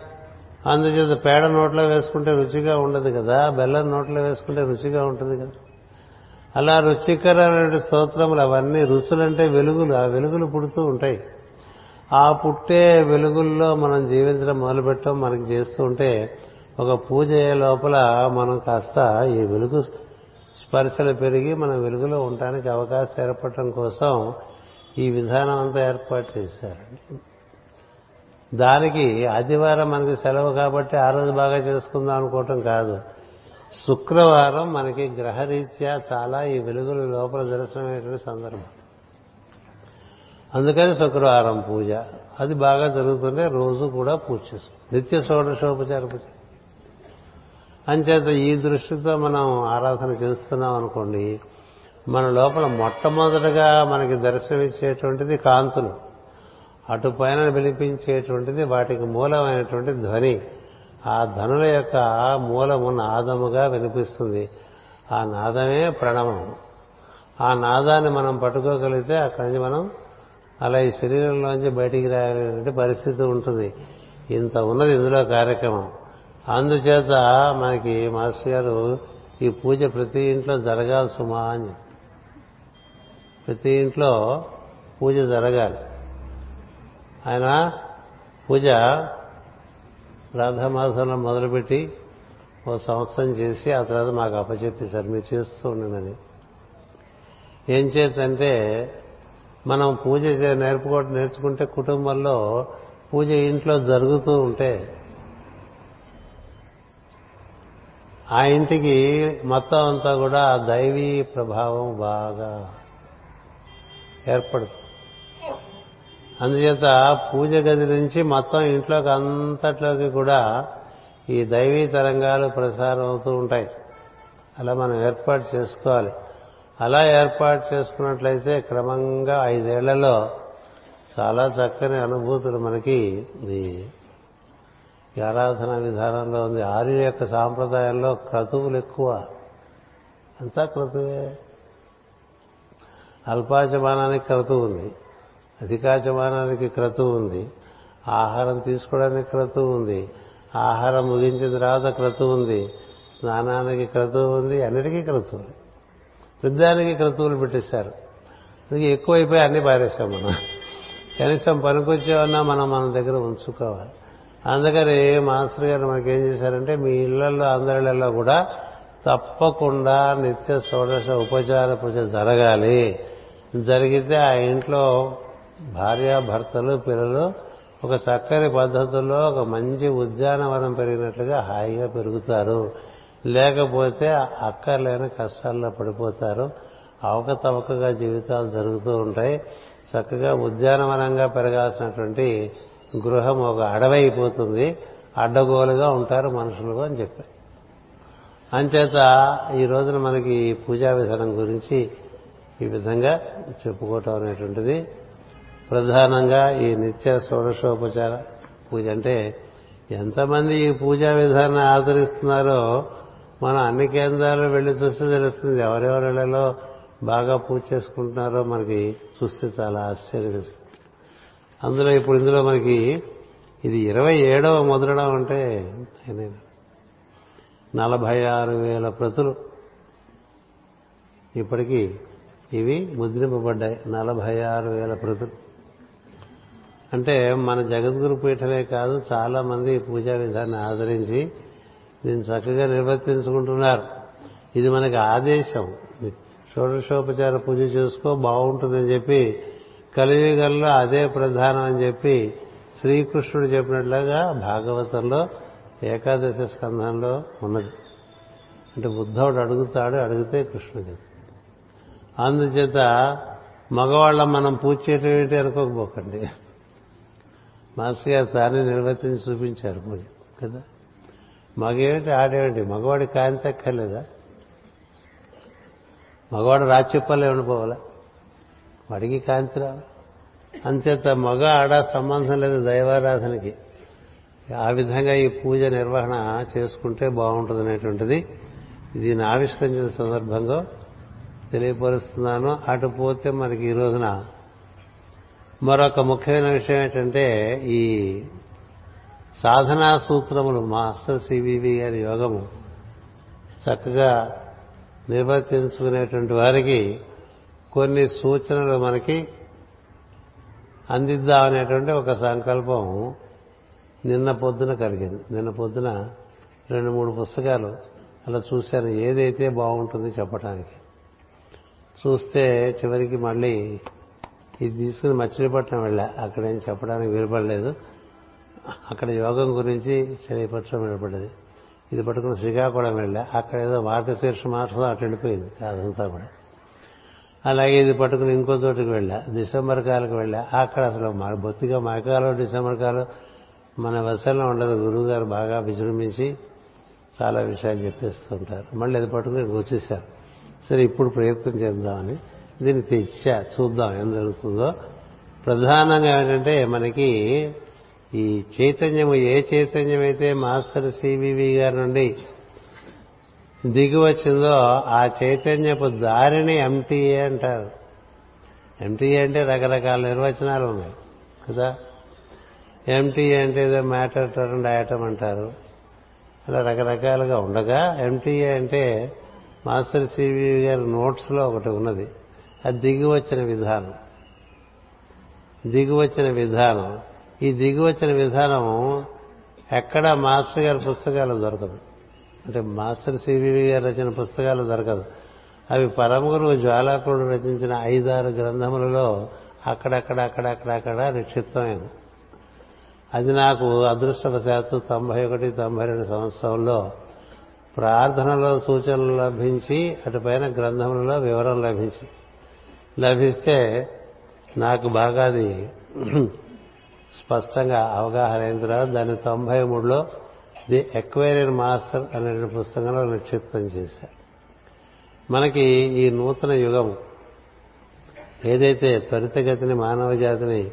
అందుచేత పేడ నోట్లో వేసుకుంటే రుచిగా ఉండదు కదా? బెల్లం నోట్లో వేసుకుంటే రుచిగా ఉంటుంది కదా? అలా రుచికరమైన స్తోత్రములు అవన్నీ రుచులంటే వెలుగులు. ఆ వెలుగులు పుడుతూ ఉంటాయి. ఆ పుట్టే వెలుగుల్లో మనం జీవించడం మొదలుపెట్టడం మనకి చేస్తూ ఉంటే ఒక పూజ అయ్యే లోపల మనం కాస్త ఈ వెలుగు స్పర్శలు పెరిగి మన వెలుగులో ఉండటానికి అవకాశం ఏర్పడటం కోసం ఈ విధానం అంతా ఏర్పాటు చేశారు. దానికి ఆదివారం మనకి సెలవు కాబట్టి ఆ రోజు బాగా చేసుకుందాం అనుకోవటం కాదు. శుక్రవారం మనకి గ్రహరీత్యా చాలా ఈ వెలుగుల లోపల దర్శనమైనటువంటి సందర్భం. అందుకని శుక్రవారం పూజ. అది బాగా జరుగుతుంటే రోజు కూడా పూజ చేస్తుంది నిత్య షోడశోపచార పూజ. అంచేత ఈ దృష్టితో మనం ఆరాధన చేస్తున్నాం అనుకోండి మన లోపల మొట్టమొదటగా మనకి దర్శనమిచ్చేటువంటిది కాంతులు. అటుపైన వినిపించేటువంటిది వాటికి మూలమైనటువంటి ధ్వని. ఆ ధనుల యొక్క మూలము నాదముగా వినిపిస్తుంది. ఆ నాదమే ప్రణవం ఆ నాదాన్ని మనం పట్టుకోగలిగితే అక్కడి నుంచి మనం అలా ఈ శరీరంలోంచి బయటికి రాగలిగినటువంటి పరిస్థితి ఉంటుంది. ఇంత ఉన్నది ఇందులో కార్యక్రమం. అందుచేత మనకి మాస్టర్ గారు ఈ పూజ ప్రతి ఇంట్లో జరగాలి సుమా అని ప్రతి ఇంట్లో పూజ జరగాలి. ఆయన పూజ రాధామాసంలో మొదలుపెట్టి ఓ సంవత్సరం చేసి ఆ తర్వాత మాకు అప్పచెప్పేశారు మీరు చేస్తూ ఉండండి ఏం చేతంటే మనం పూజ నేర్పుకో నేర్చుకుంటే కుటుంబంలో పూజ ఇంట్లో జరుగుతూ ఉంటే ఆ ఇంటికి మొత్తం అంతా కూడా దైవీ ప్రభావం బాగా ఏర్పడుతుంది. అందుచేత పూజ గది నుంచి మొత్తం ఇంట్లోకి అంతట్లోకి కూడా ఈ దైవీ తరంగాలు ప్రసారం అవుతూ ఉంటాయి. అలా మనం ఏర్పాటు చేసుకోవాలి. అలా ఏర్పాటు చేసుకున్నట్లయితే క్రమంగా ఐదేళ్ళలో చాలా చక్కని అనుభూతులు మనకి ఈ ఆరాధన విధానంలో ఉంది. ఆర్య యొక్క సాంప్రదాయంలో క్రతువులు ఎక్కువ. అంతా క్రతువే. అల్పాచమానానికి క్రతువు ఉంది. అధికాచమానానికి క్రతువు ఉంది. ఆహారం తీసుకోవడానికి క్రతువు ఉంది. ఆహారం ముగించిన తర్వాత క్రతువు ఉంది. స్నానానికి క్రతువు ఉంది. అన్నిటికీ క్రతువు వృద్ధానికి క్రతువులు పెట్టేశారు. అందుకే ఎక్కువైపోయి అన్ని పారేశాం మనం. కనీసం పనికొచ్చేవన్నా మనం మన దగ్గర ఉంచుకోవాలి. అందుకని మాస్టర్ గారు మనకి ఏం చేశారంటే మీ ఇళ్ళలో అందరిలో కూడా తప్పకుండా నిత్య షోడశ ఉపచార పూజ జరగాలి. జరిగితే ఆ ఇంట్లో భార్య భర్తలు పిల్లలు ఒక చక్కని పద్ధతుల్లో ఒక మంచి ఉద్యానవనం పెరిగినట్లుగా హాయిగా పెరుగుతారు. లేకపోతే అక్కర్లేని కష్టాల్లో పడిపోతారు. అవకతవకగా జీవితాలు జరుగుతూ ఉంటాయి. చక్కగా ఉద్యానవనంగా పెరగాల్సినటువంటి గృహం ఒక అడవైపోతుంది. అడ్డగోలుగా ఉంటారు మనుషులు అని చెప్పారు. అంచేత ఈ రోజున మనకి ఈ పూజా విధానం గురించి ఈ విధంగా చెప్పుకోవటం అనేటువంటిది. ప్రధానంగా ఈ నిత్య షోడశోపచార పూజ అంటే ఎంతమంది ఈ పూజా విధానాన్ని ఆదరిస్తున్నారో మనం అన్ని కేంద్రాలు వెళ్ళి చూస్తే తెలుస్తుంది. ఎవరెవరిలో బాగా పూజ చేసుకుంటున్నారో మనకి చూస్తే చాలా ఆశ్చర్యం అందులో ఇప్పుడు ఇందులో మనకి ఇది ఇరవై ఏడవ మొదలడం అంటే నలభై ఆరు వేల ప్రతులు. ఇప్పటికీ ఇవి ముద్రింపబడ్డాయి. నలభై ఆరు వేల ప్రతులు. అంటే మన జగద్గురు పీఠమే కాదు చాలా మంది పూజా విధాన్ని ఆదరించి దీన్ని చక్కగా నిర్వర్తించుకుంటున్నారు. ఇది మనకి ఆదేశం. షోడశోపచార పూజ చేసుకో బాగుంటుందని చెప్పి కలియుగంలో అదే ప్రధానం అని చెప్పి శ్రీకృష్ణుడు చెప్పినట్లుగా భాగవతంలో ఏకాదశ స్కంధంలో ఉన్నది. అంటే బుద్ధవుడు అడుగుతాడు అడిగితే కృష్ణుడు చెప్తాడు. అందుచేత మగవాళ్ళ మనం పూజ చేయటం ఏంటి అనుకోకపోకండి. మాస్టర్ గారు తానే నిర్వర్తించి చూపించారు పూజ కదా? మగేమిటి ఆడేమిటి? మగవాడి కాంతి ఎక్కర్లేదా మగవాడు రాచెప్పాలే పోవాలా వాడికి కాంతి రావు అంతేత మగ ఆడ సంబంధం లేదు దైవారాధనకి. ఆ విధంగా ఈ పూజ నిర్వహణ చేసుకుంటే బాగుంటుంది అనేటువంటిది దీన్ని ఆవిష్కరించిన సందర్భంగా తెలియపరుస్తున్నాను. అటు పోతే మనకి ఈ రోజున మరొక ముఖ్యమైన విషయం ఏంటంటే ఈ సాధనా సూత్రములు మాస్టర్ సివివి గారి యోగము చక్కగా నిర్వర్తించుకునేటువంటి వారికి కొన్ని సూచనలు మనకి అందిద్దామనేటువంటి ఒక సంకల్పం నిన్న పొద్దున కలిగింది. నిన్న పొద్దున రెండు మూడు పుస్తకాలు అలా చూశాను. ఏదైతే బాగుంటుంది చెప్పడానికి చూస్తే చివరికి మళ్ళీ ఇది తీసుకుని మచిలీపట్నం వెళ్ళా. అక్కడేం చెప్పడానికి వీలుపడలేదు. అక్కడ యోగం గురించి తెలియపరచడం వినపడ్డది ఇది పట్టుకుని శ్రీకాకుళం వెళ్ళా. అక్కడ ఏదో మార్గశీర్ష మాసం అటు వెళ్ళిపోయింది. అదంతా కూడా. అలాగే ఇది పట్టుకుని ఇంకో చోటుకి వెళ్ళా. డిసెంబర్ కాలకు వెళ్ళా. అక్కడ అసలు మా బొత్తిగా మకాలం డిసెంబర్ కాలం మన వశంలో ఉండదు. గురువు గారు బాగా విజృంభించి చాలా విషయాలు చెప్పేస్తుంటారు. మళ్ళీ అది పట్టుకుని వచ్చేసారు. సరే ఇప్పుడు ప్రయత్నం చేద్దామని దీన్ని తెచ్చా. చూద్దాం ఏం జరుగుతుందో. ప్రధానంగా ఏంటంటే మనకి ఈ చైతన్యము ఏ చైతన్యం అయితే మాస్టర్ సివివి గారి నుండి దిగి వచ్చిందో ఆ చైతన్యపు దారిని ఎంటీఏ అంటారు. ఎంటీఏ అంటే రకరకాల నిర్వచనాలు ఉన్నాయి కదా? ఎంటీఏ అంటే ఏదో మ్యాటర్ టర్న్ డయటం అంటారు. అలా రకరకాలుగా ఉండగా ఎంటీఏ అంటే మాస్టర్ సివి గారి నోట్స్లో ఒకటి ఉన్నది. అది దిగి వచ్చిన విధానం. దిగి వచ్చిన విధానం. ఈ దిగి వచ్చిన విధానం ఎక్కడ మాస్టర్ గారి పుస్తకాలు దొరకదు. అంటే మాస్టర్ సివివి గారు రచన పుస్తకాలు దొరకదు. అవి పరమగురు జ్వాలాకుడు రచించిన ఐదారు గ్రంథములలో అక్కడక్కడ అక్కడక్కడక్కడ నిక్షిప్తమైంది అది నాకు అదృష్టవశాత్తు తొంభై ఒకటి తొంభై రెండు సంవత్సరంలో ప్రార్థనలో సూచనలు లభించి అటుపైన గ్రంథములలో వివరం లభించి. లభిస్తే నాకు బాగా అది స్పష్టంగా అవగాహన అయిన తర్వాత దాన్ని తొంభై మూడులో ది ఎక్వైరియన్ మాస్టర్ అనే పుస్తకంలో నిక్షిప్తం చేశారు మనకి ఈ నూతన యుగం ఏదైతే త్వరితగతిని మానవ జాతిని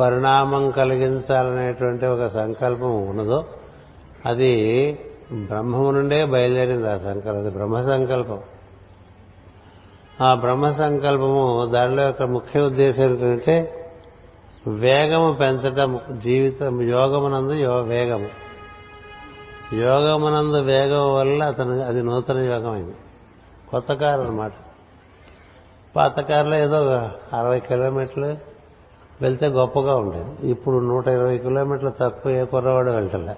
పరిణామం కలిగించాలనేటువంటి ఒక సంకల్పం ఉన్నదో అది బ్రహ్మము నుండే బయలుదేరింది ఆ సంకల్పం. అది బ్రహ్మ సంకల్పం. ఆ బ్రహ్మ సంకల్పము దానిలో యొక్క ముఖ్య ఉద్దేశం ఏంటంటే వేగము పెంచటం జీవితం యోగమునందు వేగము. యోగమునందు వేగం వల్ల అతను అది నూతన యోగమైంది. కొత్త కారు అనమాట పాత కారులో ఏదో అరవై కిలోమీటర్లు వెళ్తే గొప్పగా ఉండేది. ఇప్పుడు నూట ఇరవై కిలోమీటర్లు తక్కువ ఏ కుర్రవాడు వెళ్తలే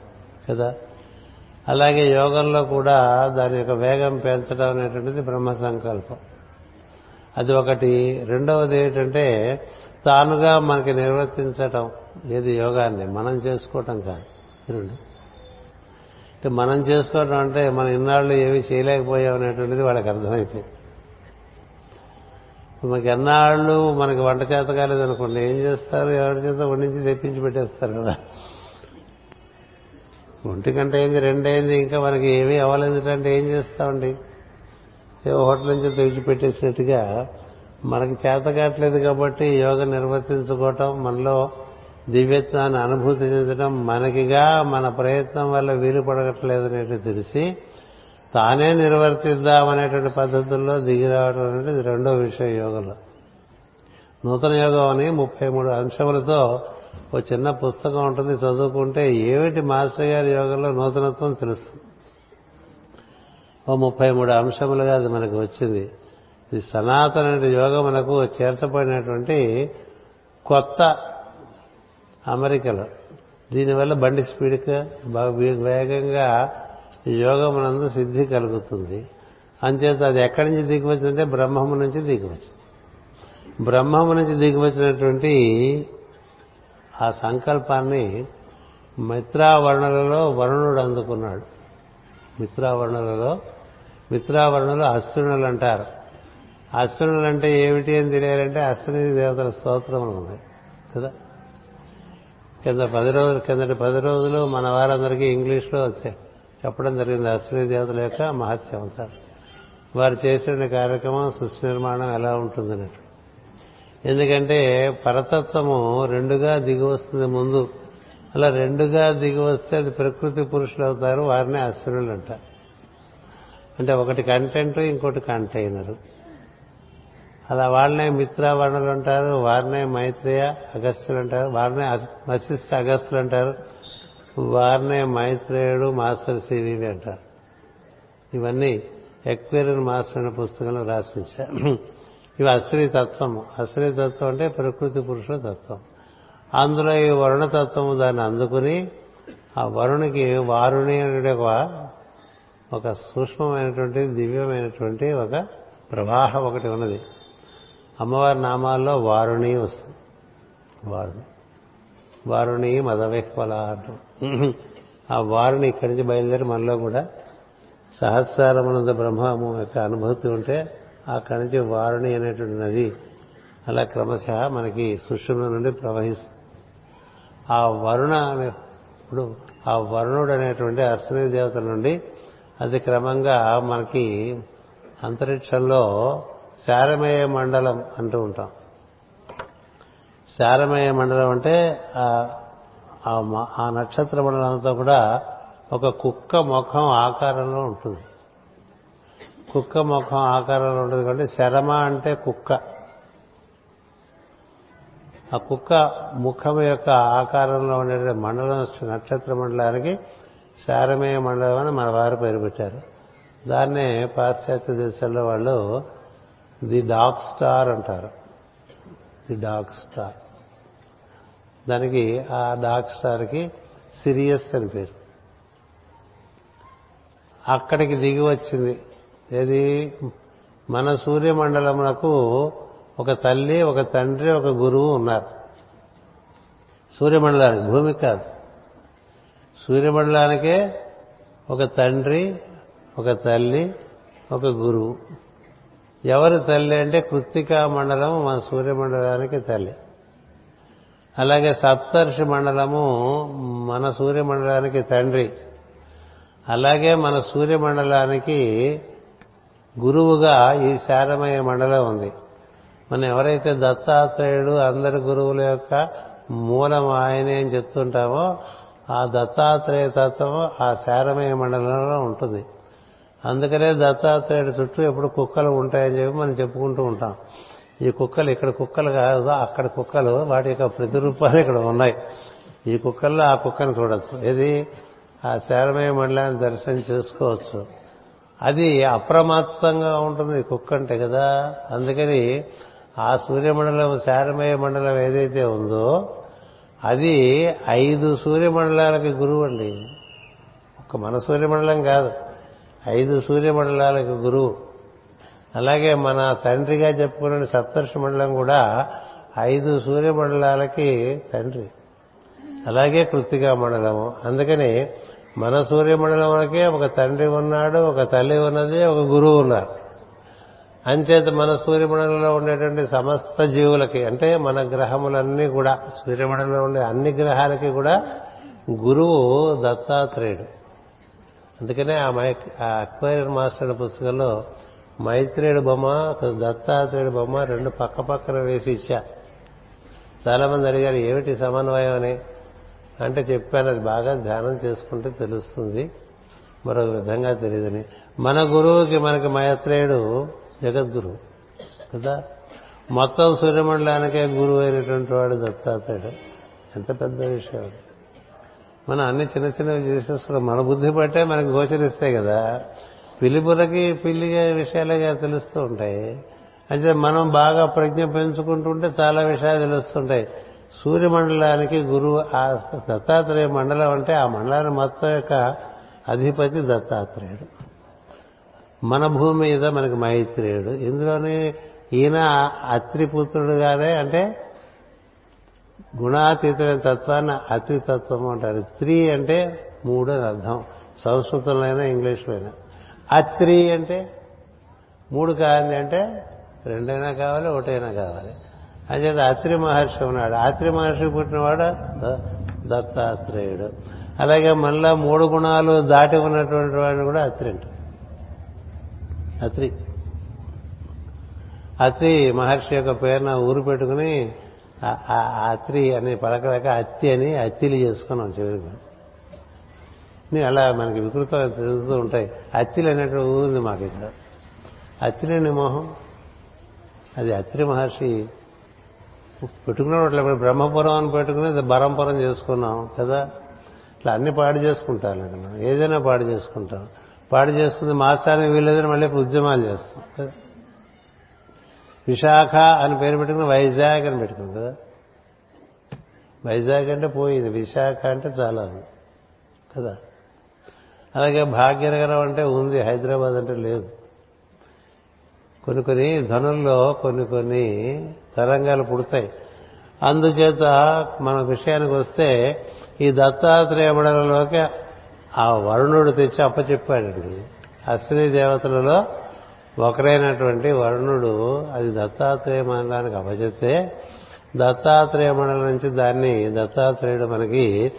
కదా? అలాగే యోగంలో కూడా దాని యొక్క వేగం పెంచడం అనేటువంటిది బ్రహ్మ సంకల్పం. అది ఒకటి. రెండవది ఏంటంటే తానుగా మనకి నిర్వర్తించటం ఏది యోగాన్ని మనం చేసుకోవటం కాదు. రెండు అంటే మనం చేసుకోవటం అంటే మన ఇన్నాళ్ళు ఏమీ చేయలేకపోయాం అనేటువంటిది వాళ్ళకి అర్థమైపోయింది. మనకి ఎన్నాళ్ళు మనకి వంట చేత కాలేదనుకోండి ఏం చేస్తారు? ఎవరి చేత? వండించి తెప్పించి పెట్టేస్తారు కదా. ఒంటి గంట అయింది రెండైంది ఇంకా మనకి ఏమీ అవ్వలేదు అంటే ఏం చేస్తామండి? ఏ హోటల్ నుంచి తెచ్చి పెట్టేసినట్టుగా మనకి చేత కావట్లేదు కాబట్టి యోగ నిర్వర్తించుకోవటం మనలో దివ్యత్వాన్ని అనుభూతి చెందడం మనకిగా మన ప్రయత్నం వల్ల వీలు పడగట్లేదనేది తెలిసి తానే నిర్వర్తిద్దామనేటువంటి పద్ధతుల్లో దిగి రావడం అనేది రెండో విషయం యోగంలో. నూతన యోగం అని ముప్పై మూడు అంశములతో ఓ చిన్న పుస్తకం ఉంటుంది చదువుకుంటే ఏమిటి మాస్టర్ గారి యోగంలో నూతనత్వం తెలుస్తుంది. ఓ ముప్పై మూడు అంశములుగా అది మనకు వచ్చింది. ఇది సనాతన యోగం మనకు చేర్చబడినటువంటి కొత్త అమెరికాలో. దీనివల్ల బండి స్పీడ్గా వేగంగా యోగమునందు సిద్ధి కలుగుతుంది. అంచేత అది ఎక్కడి నుంచి దిగివచ్చిందంటే బ్రహ్మము నుంచి దిగివచ్చింది బ్రహ్మము నుంచి దిగివచ్చినటువంటి ఆ సంకల్పాన్ని మిత్రావర్ణులలో వరుణుడు అందుకున్నాడు. మిత్రావర్ణులలో మిత్రావర్ణులు అశ్వినులు అంటారు. అశ్వినులు అంటే ఏమిటి అని తెలియాలంటే అశ్విని దేవతల స్తోత్రములు ఉన్నాయి కదా? కింద పది రోజులు కిందటి పది రోజులు మన వారందరికీ ఇంగ్లీష్లో చెప్పడం జరిగింది అశ్విని దేవతల యొక్క మహత్యం అంతా. వారు చేసిన కార్యక్రమం సుస్నిర్మాణం ఎలా ఉంటుందన్నట్టు ఎందుకంటే పరతత్వము రెండుగా దిగి వస్తుంది ముందు. అలా రెండుగా దిగి వస్తే అది ప్రకృతి పురుషులు అవుతారు వారినే అశ్వినులు అంటారు. అంటే ఒకటి కంటెంట్ ఇంకోటి కంటైనరు అలా వాళ్ళనే మిత్రావర్ణులు అంటారు వారినే మైత్రేయ అగస్త్యులు అంటారు వారినే వశిష్ఠ అగస్త్యులు అంటారు వారినే మైత్రేయుడు మాస్టర్ సివివి అంటారు. ఇవన్నీ ఎక్వేరియన్ మాస్టర్ అనే పుస్తకంలో రాసి ఉంచారు ఇవి అశ్రీ తత్వము. అశ్రీ తత్వం అంటే ప్రకృతి పురుషుల తత్వం. అందులో ఈ వరుణతత్వము దాన్ని అందుకుని ఆ వరుణికి వారుణి అనే ఒక ఒక సూక్ష్మమైనటువంటి దివ్యమైనటువంటి ఒక ప్రవాహం ఒకటి ఉన్నది. అమ్మవారి నామాల్లో వారుణి వస్తుంది. వారుణి. వారుణి మదవెక్వల అంటాం. ఆ వారుని ఇక్కడి నుంచి బయలుదేరి మనలో కూడా సహస్రారమునంద బ్రహ్మము యొక్క అనుభూతి ఉంటే అక్కడి నుంచి వారుణి అనేటువంటి నది అలా క్రమశ మనకి సుషుమ్న నుండి ప్రవహిస్తుంది. ఆ వరుణ అనే ఇప్పుడు ఆ వరుణుడు అనేటువంటి అశ్విని దేవత నుండి అది క్రమంగా మనకి అంతరిక్షంలో శారమేయ మండలం అంటూ ఉంటాం. శారమేయ మండలం అంటే ఆ నక్షత్ర మండలం అంతా కూడా ఒక కుక్క ముఖం ఆకారంలో ఉంటుంది. కుక్క ముఖం ఆకారంలో ఉంటుంది కాబట్టి శరమ అంటే కుక్క. ఆ కుక్క ముఖం యొక్క ఆకారంలో ఉండే మండలం నక్షత్ర మండలానికి శారమేయ మండలం అని మన వారు పేరు పెట్టారు. దాన్నే పాశ్చాత్య దేశాల్లో వాళ్ళు ది డాక్ స్టార్ అంటారు. The dog star. దానికి ఆ డాక్ స్టార్కి సిరియస్ అని పేరు. అక్కడికి దిగి వచ్చింది. ఏది? మన సూర్యమండలమునకు ఒక తల్లి ఒక తండ్రి ఒక గురువు ఉన్నారు. సూర్యమండలానికి భూమి కాదు. సూర్యమండలానికే ఒక తండ్రి ఒక తల్లి ఒక గురువు. ఎవరు తల్లి అంటే కృత్తికా మండలం మన సూర్యమండలానికి తల్లి. అలాగే సప్తర్షి మండలము మన సూర్యమండలానికి తండ్రి. అలాగే మన సూర్యమండలానికి గురువుగా ఈ శారమయ మండలం ఉంది. మనం ఎవరైతే దత్తాత్రేయుడు అందరి గురువుల యొక్క మూలం ఆయనే అని చెప్తుంటామో ఆ దత్తాత్రేయ తత్వం ఆ శారమయ మండలంలో ఉంటుంది. అందుకనే దత్తాత్రేయుడు చుట్టూ ఎప్పుడు కుక్కలు ఉంటాయని చెప్పి మనం చెప్పుకుంటూ ఉంటాం. ఈ కుక్కలు ఇక్కడ కుక్కలు కాదు అక్కడ కుక్కలు వాటి యొక్క ప్రతిరూపాలు ఇక్కడ ఉన్నాయి. ఈ కుక్కల్లో ఆ కుక్కను చూడొచ్చు. ఇది ఆ శారమయ మండలాన్ని దర్శనం చేసుకోవచ్చు. అది అప్రమత్తంగా ఉంటుంది కుక్క అంటే కదా. అందుకని ఆ సూర్యమండలం శారమయ మండలం ఏదైతే ఉందో అది ఐదు సూర్యమండలాలకి గురువు అండి ఒక మన సూర్యమండలం కాదు. ఐదు సూర్యమండలాలకు గురువు. అలాగే మన తండ్రిగా చెప్పుకునే సప్తర్షి మండలం కూడా ఐదు సూర్యమండలాలకి తండ్రి. అలాగే కృత్తికా మండలము. అందుకని మన సూర్యమండలంకే ఒక తండ్రి ఉన్నాడు ఒక తల్లి ఉన్నది ఒక గురువు ఉన్నారు. అంచేత మన సూర్యమండలంలో ఉండేటువంటి సమస్త జీవులకి అంటే మన గ్రహములన్నీ కూడా సూర్యమండలంలో ఉండే అన్ని గ్రహాలకి కూడా గురువు దత్తాత్రేయుడు. అందుకనే ఆ మై ఆ అక్వైరియన్ మాస్టర్ పుస్తకంలో మైత్రేయుడు బొమ్మ దత్తాత్రేయుడు బొమ్మ రెండు పక్క పక్కన వేసి ఇచ్చా. చాలా మంది అడిగారు ఏమిటి సమన్వయం అని? అంటే చెప్పాను అది బాగా ధ్యానం చేసుకుంటే తెలుస్తుంది. మరొక విధంగా తెలియదని. మన గురువుకి మనకి మైత్రేయుడు జగద్గురు కదా? మొత్తం సూర్యమండలానికే గురువు అయినటువంటి వాడు దత్తాత్రేయుడు. ఎంత పెద్ద విషయం మనం అన్ని చిన్న చిన్నవి చేసేసుకున్నాం. మన బుద్ధి పట్టే మనకి గోచరిస్తాయి కదా. పిల్లిబుర్రకి పిల్లి విషయాలుగా తెలుస్తూ ఉంటాయి. అయితే మనం బాగా ప్రజ్ఞ పెంచుకుంటుంటే చాలా విషయాలు తెలుస్తుంటాయి. సూర్యమండలానికి గురువు ఆ దత్తాత్రేయ మండలం అంటే ఆ మండలాన్ని మొత్తం యొక్క అధిపతి దత్తాత్రేయుడు. మన భూమి మీద మనకి మైత్రేయుడు. ఇందులోని ఈయన అత్రిపుత్రుడుగానే అంటే గుణాతీతమైన తత్వాన్ని అతితత్వం అంటారు. త్రీ అంటే మూడు అని అర్థం. సంస్కృతంలో అయినా ఇంగ్లీష్లో అయినా అత్రి అంటే మూడు కావాలి అంటే రెండైనా కావాలి ఒకటైనా కావాలి. అంచేత అత్రి మహర్షి ఉన్నాడు. అత్రి మహర్షి పుట్టినవాడు దత్తాత్రేయుడు. అలాగే మళ్ళా మూడు గుణాలు దాటి ఉన్నటువంటి వాడిని కూడా అత్రి అంటారు. అత్రి. అత్రి మహర్షి యొక్క పేరున ఊరు పెట్టుకుని అత్రి అని పలకలేక అత్తి అని అత్తిలు చేసుకున్నాం చివరికి నేను అలా మనకి వికృతం తిరుగుతూ ఉంటాయి. అత్తిలు అనేటువంటి ఊరుంది మాకు ఇక్కడ. అత్తిలేని మోహం? అది అత్రి మహర్షి పెట్టుకున్నట్లు ఇప్పుడు బ్రహ్మపురం అని పెట్టుకుని బరంపురం చేసుకున్నాం కదా. ఇట్లా అన్ని పాడు చేసుకుంటారు మనం ఏదైనా పాడు చేసుకుంటాం. పాడు చేసుకుంది మాసానికి వీలేదని మళ్ళీ ఉద్యమాలు చేస్తాం. కదా విశాఖ అని పేరు పెట్టుకుని వైజాగ్ అని పెట్టుకుంది కదా. వైజాగ్ అంటే పోయింది విశాఖ అంటే చాలా కదా. అలాగే భాగ్యనగరం అంటే ఉంది హైదరాబాద్ అంటే లేదు. కొన్ని కొన్ని ధనుల్లో కొన్ని కొన్ని తరంగాలు పుడతాయి. అందుచేత మన విషయానికి వస్తే ఈ దత్తాత్రేయ మండలంలోకి ఆ వరుణుడు తెచ్చి అప్పచెప్పాడు అశ్విని దేవతలలో ఒకరైనటువంటి వరుణుడు అది దత్తాత్రేయ మండలానికి అప్పచెప్తే దత్తాత్రేయ మండలం నుంచి దాన్ని దత్తాత్రేయుడు మనకి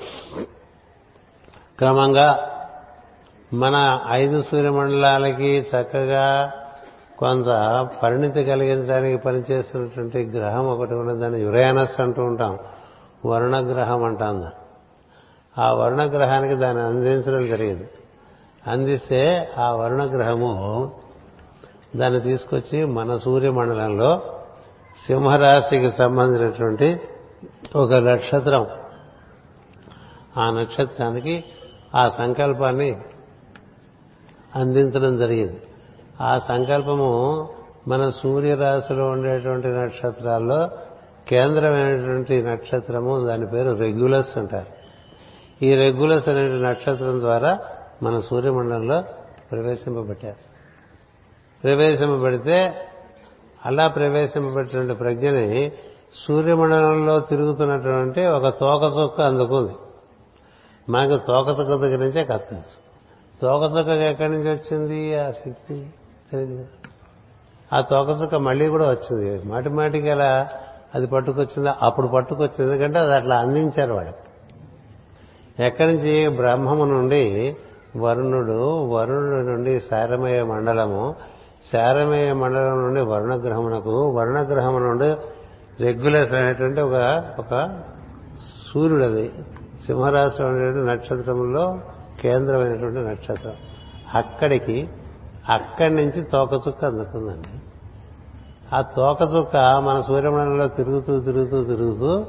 క్రమంగా మన ఐదు సూర్యమండలాలకి చక్కగా కొంత పరిణితి కలిగించడానికి పనిచేస్తున్నటువంటి గ్రహం ఒకటి ఉన్నది దాన్ని యురేనస్ అంటూ ఉంటాం. వరుణ గ్రహం అంటాం. ఆ వరుణగ్రహానికి దాన్ని అందించడం జరిగింది. అందిస్తే ఆ వరుణగ్రహము దాన్ని తీసుకొచ్చి మన సూర్యమండలంలో సింహరాశికి సంబంధించినటువంటి ఒక నక్షత్రం. ఆ నక్షత్రానికి ఆ సంకల్పాన్ని అందించడం జరిగింది. ఆ సంకల్పము మన సూర్యరాశిలో ఉండేటువంటి నక్షత్రాల్లో కేంద్రమైనటువంటి నక్షత్రము దాని పేరు రెగ్యులస్ అంటారు. ఈ రెగ్యులస్ అనే నక్షత్రం ద్వారా మన సూర్యమండలంలో ప్రవేశింపబట్టారు ప్రవేశింపబడితే అలా ప్రవేశింపబెట్టినటువంటి ప్రజ్ఞని సూర్యమండలంలో తిరుగుతున్నటువంటి ఒక తోకచుక్క అందుకుంది. మనకు తోకతుక్క దగ్గర నుంచే కథ తోకతుక్క ఎక్కడి నుంచి వచ్చింది? ఆ శక్తి తెలియదు. ఆ తోకచుక్క మళ్ళీ కూడా వచ్చింది. మాటి మాటికి అలా అది పట్టుకొచ్చింది? అప్పుడు పట్టుకొచ్చింది. ఎందుకంటే అది అట్లా అందించారు వాళ్ళకి. ఎక్కడి నుంచి? బ్రహ్మము నుండి వరుణుడు వరుణుడు నుండి సారమయ్యే మండలము శారమేయ మండలం నుండి వర్ణగ్రహమునకు వర్ణగ్రహము నుండి రెగ్యులర్స్ అనేటువంటి ఒక ఒక సూర్యుడు అది సింహరాశిలో ఉండేటువంటి నక్షత్రంలో కేంద్రమైనటువంటి నక్షత్రం. అక్కడికి అక్కడి నుంచి తోకచుక్క అందుతుందండి. ఆ తోకచుక్క మన సూర్యమండలంలో తిరుగుతూ తిరుగుతూ తిరుగుతూ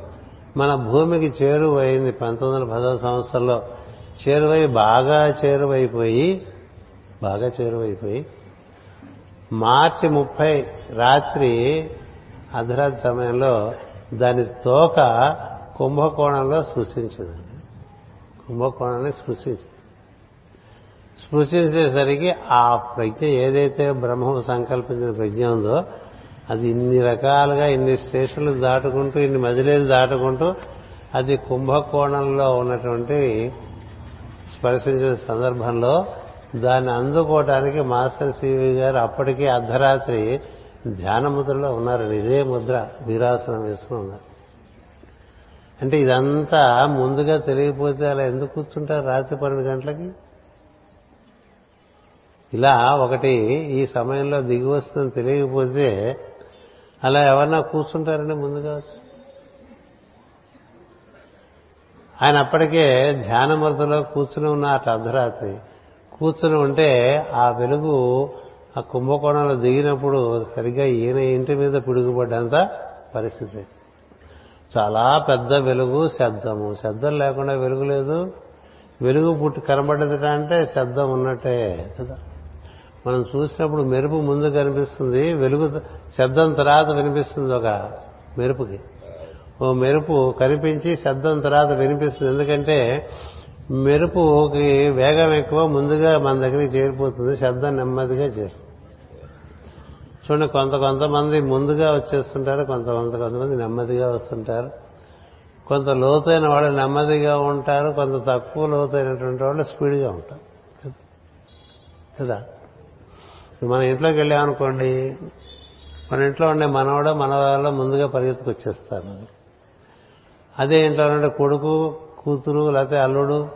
మన భూమికి చేరువైంది పంతొమ్మిది వందల పదవ సంవత్సరంలో. చేరువై బాగా చేరువైపోయి బాగా చేరువైపోయి మార్చి ముప్పై రాత్రి అర్ధరాత్రి సమయంలో దాని తోక కుంభకోణంలో స్పృశించింది కుంభకోణాన్ని స్పృశించింది. స్పృశించేసరికి ఆ ప్రజ్ఞ ఏదైతే బ్రహ్మం సంకల్పించిన ప్రజ్ఞ ఉందో అది ఇన్ని రకాలుగా ఇన్ని స్టేషన్లు దాటుకుంటూ ఇన్ని మదిలేలు దాటుకుంటూ అది కుంభకోణంలో ఉన్నటువంటి స్పర్శించిన సందర్భంలో దాన్ని అందుకోవటానికి మాస్టర్ సివి గారు అప్పటికే అర్ధరాత్రి ధ్యాన ముద్రలో ఉన్నారు. ఇదే ముద్ర వీరాసనం వేసుకుని ఉన్నారు. అంటే ఇదంతా ముందుగా తెలియకపోతే అలా ఎందుకు కూర్చుంటారు రాత్రి పన్నెండు గంటలకి? ఇలా ఒకటి ఈ సమయంలో దిగి వస్తుందని తెలియకపోతే అలా ఎవరన్నా కూర్చుంటారని ముందుగా వచ్చి? ఆయన అప్పటికే ధ్యానమృతలో కూర్చుని ఉన్న అటు అర్ధరాత్రి. కూర్చుని ఉంటే ఆ వెలుగు ఆ కుంభకోణంలో దిగినప్పుడు సరిగ్గా ఈయన ఇంటి మీద పిడుగుపడ్డంత పరిస్థితి. చాలా పెద్ద వెలుగు శబ్దము. శబ్దం లేకుండా వెలుగు లేదు. వెలుగు పుట్టి కనబడ్డది అంటే శబ్దం ఉన్నట్టే కదా. మనం చూసినప్పుడు మెరుపు ముందు కనిపిస్తుంది వెలుగు శబ్దం తర్వాత వినిపిస్తుంది ఒక మెరుపుకి. ఓ మెరుపు కనిపించి శబ్దం తర్వాత వినిపిస్తుంది. ఎందుకంటే మెరుపుకి వేగం ఎక్కువ ముందుగా మన దగ్గరికి చేరిపోతుంది శబ్దం నెమ్మదిగా చేరు చూడండి కొంత కొంతమంది ముందుగా వచ్చేస్తుంటారు కొంతమంది కొంతమంది నెమ్మదిగా వస్తుంటారు. కొంత లోతైన వాళ్ళు నెమ్మదిగా ఉంటారు కొంత తక్కువ లోతైనటువంటి వాళ్ళు స్పీడ్గా ఉంటారు. కదా? మన ఇంట్లోకి వెళ్ళామనుకోండి మన ఇంట్లో ఉండే మనవాడ మనవాళ్ళ ముందుగా పరిగెత్తుకు వచ్చేస్తారు అదే ఇంట్లో ఉండే కొడుకు కూతురు లేకపోతే అల్లుడు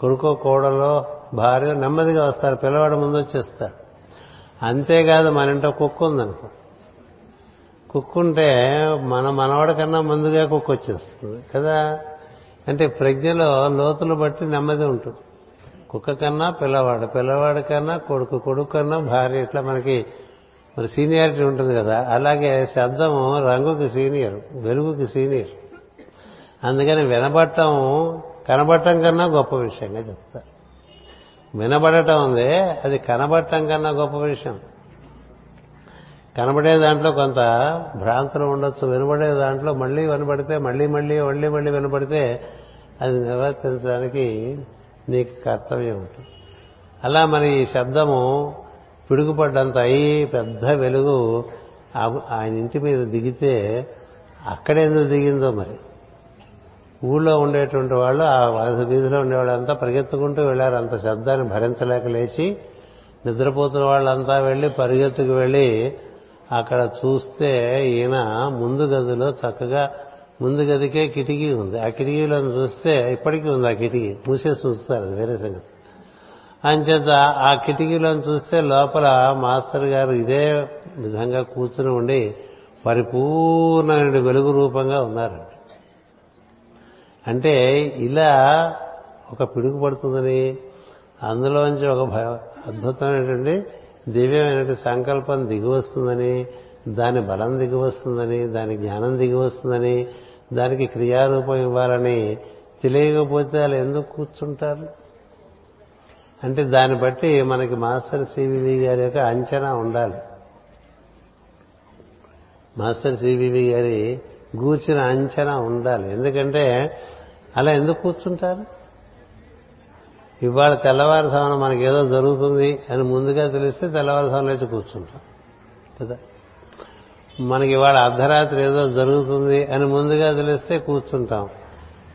కొడుకో కోడలో భార్య నెమ్మదిగా వస్తారు. పిల్లవాడు ముందు వచ్చేస్తాడు అంతేకాదు మన ఇంట్లో కుక్క ఉందనుకో. కుక్క ఉంటే మన మనవాడి కన్నా ముందుగా కుక్క వచ్చేస్తుంది కదా. అంటే ప్రజ్ఞలో లోతులు బట్టి నెమ్మది ఉంటుంది. కుక్క కన్నా పిల్లవాడు పిల్లవాడి కన్నా కొడుకు కొడుకు కన్నా భార్య. ఇట్లా మనకి మరి సీనియారిటీ ఉంటుంది కదా. అలాగే శబ్దము రంగుకి సీనియర్ వెలుగుకి సీనియర్. అందుకని వినబట్టం కనబడటం కన్నా గొప్ప విషయంగా చెప్తారు. వినబడటం ఉంది అది కనబడటం కన్నా గొప్ప విషయం. కనబడే దాంట్లో కొంత భ్రాంతులు ఉండొచ్చు వినబడే దాంట్లో మళ్ళీ వినబడితే మళ్ళీ మళ్ళీ మళ్ళీ మళ్ళీ వినబడితే అది నిర్వర్తించడానికి నీకు కర్తవ్యం ఉంటుంది. అలా మరి ఈ శబ్దము పిడుగుపడ్డంత అయి పెద్ద వెలుగు ఆయన ఇంటి మీద దిగితే అక్కడెందుకు దిగిందో మరి? ఊళ్ళో ఉండేటువంటి వాళ్ళు ఆ వీధిలో ఉండేవాళ్ళంతా పరిగెత్తుకుంటూ వెళ్ళారు. అంత శబ్దాన్ని భరించలేక లేచి నిద్రపోతున్న వాళ్ళంతా వెళ్ళి పరిగెత్తుకు వెళ్ళి అక్కడ చూస్తే ఈయన ముందు గదిలో చక్కగా ముందు గదికే కిటికీ ఉంది. ఆ కిటికీలో చూస్తే ఇప్పటికీ ఉంది ఆ కిటికీ. మూసేసి చూస్తారు అది వేరే సంగతి. అంచేత ఆ కిటికీలో చూస్తే లోపల మాస్టర్ గారు ఇదే విధంగా కూర్చుని ఉండి పరిపూర్ణమైన వెలుగు రూపంగా ఉన్నారండి. అంటే ఇలా ఒక పిడుగు పడుతుందని అందులోంచి ఒక అద్భుతమైనటువంటి దివ్యమైనటువంటి సంకల్పం దిగి వస్తుందని దాని బలం దిగి వస్తుందని దాని జ్ఞానం దిగి వస్తుందని దానికి క్రియారూపం ఇవ్వాలని తెలియకపోతే వాళ్ళు ఎందుకు కూర్చుంటారు? అంటే దాన్ని బట్టి మనకి మాస్టర్ సివివి గారి యొక్క అంచనా ఉండాలి. మాస్టర్ సివివి గారి గూర్చిన అంచనా ఉండాలి. ఎందుకంటే అలా ఎందుకు కూర్చుంటారు? ఇవాళ తెల్లవారుసామన మనకి ఏదో జరుగుతుంది అని ముందుగా తెలిస్తే తెల్లవారుసామన లేచి కూర్చుంటాం. కదా? మనకి ఇవాళ అర్ధరాత్రి ఏదో జరుగుతుంది అని ముందుగా తెలిస్తే కూర్చుంటాం.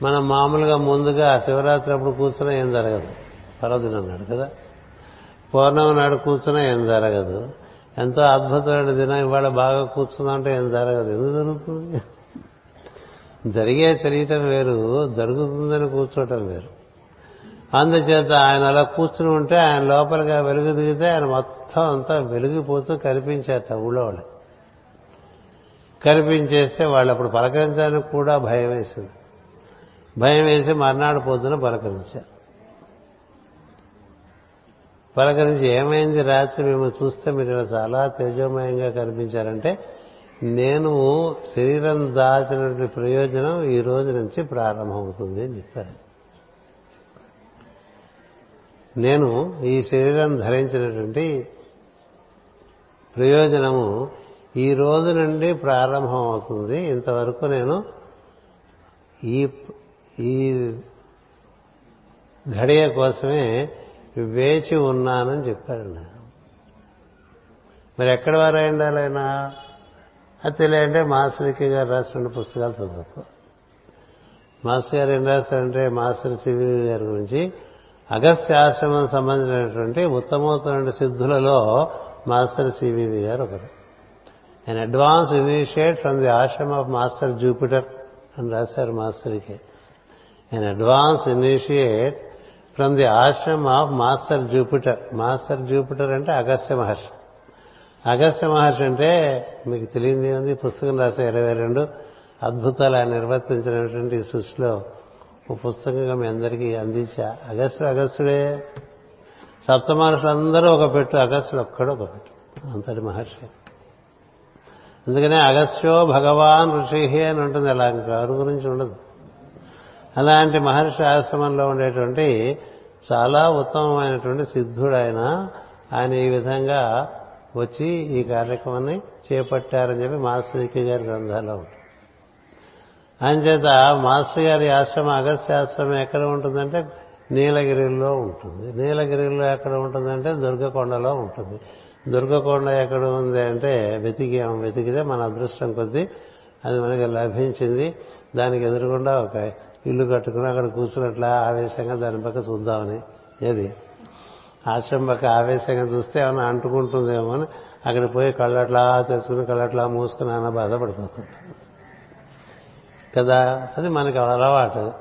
మనం మామూలుగా ముందుగా శివరాత్రి అప్పుడు కూర్చున్నా ఏం జరగదు. పర్వదిన నాడు కదా? పౌర్ణమి నాడు కూర్చున్నా ఏం జరగదు. ఎంతో అద్భుతమైన దినం ఇవాళ బాగా కూర్చుందంటే ఏం జరగదు. ఎందుకు జరుగుతుంది? జరిగే తెలియటం వేరు జరుగుతుందని కూర్చోటం వేరు. అందుచేత ఆయన అలా కూర్చుని ఉంటే ఆయన లోపలిగా వెలుగు దిగితే ఆయన మొత్తం అంతా వెలిగిపోతూ కనిపించేట ఊళ్ళో వాళ్ళు. కనిపించేస్తే వాళ్ళు అప్పుడు పలకరించడానికి కూడా భయం వేసింది. భయం వేసి మర్నాడు పొద్దున పలకరించారు. పలకరించి ఏమైంది రాత్రి మేము చూస్తే మీరు ఇలా చాలా తేజోమయంగా కనిపించారంటే నేను శరీరం దాచినటువంటి ప్రయోజనం ఈ రోజు నుంచి ప్రారంభమవుతుంది అని చెప్పారు. నేను ఈ శరీరం ధరించినటువంటి ప్రయోజనము ఈ రోజు నుండి ప్రారంభం అవుతుంది ఇంతవరకు నేను ఈ ఈ ఘడియ కోసమే వేచి ఉన్నానని చెప్పాడు మరి ఎక్కడ వారు అయిండాలైనా అది తెలియంటే మాస్టర్కి గారు రాసిన పుస్తకాలు చదువుకో మాస్టర్ గారు ఏం రాస్తారంటే మాస్టర్ సివి గారి గురించి అగస్త్య ఆశ్రమం సంబంధించినటువంటి ఉత్తమోత్తమైన సిద్ధులలో మాస్టర్ సివివి గారు ఒకరు. And advance initiate from the ashram of master Jupiter అని రాశారు మాస్టర్కి. And advance initiate from the ashram of master Jupiter. Master Jupiter అంటే అగస్త్య మహర్షి. అగస్త్య మహర్షి అంటే మీకు తెలియంది ఉంది పుస్తకం రాసే ఇరవై రెండు అద్భుతాలు ఆయన నిర్వర్తించినటువంటి సృష్టిలో ఓ పుస్తకంగా మీ అందరికీ అందించా. అగస్టుడు అగస్టుడే సప్త మహర్షులందరూ ఒక పెట్టు అగస్టుడు ఒక్కడు ఒక పెట్టు. అంతటి మహర్షి. అందుకనే అగస్త్యో భగవాన్ ఋషి అని ఉంటుంది. అలా ఎవరి గురించి ఉండదు. అలాంటి మహర్షి ఆశ్రమంలో ఉండేటువంటి చాలా ఉత్తమమైనటువంటి సిద్ధుడు ఆయన. ఆయన ఈ విధంగా వచ్చి ఈ కార్యక్రమాన్ని చేపట్టారని చెప్పి మాస్టర్కి గారి గ్రంథాల్లో ఉంటుంది. అంచేత మాస్టర్ గారి ఆశ్రమం అగస్త్యాశ్రమం ఎక్కడ ఉంటుందంటే నీలగిరిలో ఉంటుంది. నీలగిరిలో ఎక్కడ ఉంటుందంటే దుర్గకొండలో ఉంటుంది. దుర్గకొండ ఎక్కడ ఉంది అంటే వెతికాం వెతికితే మన అదృష్టం కొద్దీ అది మనకి లభించింది. దానికి ఎదురుగుండా ఒక ఇల్లు కట్టుకుని అక్కడ కూర్చున్నట్లా ఆవేశంగా దాని పక్క చూద్దామని. ఏది? ఆశ్రమం ఆవేశంగా చూస్తే ఏమైనా అంటుకుంటుందేమో అని అక్కడ పోయి కళ్ళట్లా తెచ్చుకుని కళ్ళట్లా మూసుకుని అన్న బాధపడిపోతుంది కదా? అది మనకి అలవాటు.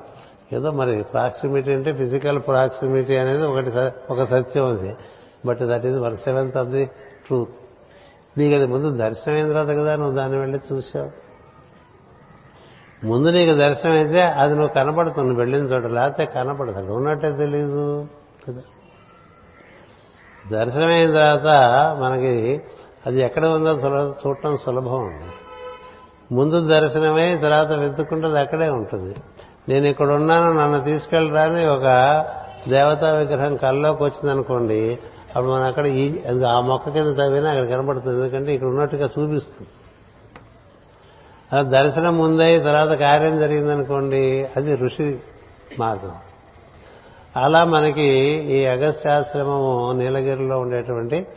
ఏదో మరి ప్రాక్సిమిటీ అంటే ఫిజికల్ ప్రాక్సిమిటీ అనేది ఒకటి స- ఒక సత్యం ఉంది but that is one seventh of the truth నీకు అది ముందు దర్శనమైన తర్వాత కదా నువ్వు దాన్ని వెళ్ళి చూసావు ముందు నీకు దర్శనం అయితే అది నువ్వు కనపడుతుంది వెళ్ళిన చోట. లేకపోతే కనపడతాడు ఉన్నట్టే తెలీదు కదా? దర్శనం అయిన తర్వాత మనకి అది ఎక్కడ ఉందో చూడటం సులభం ఉంది ముందు దర్శనమై తర్వాత వెతుక్కుంటే అది అక్కడే ఉంటుంది. నేను ఇక్కడ ఉన్నాను నన్ను తీసుకెళ్ళరా అని ఒక దేవతా విగ్రహం కల్లోకి వచ్చిందనుకోండి అప్పుడు మనం అక్కడ ఈ అది ఆ మొక్క కింద తవ్వినా అక్కడ కనబడుతుంది ఎందుకంటే ఇక్కడ ఉన్నట్టుగా చూపిస్తుంది. అలా దర్శనం ముందై తర్వాత కార్యం జరిగిందనుకోండి అది ఋషి మార్గం. అలా మనకి ఈ అగస్త్యాశ్రమము నీలగిరిలో ఉండేటువంటి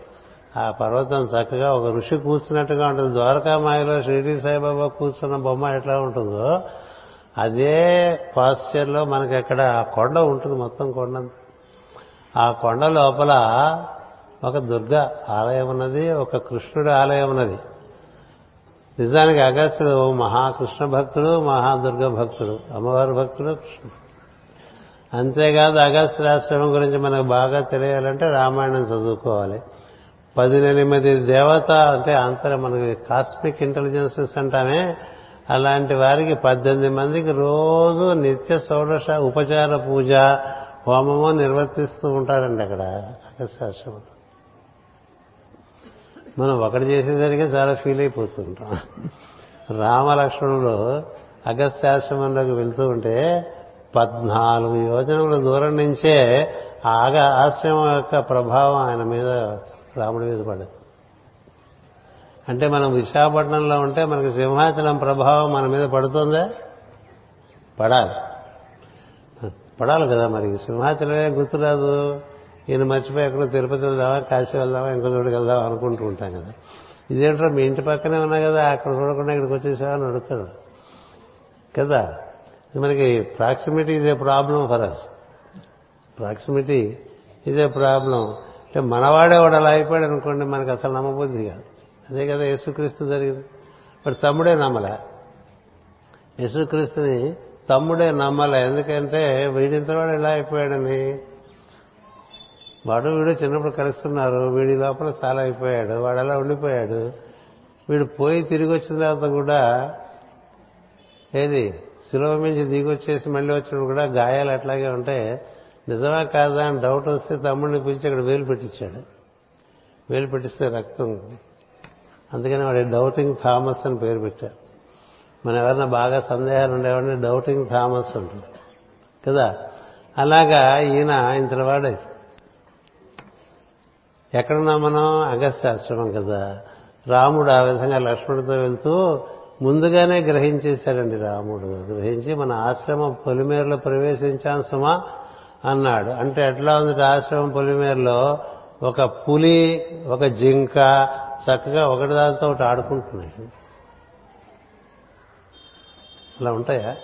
ఆ పర్వతం చక్కగా ఒక ఋషి కూర్చున్నట్టుగా ఉంటుంది. ద్వారకామాయలో షిరిడి సాయిబాబా కూర్చున్న బొమ్మ ఎట్లా ఉంటుందో అదే పాశ్చర్లో మనకి అక్కడ కొండ ఉంటుంది మొత్తం కొండ. ఆ కొండ లోపల ఒక దుర్గ ఆలయం ఉన్నది ఒక కృష్ణుడి ఆలయం ఉన్నది. నిజానికి అగస్త్యుడు మహాకృష్ణ భక్తుడు మహాదుర్గ భక్తుడు అమ్మవారి భక్తుడు కృష్ణుడు. అంతేకాదు అగస్త్యాశ్రమం గురించి మనకు బాగా తెలియాలంటే రామాయణం చదువుకోవాలి. పదినెనిమిది దేవత అంటే అంతరం మనకి కాస్మిక్ ఇంటెలిజెన్సెస్ అంటామే. అలాంటి వారికి పద్దెనిమిది మందికి రోజు నిత్య షోడశ ఉపచార పూజ హోమము నిర్వర్తిస్తూ ఉంటారండి అక్కడ అగస్త్యాశ్రమం మనం ఒకటి చేసేసరికి చాలా ఫీల్ అయిపోతుంటాం. రామలక్ష్మణులు అగస్త్యాశ్రమంలోకి వెళ్తూ ఉంటే పద్నాలుగు యోజనముల దూరం నుంచే ఆగ ఆశ్రమం యొక్క ప్రభావం ఆయన మీద రాముడి మీద పడింది. అంటే మనం విశాఖపట్నంలో ఉంటే మనకి సింహాచలం ప్రభావం మన మీద పడుతుందా? పడాలి. పడాలి కదా మరి. సింహాచలమే గుర్తురాదు. ఈయన మర్చిపోయి ఎక్కడో తిరుపతి వెళ్దామా కాశీ వెళ్దామా ఇంకో చోటుకి వెళ్దామా అనుకుంటూ ఉంటాం కదా. ఇదేంటో మీ ఇంటి పక్కనే ఉన్నా కదా అక్కడ చూడకుండా ఇక్కడికి వచ్చేసావా అని అడుగుతాడు. కదా? మనకి ప్రాక్సిమిటీ ఇదే ప్రాబ్లం ఫర్ అస్ ప్రాక్సిమిటీ ఇదే ప్రాబ్లం అంటే మనవాడే వాడు అలా అయిపోయాడు అనుకోండి మనకు అసలు నమ్మబుద్ధి కాదు. అదే కదా యేసుక్రీస్తు జరిగింది. వాడు తమ్ముడే నమ్మలే. యేసుక్రీస్తుని తమ్ముడే నమ్మలే. ఎందుకంటే వీడింతవాడు ఇలా అయిపోయాడని? వాడు వీడు చిన్నప్పుడు కలుస్తున్నారు. వీడి లోపల చాలా అయిపోయాడు. వాడు అలా ఉండిపోయాడు. వీడు పోయి తిరిగి వచ్చిన తర్వాత కూడా ఏది? సులభ మించి దిగొచ్చేసి మళ్ళీ వచ్చినప్పుడు కూడా గాయాలు అట్లాగే ఉంటే నిజమా కాదా అని డౌట్ వస్తే తమ్ముడిని పిలిచి అక్కడ వేలు పెట్టించాడు. వేలు పెట్టిస్తే రక్తం అందుకని వాడు డౌటింగ్ థామస్ అని పేరు పెట్టారు మన ఎవరైనా బాగా సందేహాలు ఉండేవాడిని డౌటింగ్ థామస్ ఉంటుంది కదా? అలాగా ఈయన ఇంతటి వాడే ఎక్కడున్నా మనం? అగస్త్యాశ్రమం కదా. రాముడు ఆ విధంగా లక్ష్మణుడితో వెళ్తూ ముందుగానే గ్రహించేశాడండి రాముడు. గ్రహించి మన ఆశ్రమం పొలిమేరలో ప్రవేశించాం సుమా అన్నాడు. అంటే ఎట్లా ఉంది ఆశ్రమం పొలిమేరలో? ఒక పులి ఒక జింక చక్కగా ఒకటి దానితో ఒకటి ఆడుకుంటున్నాయి. అలా ఉంటాయా?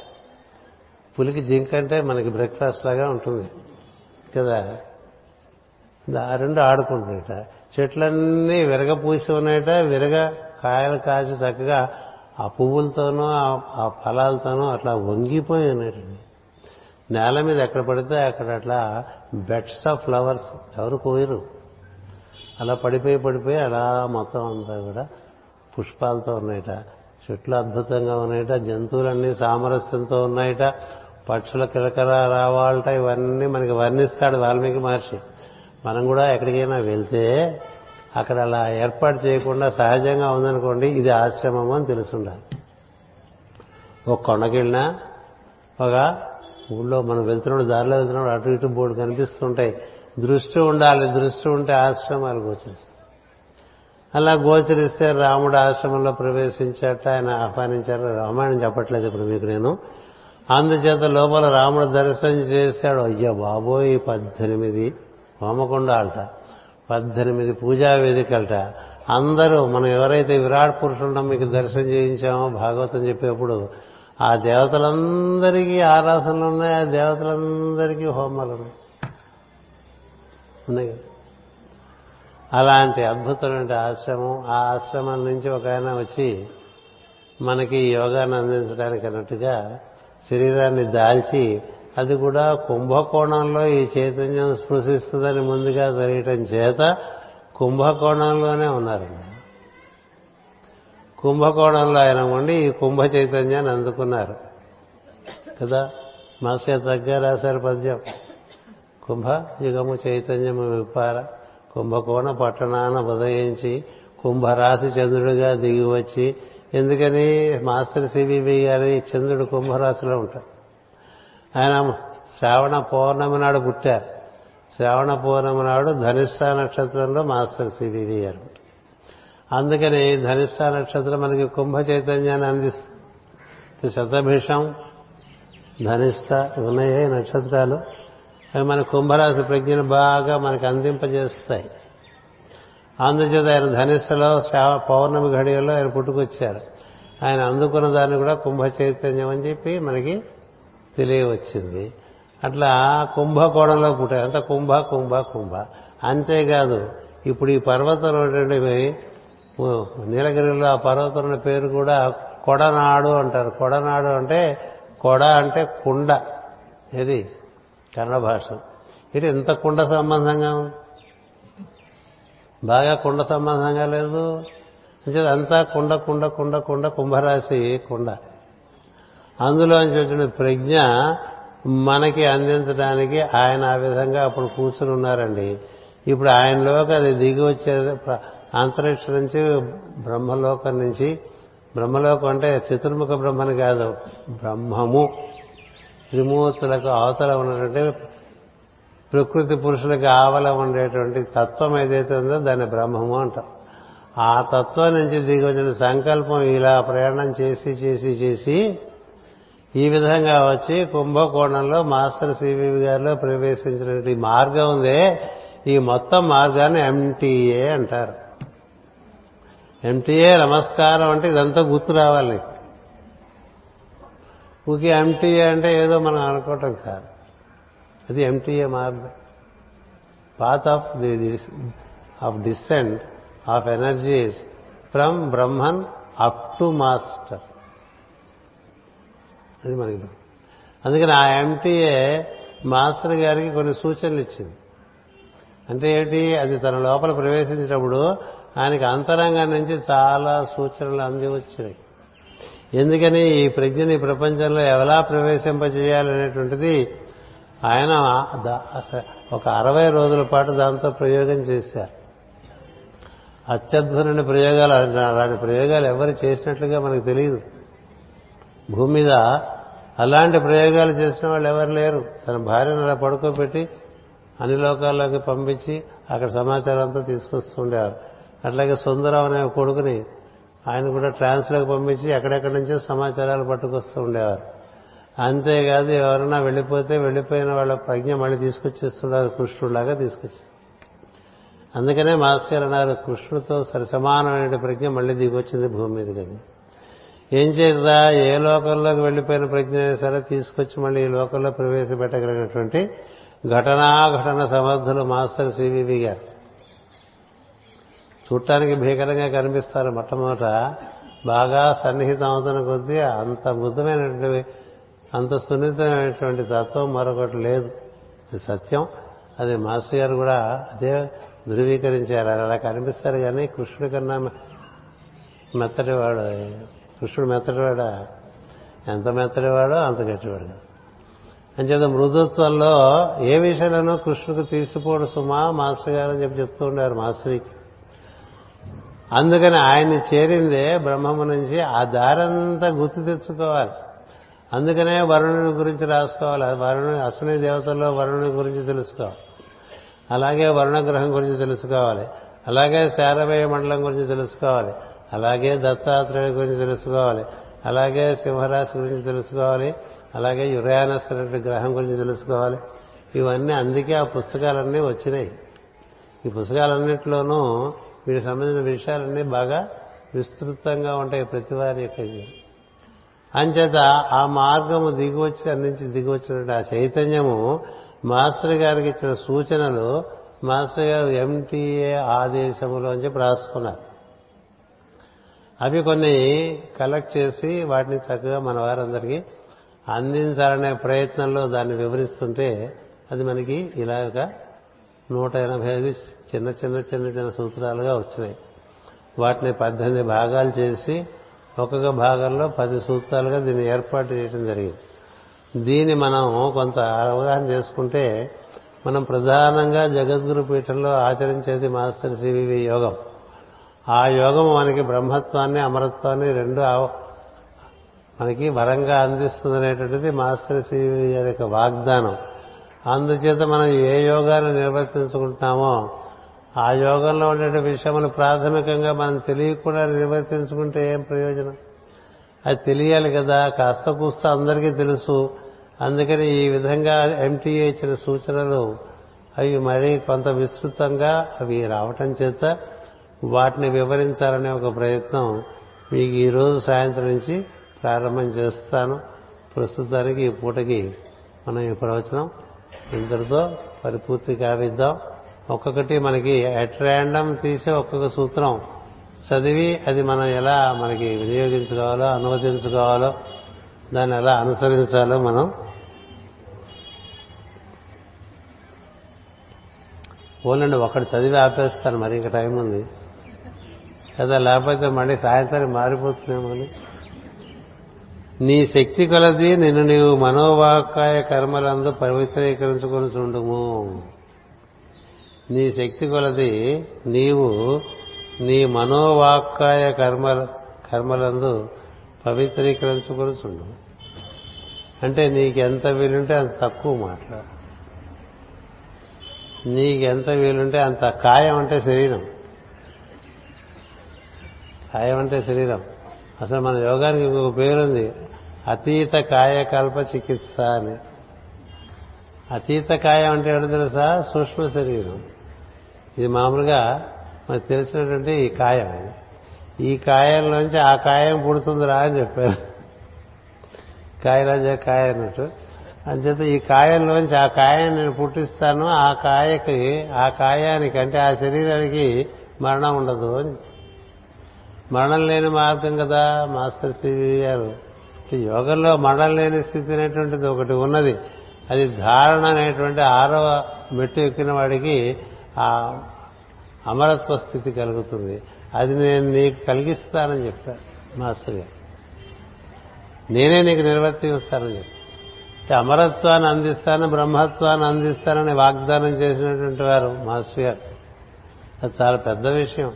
పులికి జింక అంటే మనకి బ్రేక్ఫాస్ట్ లాగా ఉంటుంది. కదా? ఆ రెండు ఆడుకుంటున్నాయట. చెట్లన్నీ విరగ పూసి ఉన్నాయట. విరగ కాయలు కాచి చక్కగా ఆ పువ్వులతోనో ఆ ఫలాలతోనో అట్లా వంగిపోయి ఉన్నాయండి నేల మీద ఎక్కడ పడితే అక్కడ అట్లా బెడ్స్ ఆఫ్ ఫ్లవర్స్ ఎవరు కోయరు అలా పడిపోయి పడిపోయి అలా మొత్తం అంతా కూడా పుష్పాలతో ఉన్నాయట. చెట్లు అద్భుతంగా ఉన్నాయట. జంతువులన్నీ సామరస్యంతో ఉన్నాయట. పక్షుల కిలకల రావాలట. ఇవన్నీ మనకి వర్ణిస్తాడు వాల్మీకి మహర్షి. మనం కూడా ఎక్కడికైనా వెళ్తే అక్కడ అలా ఏర్పాటు చేయకుండా సహజంగా ఉందనుకోండి ఇది ఆశ్రమము అని తెలుసుండాలి. ఒక కొండకెళ్ళినా ఒక ఊళ్ళో మనం వెళ్తున్నాడు దారిలో వెళ్తున్నాడు అటు ఇటు బోర్డు కనిపిస్తుంటాయి. దృష్టి ఉండాలి దృష్టి ఉంటే ఆశ్రమాలు గోచరిస్తాయి. అలా గోచరిస్తే రాముడు ఆశ్రమంలో ప్రవేశించట ఆయన ఆహ్వానించారు. రామాయణం చెప్పట్లేదు ఇప్పుడు మీకు నేను. అందుచేత లోపల రాముడు దర్శనం చేశాడు. అయ్యా బాబోయ్ పద్దెనిమిది హోమకుండాలట. పద్దెనిమిది పూజా వేదికలట. అందరూ మనం ఎవరైతే విరాట్ పురుషులను మీకు దర్శనం చేయించామో భాగవతం చెప్పేప్పుడు ఆ దేవతలందరికీ ఆరాధనలు ఉన్నాయి ఆ దేవతలందరికీ హోమాలు ఉన్నాయి. ఉన్నాయి అలాంటి అద్భుతమైన ఆశ్రమం ఆ ఆశ్రమం నుంచి ఒక ఆయన వచ్చి మనకి యోగాన్ని అందించడానికి అన్నట్టుగా శరీరాన్ని దాల్చి అది కూడా కుంభకోణంలో ఈ చైతన్యం స్పృశిస్తుందని ముందుగా తెలియటం చేత కుంభకోణంలోనే ఉన్నారండి. కుంభకోణంలో ఆయన ఉండి ఈ కుంభ చైతన్యాన్ని అందుకున్నారు. కదా? మాస్టర్ తగ్గా రాశారు పద్యం. కుంభ యుగము చైతన్యము విప్పార. కుంభకోణ పట్టణాన ఉదయించి కుంభరాశి చంద్రుడిగా దిగి వచ్చి ఎందుకని మాస్టర్ సిబిబి గారి చంద్రుడు కుంభరాశిలో ఉంటారు. ఆయన శ్రావణ పౌర్ణమి నాడు పుట్టారు శ్రావణ పౌర్ణమి నాడు ధనిష్ట నక్షత్రంలో మాస్టర్ సిబిబి గారు. అందుకని ధనిష్ట నక్షత్రం మనకి కుంభ చైతన్యాన్ని అందిస్తుంది. శతభిషం ధనిష్ట ఉన్నాయే నక్షత్రాలు? అవి మన కుంభరాశి ప్రజ్ఞను బాగా మనకు అందింపజేస్తాయి. అందుచేత ఆయన ధనిష్టలో పౌర్ణమి ఘడియల్లో ఆయన పుట్టుకొచ్చారు. ఆయన అందుకున్న దాన్ని కూడా కుంభ చైతన్యం అని చెప్పి మనకి తెలియవచ్చింది. అట్లా కుంభకోణంలో పుట్టారు. అంత కుంభ కుంభ కుంభ. అంతేకాదు ఇప్పుడు ఈ పర్వతం ఉన్నటువంటి నీలగిరిలో ఆ పర్వతం పేరు కూడా కొడనాడు అంటారు. కొడనాడు అంటే కొడ అంటే కుండ. ఇది కన్నడ భాష. ఇది ఎంత కుండ సంబంధంగా? ఉంది బాగా కుండ సంబంధంగా లేదు? అంతా కుండ కుండ కుండ కుండ కుంభరాశి కుండ. అందులోంచి వచ్చిన ప్రజ్ఞ మనకి అందించడానికి ఆయన ఆ విధంగా అప్పుడు కూర్చుని ఉన్నారండి. ఇప్పుడు ఆయనలోకి అది దిగి వచ్చే అంతరిక్ష నుంచి బ్రహ్మలోకం నుంచి బ్రహ్మలోకం అంటే చతుర్ముఖ బ్రహ్మని కాదు బ్రహ్మము. త్రిమూర్తులకు అవతల ఉన్నటువంటి ప్రకృతి పురుషులకు ఆవల ఉండేటువంటి తత్వం ఏదైతే ఉందో దాన్ని బ్రహ్మము అంటాం. ఆ తత్వం నుంచి దిగి వచ్చిన సంకల్పం ఇలా ప్రయాణం చేసి చేసి చేసి ఈ విధంగా వచ్చి కుంభకోణంలో మాస్టర్ సివివి గారిలో ప్రవేశించినటువంటి మార్గం ఉందే. ఈ మొత్తం మార్గాన్ని ఎంటీఏ అంటారు. ఎంటీఏ నమస్కారం అంటే ఇదంతా గుర్తు రావాలి. ఊకే ఎంటీఏ అంటే ఏదో మనం అనుకోవటం కాదు. అది ఎంటీఏ మార్గం. Path of the of descent of energies from Brahman up to master అది మనకి అందుకని ఆ ఎంటీఏ మాస్టర్ గారికి కొన్ని సూచనలు ఇచ్చింది. అంటే ఏంటి అది తన లోపల ప్రవేశించినప్పుడు ఆయనకి అంతరంగం నుంచి చాలా సూచనలు అంది వచ్చినాయి ఎందుకని? ఈ ప్రజ్ఞని ప్రపంచంలో ఎలా ప్రవేశింపజేయాలనేటువంటిది ఆయన ఒక అరవై రోజుల పాటు దాంతో ప్రయోగం చేశారు. అత్యద్భుతమైన ప్రయోగాలు అలాంటి ప్రయోగాలు ఎవరు చేసినట్లుగా మనకు తెలియదు. భూమి మీద అలాంటి ప్రయోగాలు చేసిన వాళ్ళు ఎవరు లేరు. తన భార్యను అలా పడుకోబెట్టి అన్ని లోకాల్లోకి పంపించి అక్కడ సమాచారం అంతా తీసుకొస్తుండేవారు. అట్లాగే సుందరం అనే కొడుకుని ఆయన కూడా ట్రాన్స్లోకి పంపించి ఎక్కడెక్కడి నుంచో సమాచారాలు పట్టుకొస్తూ ఉండేవారు. అంతేకాదు ఎవరైనా వెళ్ళిపోతే వెళ్ళిపోయిన వాళ్ళ ప్రజ్ఞ మళ్ళీ తీసుకొచ్చేస్తున్నారు కృష్ణుడిలాగా తీసుకొచ్చి అందుకనే మాస్టర్ అన్నారు కృష్ణుడితో సరిసమానమైన ప్రజ్ఞ మళ్ళీ దిగొచ్చింది భూమి మీద కానీ ఏం చేద్దా? ఏ లోకంలోకి వెళ్ళిపోయిన ప్రజ్ఞ సరే తీసుకొచ్చి మళ్ళీ ఈ లోకంలో ప్రవేశపెట్టగలిగినటువంటి ఘటనాఘటన సమర్థులు మాస్టర్ సివివి గారు. చూడటానికి భీకరంగా కనిపిస్తారు మొట్టమొదట. బాగా సన్నిహితం అవుతున్న కొద్దీ అంత బుద్ధమైనటువంటి అంత సున్నితమైనటువంటి తత్వం మరొకటి లేదు. సత్యం. అది మాస్టర్ గారు కూడా అదే ధృవీకరించారు. అలా కనిపిస్తారు కానీ కృష్ణుడి కన్నా మెత్తటి వాడు కృష్ణుడు మెత్తటివాడా? ఎంత మెత్తటివాడో అంత గట్టివాడు. అంచేత మృదుత్వంలో ఏ విషయంలోనూ కృష్ణుడికి తీసిపోడు సుమా? మాస్టర్ గారు అని చెప్పి చెప్తూ ఉండారు మాస్టర్కి. అందుకని ఆయన్ని చేరిందే బ్రహ్మము నుంచి ఆ దారంతా గుర్తు తెచ్చుకోవాలి. అందుకనే వరుణుని గురించి రాసుకోవాలి. వరుణు అశ్విని దేవతల్లో వరుణుని గురించి తెలుసుకోవాలి. అలాగే వరుణగ్రహం గురించి తెలుసుకోవాలి. అలాగే శారవేయ మండలం గురించి తెలుసుకోవాలి. అలాగే దత్తాత్రేయుడి గురించి తెలుసుకోవాలి. అలాగే సింహరాశి గురించి తెలుసుకోవాలి. అలాగే యురానస్ అనే గ్రహం గురించి తెలుసుకోవాలి. ఇవన్నీ అందుకే ఆ పుస్తకాలన్నీ వచ్చినాయి. ఈ పుస్తకాలన్నింటిలోనూ వీటికి సంబంధించిన విషయాలన్నీ బాగా విస్తృతంగా ఉంటాయి ప్రతి వారి యొక్క అంచేత ఆ మార్గము దిగివచ్చి అందించి దిగివచ్చినటువంటి ఆ చైతన్యము మాస్టర్ గారికి ఇచ్చిన సూచనలు మాస్టర్ గారు ఎంటీఏ ఆదేశములు అని చెప్పి రాసుకున్నారు. అవి కొన్ని కలెక్ట్ చేసి వాటిని చక్కగా మన వారందరికీ అందించాలనే ప్రయత్నంలో దాన్ని వివరిస్తుంటే అది మనకి ఇలాగ నూట ఎనభై ఐదు చిన్న చిన్న చిన్న చిన్న సూత్రాలుగా వచ్చినాయి. వాటిని పద్దెనిమిది భాగాలు చేసి ఒక్కొక్క భాగంలో పది సూత్రాలుగా దీన్ని ఏర్పాటు చేయడం జరిగింది. దీన్ని మనం కొంత అవగాహన చేసుకుంటే మనం ప్రధానంగా జగద్గురు పీఠంలో ఆచరించేది మాస్టర్ సివివి యోగం. ఆ యోగం మనకి బ్రహ్మత్వాన్ని అమరత్వాన్ని రెండు మనకి వరంగా అందిస్తుందనేటువంటిది మాస్టర్ సివివి గారి యొక్క వాగ్దానం. అందుచేత మనం ఏ యోగాన్ని నిర్వర్తించుకుంటున్నామో ఆ యోగంలో ఉండే విషయములు ప్రాథమికంగా మనం తెలియకుండా నిర్వర్తించుకుంటే ఏం ప్రయోజనం? అది తెలియాలి కదా కాస్త కూస్త అందరికీ తెలుసు. అందుకని ఈ విధంగా ఎంటీఏ ఇచ్చిన సూచనలు అవి మరీ కొంత విస్తృతంగా అవి రావటం చేత వాటిని వివరించాలనే ఒక ప్రయత్నం మీకు ఈరోజు సాయంత్రం నుంచి ప్రారంభం చేస్తాను. ప్రస్తుతానికి ఈ పూటకి మనం ఈ ప్రవచనం ఇంతటితో పరిపూర్తి కావిద్దాం. ఒక్కొక్కటి మనకి అట్ ర్యాండమ్ తీసే ఒక్కొక్క సూత్రం చదివి అది మనం ఎలా మనకి వినియోగించుకోవాలో అనువదించుకోవాలో దాన్ని ఎలా అనుసరించాలో మనం ఓన్లండి ఒకటి చదివి ఆపేస్తాను మరి ఇంకా టైం ఉంది. కదా లేకపోతే మళ్ళీ సాయంత్రం మారిపోతుందేమో అని నీ శక్తి కొలది నిన్ను నీవు మనోవాకాయ కర్మలందు పవిత్రీకరించుకొని చుండుము నీ శక్తి కొలది నీవు నీ మనోవాకాయ కర్మ కర్మలందు పవిత్రీకరించుకొని చూడు అంటే నీకెంత వీలుంటే అంత తక్కువ మాట్లాడు. నీకెంత వీలుంటే అంత కాయం అంటే శరీరం. కాయం అంటే శరీరం. అసలు మన యోగానికి ఇంకొక పేరుంది. అతీత కాయకల్ప చికిత్స అని. అతీత కాయం అంటే ఏంటో తెలుసా? సూక్ష్మ శరీరం. ఇది మామూలుగా మనకు తెలిసినటువంటి ఈ కాయం ఈ కాయంలోంచి ఆ కాయం పుడుతుందిరా అని చెప్పారు. కాయరాజా కాయ అన్నట్టు. అంచేత ఈ కాయంలోంచి ఆ కాయం నేను పుట్టిస్తాను. ఆ కాయకి ఆ కాయానికి అంటే ఆ శరీరానికి మరణం ఉండదు అని మరణం లేని మార్గం కదా మాస్టర్ సివి గారు. యోగంలో మరణం లేని స్థితి అనేటువంటిది ఒకటి ఉన్నది. అది ధారణ అనేటువంటి ఆరవ మెట్టు ఎక్కిన వాడికి ఆ అమరత్వ స్థితి కలుగుతుంది. అది నేను నీకు కలిగిస్తానని చెప్పాను మాస్టర్ గారు. నేనే నీకు నిర్వర్తిస్తానని చెప్పాను అమరత్వాన్ని అందిస్తాను బ్రహ్మత్వాన్ని అందిస్తానని వాగ్దానం చేసినటువంటి వారు మాస్టర్ గారు. అది చాలా పెద్ద విషయం.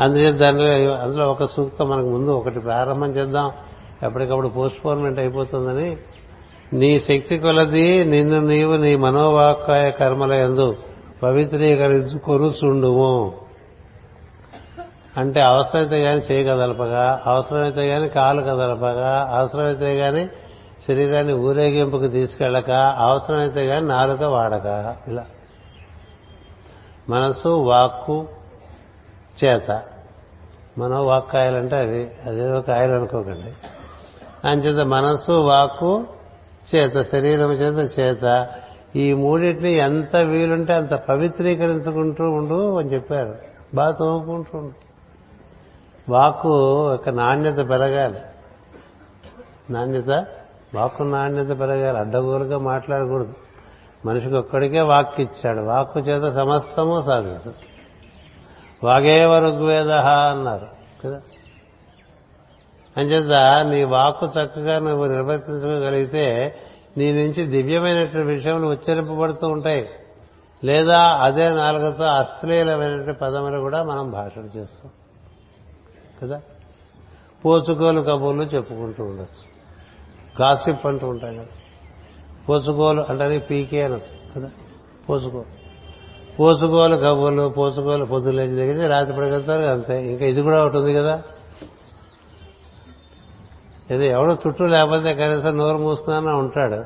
అందుచేత దానిలో అందులో ఒక సూక్తం మనకు ముందు ఒకటి ప్రారంభం చేద్దాం. ఎప్పటికప్పుడు పోస్ట్ పోన్మెంట్ అయిపోతుందని. నీ శక్తి కొలది నిన్ను నీవు నీ మనోవాకాయ కర్మల ఎందు పవిత్రీకరించు కొరుచుండుము అంటే అవసరమైతే కానీ చేయి కదలపగా అవసరమైతే కానీ కాలు కదలపగా అవసరమైతే కానీ శరీరాన్ని ఊరేగింపుకు తీసుకెళ్ళక అవసరమైతే కానీ నాలుక వాడక. ఇలా. మనసు వాక్కు చేత. మనోవాక్కాయలంటే అవి అదేదో కాయలు అనుకోకండి. అంచేత మనస్సు వాక్కు చేత శరీరం చేత చేత. ఈ మూడింటిని ఎంత వీలుంటే అంత పవిత్రీకరించుకుంటూ ఉండు అని చెప్పారు. బాగా తోముకుంటూ ఉండు. వాక్కు యొక్క నాణ్యత పెరగాలి. నాణ్యత వాక్కు నాణ్యత పెరగాలి. అడ్డగోలుగా మాట్లాడకూడదు. మనిషికి ఒక్కడికే వాక్కు ఇచ్చాడు వాక్కు చేత సమస్తము సాధించదు. వాగేవ ఋగ్వేద అన్నారు. కదా? అంచేత నీ వాక్కు చక్కగా నువ్వు నిర్వర్తించగలిగితే నీ నుంచి దివ్యమైనటువంటి విషయములు ఉచ్చరింపబడుతూ ఉంటాయి. లేదా అదే నాలుగుతో అశ్లీలమైనటువంటి పదములు కూడా మనం భాషలు చేస్తాం. కదా? పోచుకోలు కబుర్లు చెప్పుకుంటూ ఉండొచ్చు. గాసిప్ అంటూ ఉంటాం కదా? పోచుకోలు అంటే పీకే అనొచ్చు. కదా? పోచుకోలు పోసుకోలు కవ్వలు పోసుకోలు పొద్దులు లేచి దగ్గర రాత్రి పడగలుగుతారు అంతే. ఇంకా ఇది కూడా ఒకటి ఉంది కదా. ఏదో ఎవడో చుట్టూ లేకపోతే కనీసం నోరు మూసుకున్నా ఉంటాడు.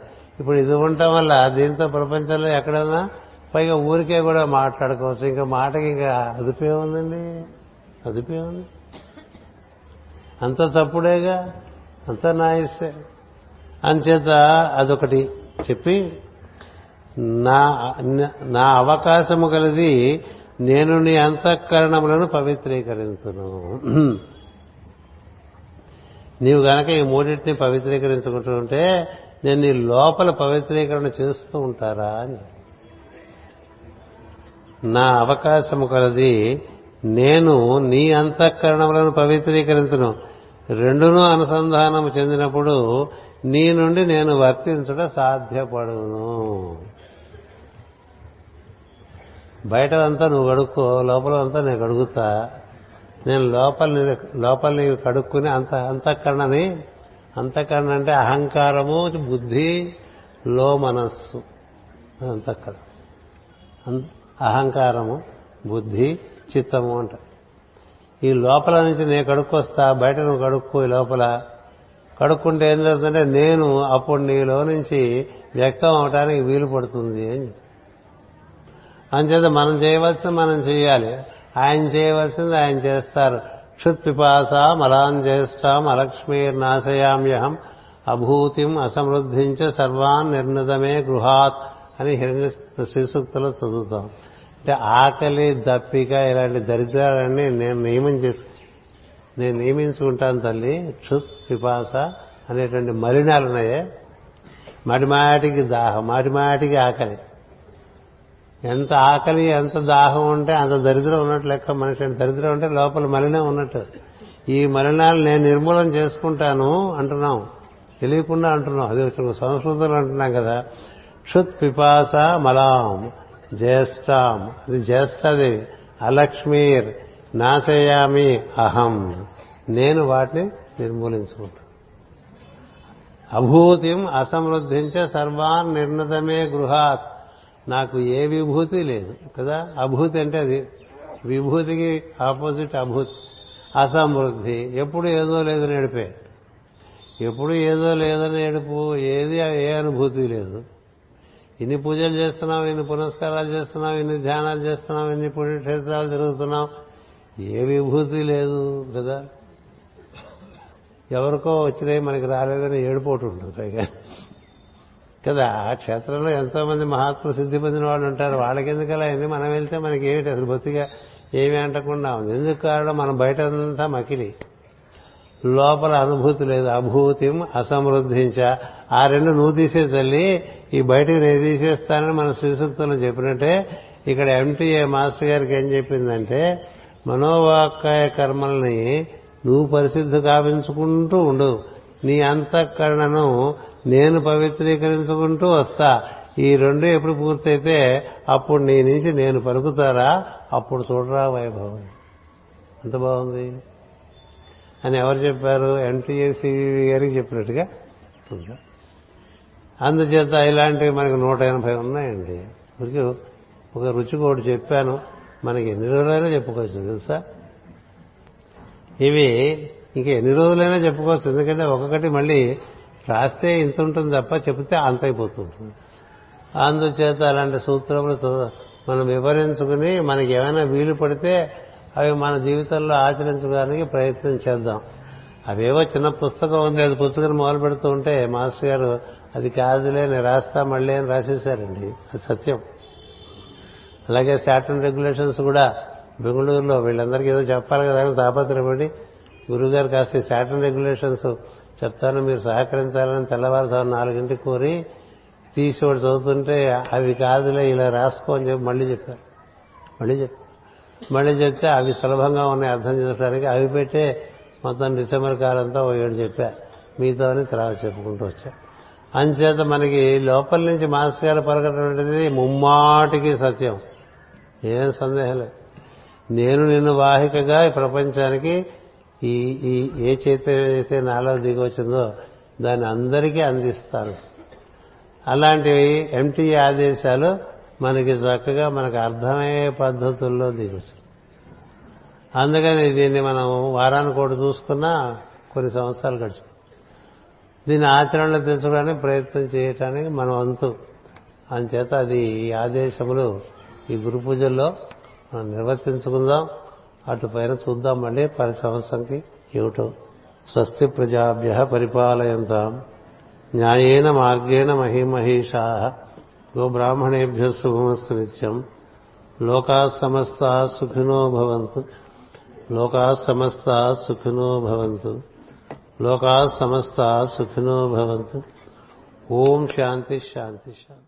ఇప్పుడు ఇది ఉండటం వల్ల దీంతో ప్రపంచంలో ఎక్కడైనా పైగా ఊరికే కూడా మాట్లాడుకోవచ్చు. ఇంకా మాటకి ఇంకా అదుపే ఉందండి. అదుపే ఉంది. అంత చప్పుడేగా అంత నా అంచేత అదొకటి చెప్పి నా నా అవకాశము కలిది నేను నీ అంతఃకరణములను పవిత్రీకరించును. నీవు గనక ఈ మూడింటిని పవిత్రీకరించుకుంటూ ఉంటే నేను నీ లోపల పవిత్రీకరణ చేస్తూ ఉంటారా అని. నా అవకాశము కలది నేను నీ అంతఃకరణములను పవిత్రీకరించును. రెండును అనుసంధానము చెందినప్పుడు నీ నుండి నేను వర్తించడం సాధ్యపడును. బయట అంతా నువ్వు కడుక్కో లోపల అంతా నేను కడుగుతా. నేను లోపల లోపల నీవు కడుక్కుని అంత అంతఃకరణని అంతఃకరణ అంటే అహంకారము బుద్ధి లో మనస్సు అంతఃకరణ అహంకారము బుద్ధి చిత్తము అంట. ఈ లోపల నుంచి నేను కడుక్కొస్తా బయట నువ్వు కడుక్కో ఈ లోపల. కడుక్కుంటే ఏం జరుగుతుందంటే నేను అప్పుడు నీలో నుంచి వ్యక్తం అవటానికి వీలు పడుతుంది అని అంచేత మనం చేయవలసింది మనం చేయాలి. ఆయన చేయవలసింది ఆయన చేస్తారు. క్షుత్ పిపాస మలాం జ్యేష్ఠాం అలక్ష్మీర్నాశయామ్యహం అభూతిం అసమృద్ధించ సర్వాన్ నిర్ణతమే గృహాత్ అని హిరణ్య శ్రీసూక్తులు చదువుతాం. అంటే ఆకలి దప్పిక ఇలాంటి దరిద్రాలన్నీ నేను నియమం చేసి నేను నియమించుకుంటాను తల్లి. క్షుత్ పిపాస అనేటువంటి మలినాలు ఉన్నాయే మాటిమాటికి దాహం మాటిమాటికి ఆకలి. ఎంత ఆకలి ఎంత దాహం ఉంటే అంత దరిద్రం ఉన్నట్టు లెక్క మనిషి దరిద్రం ఉంటే లోపల మలినం ఉన్నట్టు. ఈ మలినాలు నేను నిర్మూలన చేసుకుంటాను అంటున్నాం. తెలియకుండా అంటున్నాం. అది సంస్కృతంలో అంటున్నాం కదా. క్షుత్ పిపాస మలాం జ్యేష్ఠాం. అది జ్యేష్ఠది అలక్ష్మీర్ నాశయామి అహం. నేను వాటిని నిర్మూలించుకుంటాను అభూతిం అసమృద్ధించే సర్వాన్ నిర్ణతమే గృహాత్. నాకు ఏ విభూతి లేదు కదా? అభూతి అంటే అది. విభూతికి ఆపోజిట్ అభూతి. అసమృద్ధి. ఎప్పుడు ఏదో లేదు నడిపే. ఎప్పుడు ఏదో లేదని ఏడుపు ఏది ఏ అనుభూతి లేదు. ఇన్ని పూజలు చేస్తున్నాం ఇన్ని పునస్కారాలు చేస్తున్నాం ఇన్ని ధ్యానాలు చేస్తున్నాం ఇన్ని పుణ్యక్షేత్రాలు తిరుగుతున్నాం. ఏ విభూతి లేదు కదా? ఎవరికో వచ్చినాయి మనకి రాలేదని ఏడుపోటు ఉంటుంది పైగా. కదా ఆ క్షేత్రంలో ఎంతో మంది మహాత్ములు సిద్ధి పొందిన వాళ్ళు ఉంటారు. వాళ్ళకి ఎందుకు అలా అయింది? మనం వెళ్తే మనకి ఏమిటి అసలు బొత్తిగా ఏమీ అంటకుండా ఉంది. ఎందుకు కారణం? మనం బయట అంతా మకిలి. లోపల అనుభూతి లేదు. అభూతిం అసమృద్ధించ. ఆ రెండు నువ్వు తీసే తల్లి ఈ బయటకు నేను తీసేస్తానని మన శ్రీసూక్తంలో చెప్పినట్టే ఇక్కడ ఎంటీఏ మాస్టర్ గారికి ఏం చెప్పిందంటే మనోవాకాయ కర్మల్ని నువ్వు పరిశుద్ధి కావించుకుంటూ ఉండు. నీ అంతఃకరణను నేను పవిత్రీకరించుకుంటూ వస్తా. ఈ రెండు ఎప్పుడు పూర్తయితే అప్పుడు నీ నుంచి నేను పలుకుతారా? అప్పుడు చూడరా వైభవం. ఎంత బాగుంది. అని ఎవరు చెప్పారు? ఎన్టీఏసీ గారికి చెప్పినట్టుగా అందుచేత ఇలాంటివి మనకు నూట ఎనభై ఉన్నాయండి. ఊరికి ఒక రుచి ఒకటి చెప్పాను. మనకి ఎన్ని రోజులైనా చెప్పుకోవచ్చు తెలుసా? ఇవి ఇంక ఎన్ని రోజులైనా చెప్పుకోవచ్చు. ఎందుకంటే ఒక్కొక్కటి మళ్ళీ రాస్తే ఇంత ఉంటుంది తప్ప చెప్తే అంత అయిపోతుంటుంది అందుచేత అలాంటి సూత్రములు మనం వివరించుకుని మనకి ఏమైనా వీలు పడితే అవి మన జీవితంలో ఆచరించడానికి ప్రయత్నం చేద్దాం. అవేవో చిన్న పుస్తకం ఉంది అది పుస్తకం మొదలు పెడుతూ ఉంటే మాస్టర్ గారు అది కాదులే నేను రాస్తా మళ్ళీ అని రాసేశారండి. అది సత్యం. అలాగే శాటన్ రెగ్యులేషన్స్ కూడా బెంగళూరులో వీళ్ళందరికీ ఏదో చెప్పాలి కదా అని తాపత్రపడి గురువుగారు కాస్త శాటన్ రెగ్యులేషన్స్ చెప్తాను మీరు సహకరించాలని తెల్లవారుజాము నాలుగింటికి కోరి తీసి ఒకటి చదువుతుంటే అవి కాదులే ఇలా రాసుకో అని చెప్పి మళ్ళీ చెప్పారు. మళ్ళీ చెప్పారు మళ్ళీ చెప్తే అవి సులభంగా ఉన్నాయి అర్థం చేసుకోవడానికి అవి పెట్టే మొత్తం డిసెంబర్ కాలంతో ఓ ఏడు చెప్పా. మీతోని తర్వాత చెప్పుకుంటూ వచ్చా. అంచేత మనకి లోపల నుంచి మాస్ గారు పలకటువంటిది ముమ్మాటికి సత్యం. ఏం సందేహం లేదు. నేను నిన్ను వాహికగా ఈ ప్రపంచానికి ఈ ఈ ఏ చైతన్యం అయితే నాలో దిగి వచ్చిందో దాన్ని అందరికీ అందిస్తాను అలాంటి ఎంటీ ఆదేశాలు మనకి చక్కగా మనకు అర్థమయ్యే పద్ధతుల్లో దిగొచ్చు అందుకని దీన్ని మనం వారానికి ఒకటి చూసుకున్నా కొన్ని సంవత్సరాలు గడిచి దీన్ని ఆచరణలో తెచ్చుకోవడానికి ప్రయత్నం చేయటానికి మనం వంతు. అందుచేత అది ఈ ఆదేశములు ఈ గురు పూజల్లో మనం నిర్వర్తించుకుందాం. అటు పైన చూద్దాం మళ్ళీ పది సంవత్సరంకి ఏమిటో. స్వస్తి ప్రజాభ్య పరిపాలయంతాం. న్యాయేన మార్గేణ మహిమహీషా. గోబ్రాహ్మణేభ్య శుభమస్తు నిత్యం. లోకా సమస్త సుఖినో భవంతు. లోకా సమస్త సుఖినో భవంతు. లోకా సమస్త సుఖినో భవంతు. ఓం శాంతి శాంతి శాంతి.